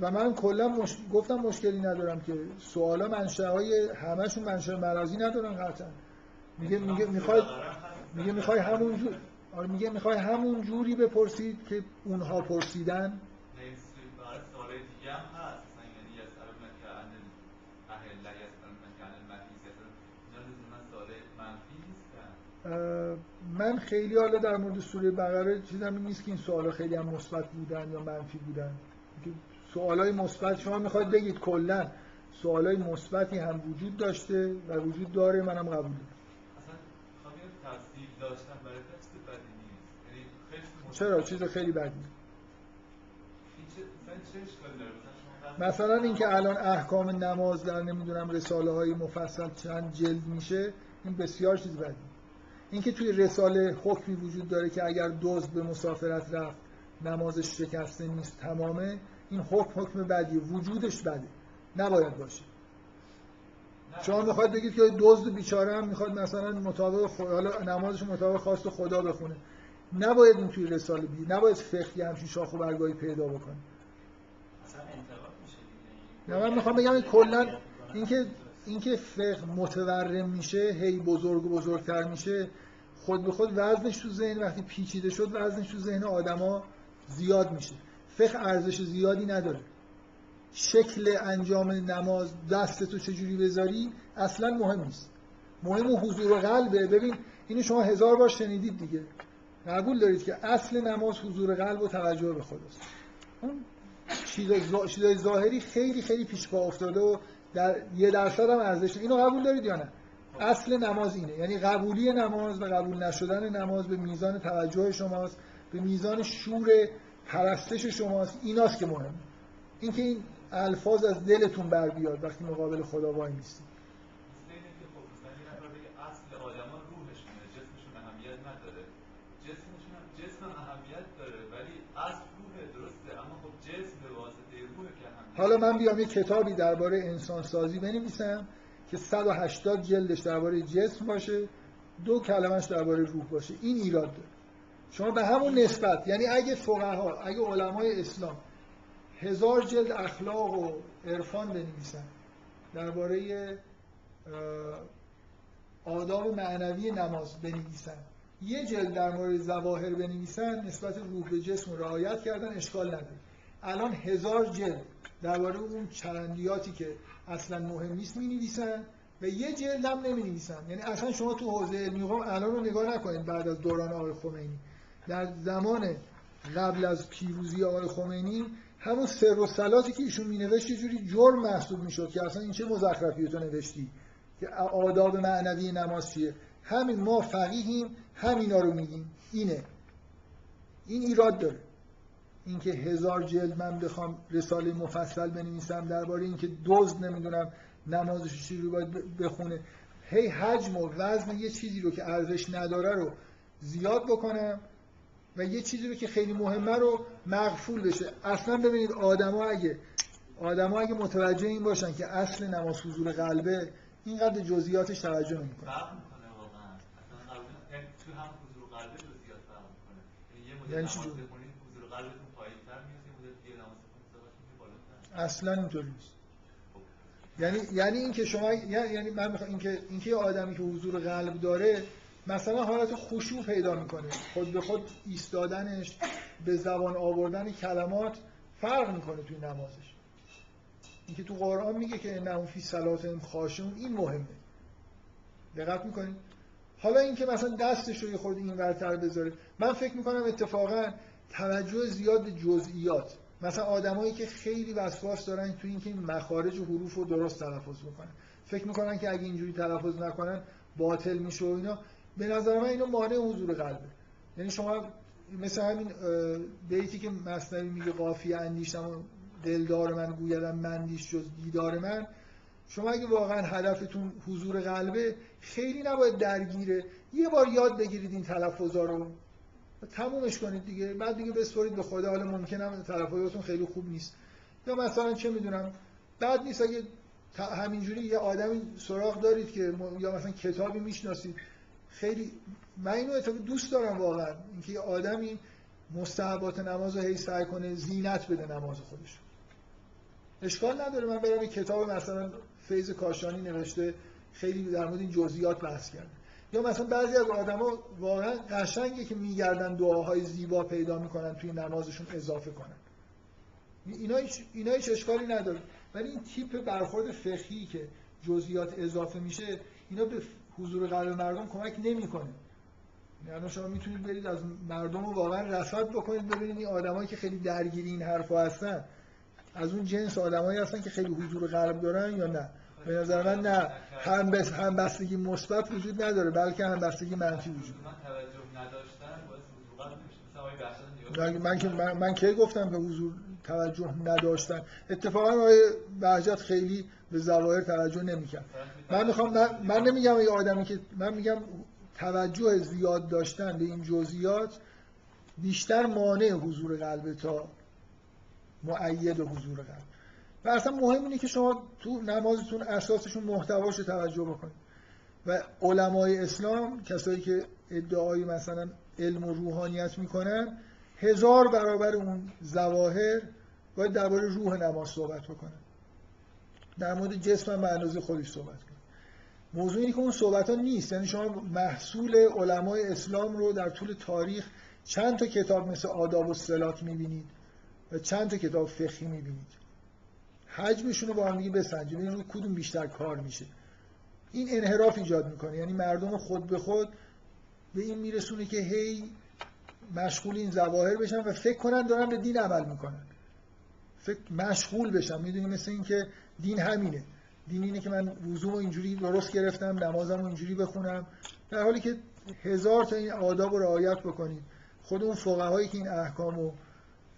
و من کلا مش... گفتم مشکلی ندارم که سوالا منشأ های همشون منشأ مرضی ندارن قطعا. میگه میگه می‌خوای میگه می‌خوای همون جور آره میگه می‌خوای همون جوری بپرسید که اونها پرسیدن. من خیلی حالا در مورد سوره بقره چیزم نیست که این سوالا خیلی هم مثبت بودن یا منفی بودن. سوالای مثبت شما می‌خواید بگید کلا سوالای مثبتی هم وجود داشته و وجود داره منم قبول دارم. داشتن برای تست بدی نیست. یعنی چرا؟ چیز خیلی بدی. مثلا اینکه الان احکام نماز در نمی‌دونم رساله های مفصل چند جلد میشه این بسیار چیز بدی. اینکه توی رساله حکمی وجود داره که اگر دزد به مسافرت رفت نمازش شکسته نیست تمامه این حکم حکم بدیه وجودش بده نباید باشه. شما می‌خواد بگید که دزد بیچاره هم می‌خواد مثلا مطابق خدا حالا نمازش مطابق خواست خدا بخونه. نباید این توی رساله بی نباید فقهی همچین شاخ و برگاهی پیدا بکنه. اصلا انتقاد میشه نه من می‌خوام بگم کلا اینکه اینکه فقه متورم میشه هی بزرگ و بزرگتر میشه خود به خود وزنش تو ذهن وقتی پیچیده شد وزنش تو ذهن آدما زیاد میشه. فقه ارزش زیادی نداره. شکل انجام نماز دستتو چجوری بذاری اصلا مهم نیست. مهم حضور قلبه. ببین اینو شما هزار بار شنیدید دیگه. قبول دارید که اصل نماز حضور قلب و توجه به خداست. چیزای ظاهری خیلی خیلی پیش پا افتاده و در یه درصد هم ارزش اینو قبول دارید یا نه؟ اصل نماز اینه. یعنی قبولی نماز و قبول نشدن نماز به میزان توجه شماست به میزان شور پرستش شماست. ایناست که مهمه. اینکه این الفاظ از دلتون بر بیاد وقتی مقابل خدا وای میستید حالا من بیام یه کتابی درباره انسان سازی بنویسم. که 180 جلدش درباره جسم باشه دو کلمش درباره روح باشه. این ایراد داره. شما به همون نسبت یعنی اگه فقها اگه علمای اسلام هزار جلد اخلاق و عرفان بنویسن درباره آداب معنوی نماز بنویسن یه جلد در مورد زواهر بنویسن نسبت روح به جسم رعایت کردن اشکال نداره. الان هزار جلد درباره اون چرندیاتی که اصلا مهم نیست می نویسن و یه جلد هم نمی نویسن یعنی اصلا شما تو حوزه علمی الان رو نگاه نکنید بعد از دوران آقای خمینی. در زمان قبل از پیروزی آقای خمینی همون سر و سلاتی که ایشون مینوشت یه جوری جرم محسوب می‌شد که اصلا این چه مزخرفی تو نوشتی؟ که آداب معنوی نماز چیه؟ همین ما فقیهیم همینا رو میگیم. اینه. این ایراد داره. اینکه هزار جلد من بخوام رساله مفصل بنویسم درباره اینکه دزد نمی‌دونم نمازش چی رو باید بخونه. هی حجم و وزن یه چیزی رو که ارزش نداره رو زیاد بکنم و یه چیزی رو که خیلی مهمه رو مغفول بشه. اصلا ببینید آدما اگه آدما اگه متوجه این باشن که اصل نماز حضور قلبه اینقدر جزئیاتش توجه نمی‌کنه. قبول یعنی تو هم حضور قلبه جزئیات فرق می‌کنه یعنی یه مدل یعنی نماز چی؟ بخونید حضور قلبتون پایین‌تر میاد یه مدل دیگه نماز بخونید صداتون میاد بالاتر اصلا اینطوری نیست. یعنی یعنی اینکه شما یعنی یعنی من می‌خوام اینکه اینکه یه آدمی که حضور قلب داره مثلا حالت خشوع پیدا می‌کنه. خود به خود ایستادنش به زبان آوردن کلمات فرق می‌کنه توی نمازش. اینکه تو قرآن میگه که انهم فی صلاتهم خاشعون این مهمه. دقت می‌کنید؟ حالا اینکه مثلا دستش رو یه خورده این ورتر بذاره من فکر می‌کنم اتفاقا توجه زیاد به جزئیات. مثلا آدمایی که خیلی وسواس دارن تو اینکه این مخارج و حروف رو درست تلفظ بکنن. فکر می‌کنن که اگه اینجوری تلفظ نکنن باطل میشه و اینا. به نظر من اینو مانع حضور قلبه. یعنی شما مثل همین بیتی که مصنوی میگه قافیه اندیشتم و دلدار من گویدم مندیش جز دیدار من. شما اگه واقعا هدفتون حضور قلبه خیلی نباید درگیره. یه بار یاد بگیرید این تلفظا رو. تمومش کنید دیگه. بعد دیگه بسپرید به خدا. حالا ممکنه تلفظاتون خیلی خوب نیست. یا مثلا چه می‌دونم بعد نیست اگه همینجوری یه آدمی سراغ دارید که یا مثلا کتابی می‌شناسید. خیلی من اینو دوست دارم واقعا. اینکه یه آدمی مستحبات نماز رو هی سعی کنه زینت بده نماز خودش. اشکال نداره. من برم کتاب مثلا فیض کاشانی نوشته. خیلی در مورد این جزئیات بحث کرده یا مثلا بعضی از آدما واقعا قشنگه که میگردن دعاهای زیبا پیدا می‌کنن توی نمازشون اضافه کنن. اینا هیچ اشکالی نداره. ولی این تیپ برخورد فقهی که جزئیات اضافه میشه اینا به حضور قلب مردم کمک نمی‌کنه. یعنی شما می‌تونید برید از مردم رو واقعا رصد بکنید ببینید این آدمایی که خیلی درگیر این حرفا هستن از اون جنس آدمایی هستن که خیلی حضور قلب دارن یا نه. به نظر من نه. هم بس هم بستگی مثبت وجود نداره بلکه هم بستگی منفی وجود من بحثان یا من که من, من کی گفتم که حضور توجه نداشتن اتفاقا آقای بهجت خیلی به ظواهر توجه نمی‌کرد. من می‌خوام من, من نمیگم یه آدمی که من میگم توجه زیاد داشتن به این جزئیات بیشتر مانع حضور قلب تا معید حضور قلب. و اصلا مهم اینه که شما تو نمازتون اساسشون محتواش توجه بکنید. و علمای اسلام کسایی که ادعای مثلا علم و روحانیت می‌کنن هزار برابر اون زواهر باید درباره روح نماز صحبت بکنن. در مورد جسم به اندازه خودش صحبت کنن. موضوع اینه که اون صحبت ها نیست. یعنی شما محصول علمای اسلام رو در طول تاریخ چند تا کتاب مثل آداب و سلات می‌بینید و چند تا کتاب فقهی می‌بینید. حجمشون رو با هم دیگه بسنجید ببینید روی کدوم بیشتر کار میشه. این انحراف ایجاد می‌کنه. یعنی مردم خود به خود به این میرسونه که هی مشغول این ظواهر بشن و فکر کنن دارن به دین عمل می‌کنن. فکر مشغول بشن. می‌دونی مثل این که دین همینه. دین اینه که من وضوع اینجوری درست گرفتم نمازم رو اینجوری بخونم. در حالی که هزار تا این آداب رو رعایت بکنید. خود اون فقهایی که این احکام رو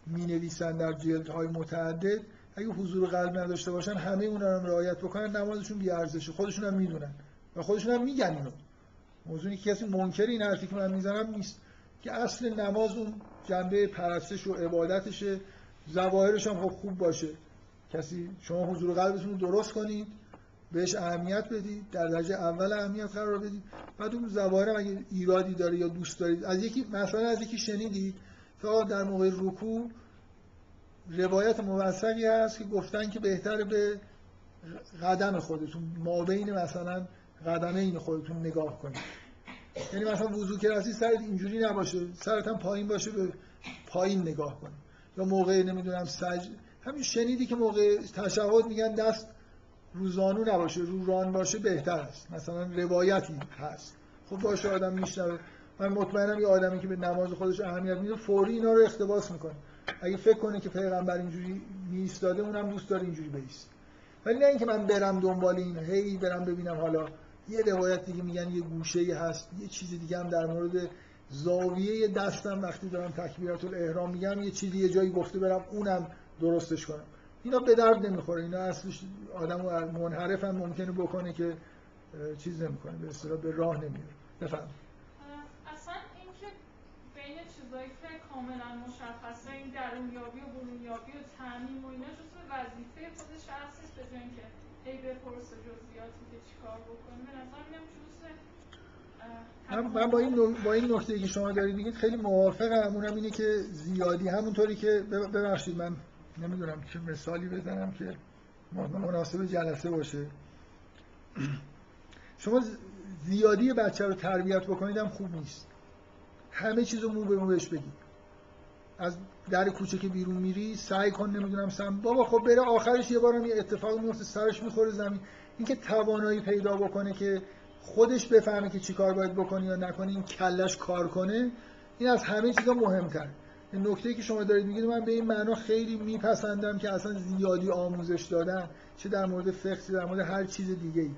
می نویسن در جلدهای متعدد اگه حضور قلب نداشته باشن همه اون رو رعایت بکنن نمازشون بی ارزشه. خودشون هم می‌دونن. و خودشون هم میگن اینو. موضوعی که کسی منکر این حرفی که من می‌زنم نیست. که اصل نماز اون جنبه پرستش و عبادتشه ظواهرش هم خب خوب باشه. کسی شما حضور قلبتون رو درست کنید بهش اهمیت بدید در درجه اول اهمیت قرار بدید. بعد اون ظواهر هم اگه ایرادی داره یا دوست دارید از یکی مثلا از یکی شنیدید که در موقع رکوع روایت موثقی هست که گفتن که بهتر به قدم خودتون ما بین مثلا قدمه این خودتون نگاه کنید. یعنی مثلا وضو که رسی سرت اینجوری نباشه سرت هم پایین باشه به پایین نگاه کنید. یا موقع نمی‌دونم سج همین شنیدی که موقع تشهد میگن دست روزانو نباشه رو ران باشه بهتر است. مثلا روایتی هست. خب باشه آدم میشنوه. من مطمئنم یه آدمی که به نماز خودش اهمیت میده فوری اینا رو اقتباس می‌کنه. اگه فکر کنه که پیغمبر اینجوری میستاده اونم دوست داره اینجوری بیست. ولی نه اینکه من برم دنبال این هی برم ببینم حالا. یه روایت دیگه میگن یه گوشه هست یه چیز دیگه هم در مورد زاویه دستم. وقتی دارم تکبیرات الاحرام میگم یه چیزی یه جایی گفته برم اونم درستش کنم. اینا به درد نمی‌خوره. اینا اصلش آدم منحرف هم ممکنه بکنه که چیز نمی‌کنه به اصطلاح به راه نمیره. بفهم اصلا اینکه بین چیزایی کاملا مشخصه. این درونیابی و برونیابی و تعمیم و اینا جزو وظیفه خود شخص به جای اینکه هی بپرسه جزئیاتی که چیکار بکنه. به نظر میاد من, با این با این نکته که شما دارید میگید خیلی موافقم. اونم اینه که زیادی همونطوری که ببخشید من نمی‌دونم چه مثالی بزنم که مناسب جلسه باشه. شما زیادی بچه رو تربیت بکنید هم خوب نیست. همه چیز مو به مو بهش بگید. از در کوچه که بیرون میری سعی کن نمی‌دونم سم. بابا خب بره آخرش یه بارم یه اتفاق میفته سرش می‌خوره زمین. اینکه توانایی پیدا بکنه که خودش بفهمه که چیکار باید بکنی یا نکنی این کلش کار کنه این از همه چیزا مهمتر. این نکته که شما دارید میگید من به این معنا خیلی میپسندم که اصلا زیادی آموزش دادن چه در مورد فقه در مورد هر چیز دیگه ای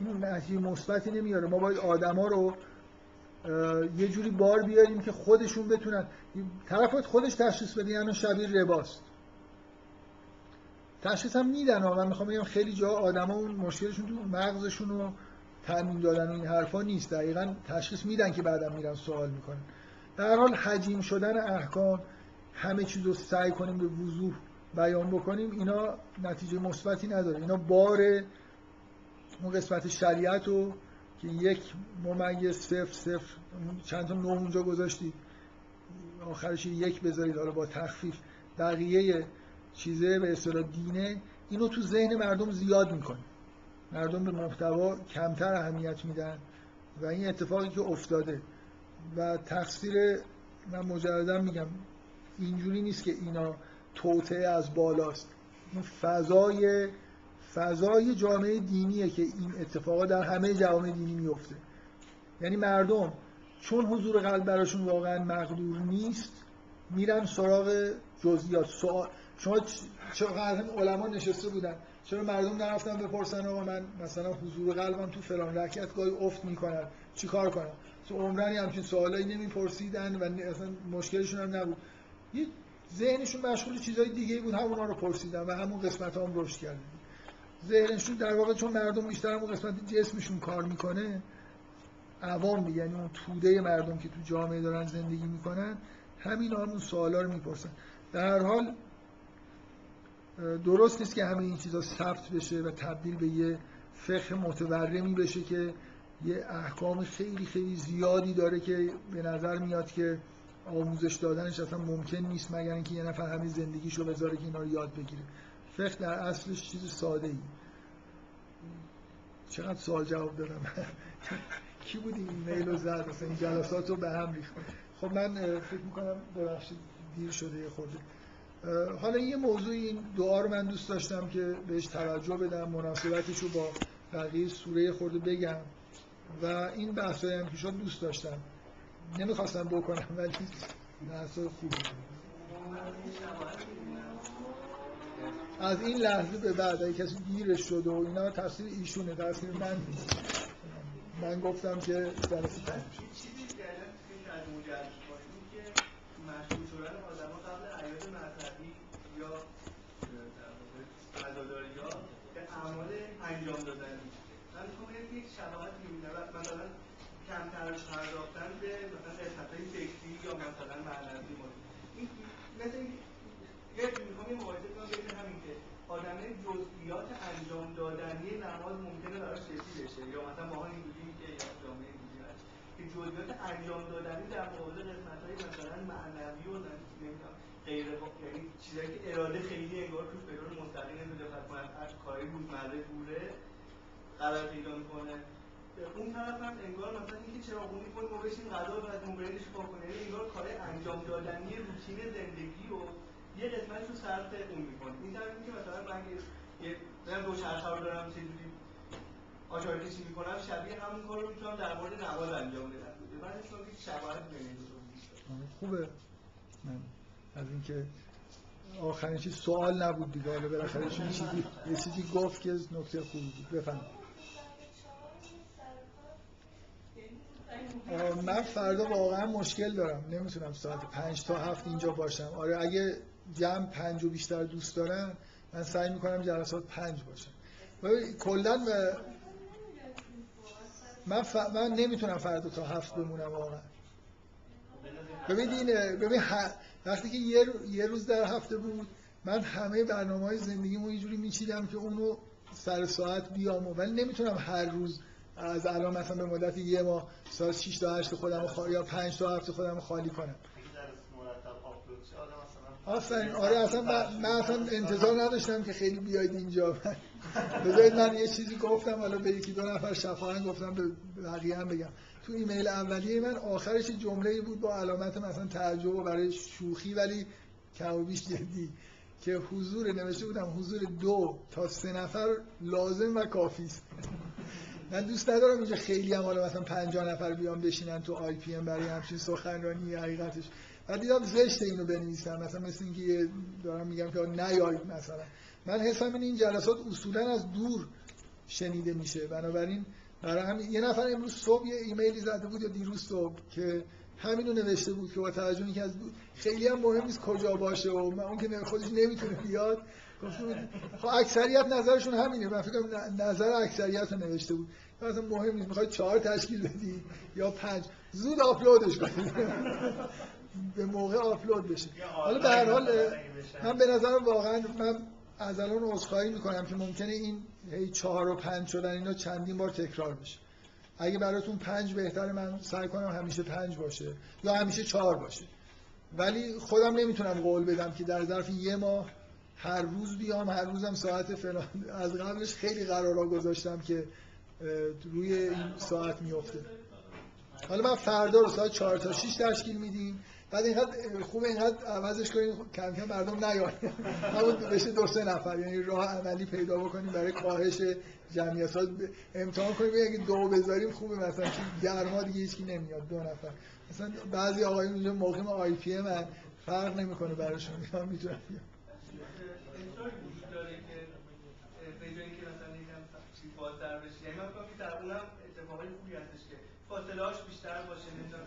این نتیجه مثبتی نمیاره. ما باید آدما رو یه جوری بار بیاریم که خودشون بتونن. طرف خودش تشخیص بده یعنی شبیه رباست. تشخیص هم میدن من می‌خوام بگم خیلی جا آدما اون مشکلشون تو مغزشون رو تامین دادن و این حرفا نیست. دقیقا تشخیص میدن که بعدا میرن سوال می‌کنن. در حال حجیم شدن احکام همه چیز رو سعی کنیم به وضوح بیان بکنیم اینا نتیجه مثبتی نداره. اینا بار اون قسمت شریعت رو که یک ممیز صفر صفر چند تا نه اونجا گذاشتید آخرش یک بذارید حالا با تخفیف. بقیه چیزه به اصطلاح دینه اینو تو ذهن مردم زیاد می‌کنه. مردم به محتوا کمتر اهمیت میدن و این اتفاقی که افتاده و تقصیر من مجردا میگم اینجوری نیست که اینا توطعه از بالاست. فضای فضای جامعه دینیه که این اتفاقا در همه جوامع دینی میفته. یعنی مردم چون حضور قلب براشون واقعا مقدور نیست میرن سراغ جزئیات. سوال شما چقدر علما نشسته بودن؟ چرا مردم نرفتن بپرسن آقا من مثلا حضور قلبم تو فلان رکعت گاهی افت می‌کنن؟ چیکار کنم؟ تو عمرنی همچین سوالایی نمیپرسیدن و اصلا مشکلشون هم نبود. یه ذهنشون مشغول چیزهای دیگه بود همونا رو پرسیدن و همون قسمت هم رشد کردن. ذهنشون در واقع چون مردم بیشتر همون قسمت جسمشون کار می‌کنه عوام یعنی اون توده مردم که تو جامعه دارن زندگی می‌کنن همین همون سوالا رو می‌پرسن. در حال درست نیست که همه این چیزا ثبت بشه و تبدیل به یه فقه متورمی بشه که یه احکام خیلی خیلی زیادی داره که به نظر میاد که آموزش دادنش اصلا ممکن نیست مگر اینکه یه نفر همین زندگیشو بذاره که اینا رو یاد بگیره. فقه در اصلش چیز ساده ای چقدر سوال جواب دادم. کی بود این ایمیل رو زد این جلسات رو به هم ریخت. خب من فکر می‌کنم ببخشید دیر شده یه خورده. حالا یه موضوع این دعا رو من دوست داشتم که بهش توجه بدم مناسبتش رو با بقیه سوره خورده بگم. و این بحثایی هم که شد دوست داشتم. نمی‌خواستم بکنم ولی بحث خوبی از این لحظه به بعد کسی گیرش شد و اینا تفسیر ایشونه تفسیر من من گفتم که جلسه چیزی که از مشهور شدن آدم ها قبل عیاد مذهبی یا عزاداری ها به اعمال انجام دادن. من می‌خوام یک شباهت می‌بینم مثلا کمتر پرداختن به مثلا قسمت های فکری یا مثلا معنوی این مثل یه می‌خوام مقایسه کنم بین همین که آدم جزئیات انجام دادنی نماز ممکنه براش رسید بشه. یا مثلا ما این بودیم که یا جامعه اینجوری هست که جزئیات انجام دادنی در مقابل قسمت های مثلا معنوی و نمی‌دونم غیر یعنی چیزایی که اراده خیلی انگار توش به طور مستقیم نمیده کنن از کاری روزمره دوره قرار پیدا می‌کنه. اون طرف هم انگار مثلا اینکه چراغونی کنیم و بشیم غذا و از موبایلش کنیم انگار کار انجام دادنی روتین زندگی و یه قسمتش رو صرف اون می‌کنیم این طرف که مثلا من یه دو چرخه رو دارم چه جوری آچار کشی می‌کنم شبیه همون کار رو می‌تونم در مورد نماز انجام بدم. من چون یک شباهت خوبه. من از اینکه آخرین چیز سوال نبود دیگه. حالا بالاخره چیزی یه چیزی گفت که نکته خوبی بود. بفهم من فردا واقعا مشکل دارم. نمی‌تونم ساعت پنج تا هفت اینجا باشم. آره اگه جمع پنج و بیشتر دوست دارن من سعی می‌کنم جلسات پنج باشم کلا من, ف... من نمی‌تونم فردا تا هفت بمونم واقعا. ببینید ببین ه... وقتی که یه, یه روز در هفته بود من همه برنامه های زندگیمو یه جوری میچیدم که اونو سر ساعت بیام ولی نمی‌تونم هر روز از الان مثلا به مدت یه ماه ساعت 6 تا 8 خودم خالی یا 5 تا هفته خودم خالی کنم. آفرین. آره اصلا من, اصلا انتظار نداشتم که خیلی بیاید اینجا. بذارید من یه چیزی گفتم حالا به یکی دو نفر شفاهن گفتم به بقیه هم بگم. تو ایمیل اولیه من آخرش جمله بود با علامت مثلا تعجب و برای شوخی ولی کم و بیش جدی که حضور نوشته بودم حضور دو تا سه نفر لازم و کافی است. من دوست ندارم اینجا خیلی هم حالا مثلا 50 نفر بیان بشینن تو IPM برای همچین سخنرانی حقیقتش. و دیدم زشت اینو بنویسم مثلا مثل اینکه دارم میگم که نیایید مثلا. من حسم این این جلسات اصولا از دور شنیده میشه. بنابراین برای همین یه نفر امروز صبح یه ایمیلی زده بود یا دیروز صبح که همینو نوشته بود که با توجه که از خیلی هم مهم نیست کجا باشه و من اون که خودش نمی‌تونه بیاد. بود خب اکثریت نظرشون همینه. من فکر نظر اکثریت رو نوشته بود. مثلا مهم نیست. می‌خوای چهار تشکیل بدی یا پنج؟ زود آپلودش کنید به موقع آپلود بشه. حالا به هر حال من به نظر واقعا من از الان عذرخواهی می‌کنم که ممکنه این هی چهار و پنج شدن اینا چندین بار تکرار بشه. اگه براتون پنج بهتره من سعی کنم همیشه پنج باشه یا همیشه چهار باشه. ولی خودم نمی‌تونم قول بدم که در ظرف یه ماه هر روز بیام هر روزم ساعت فلان. از قبلش خیلی قرارا گذاشتم که روی این ساعت میفته حالا من فردا رو ساعت 4 تا 6 تشکیل میدیم. بعد اینقدر خوب اینقدر عوضش کنیم کم کم مردم نیاد همون بشه دو سه نفر یعنی راه عملی پیدا بکنیم برای کاهش جمعیت امتحان کنیم. اگه دو بذاریم خوبه مثلا گرما دیگه هیچکی نمیاد دو نفر. مثلا بعضی آقایون اینجا مقیم آی پی من فرق نمی‌کنه براشون می‌تونن بیان. بازتر بشه یعنی من فکر که در اونم اتفاقای خوبی هستش که فاصله هاش بیشتر باشه نمی‌دونم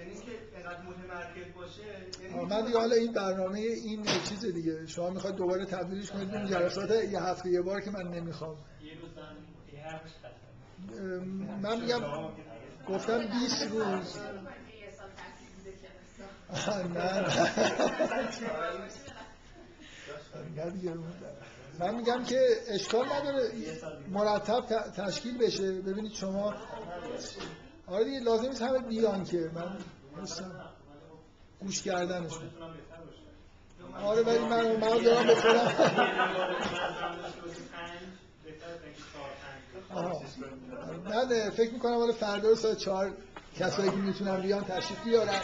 یعنی یعنی که اینقدر متمرکز باشه یعنی من دیگه حالا این برنامه این چیز دیگه. شما می‌خواید دوباره تبدیلش کنید اون جلسات یه هفته یه بار که من نمی‌خوام. من میگم گفتم 20 روز. نه. من میگم که اشکال نداره. مرتب تشکیل بشه. ببینید شما آره دیگه لازم نیست همه بیان که. من هستم گوش باشه آره ولی من من دارم به خودم. من فکر می‌کنم حالا فردا ساعت چهار کسایی که می‌تونن بیان تشریف بیارن.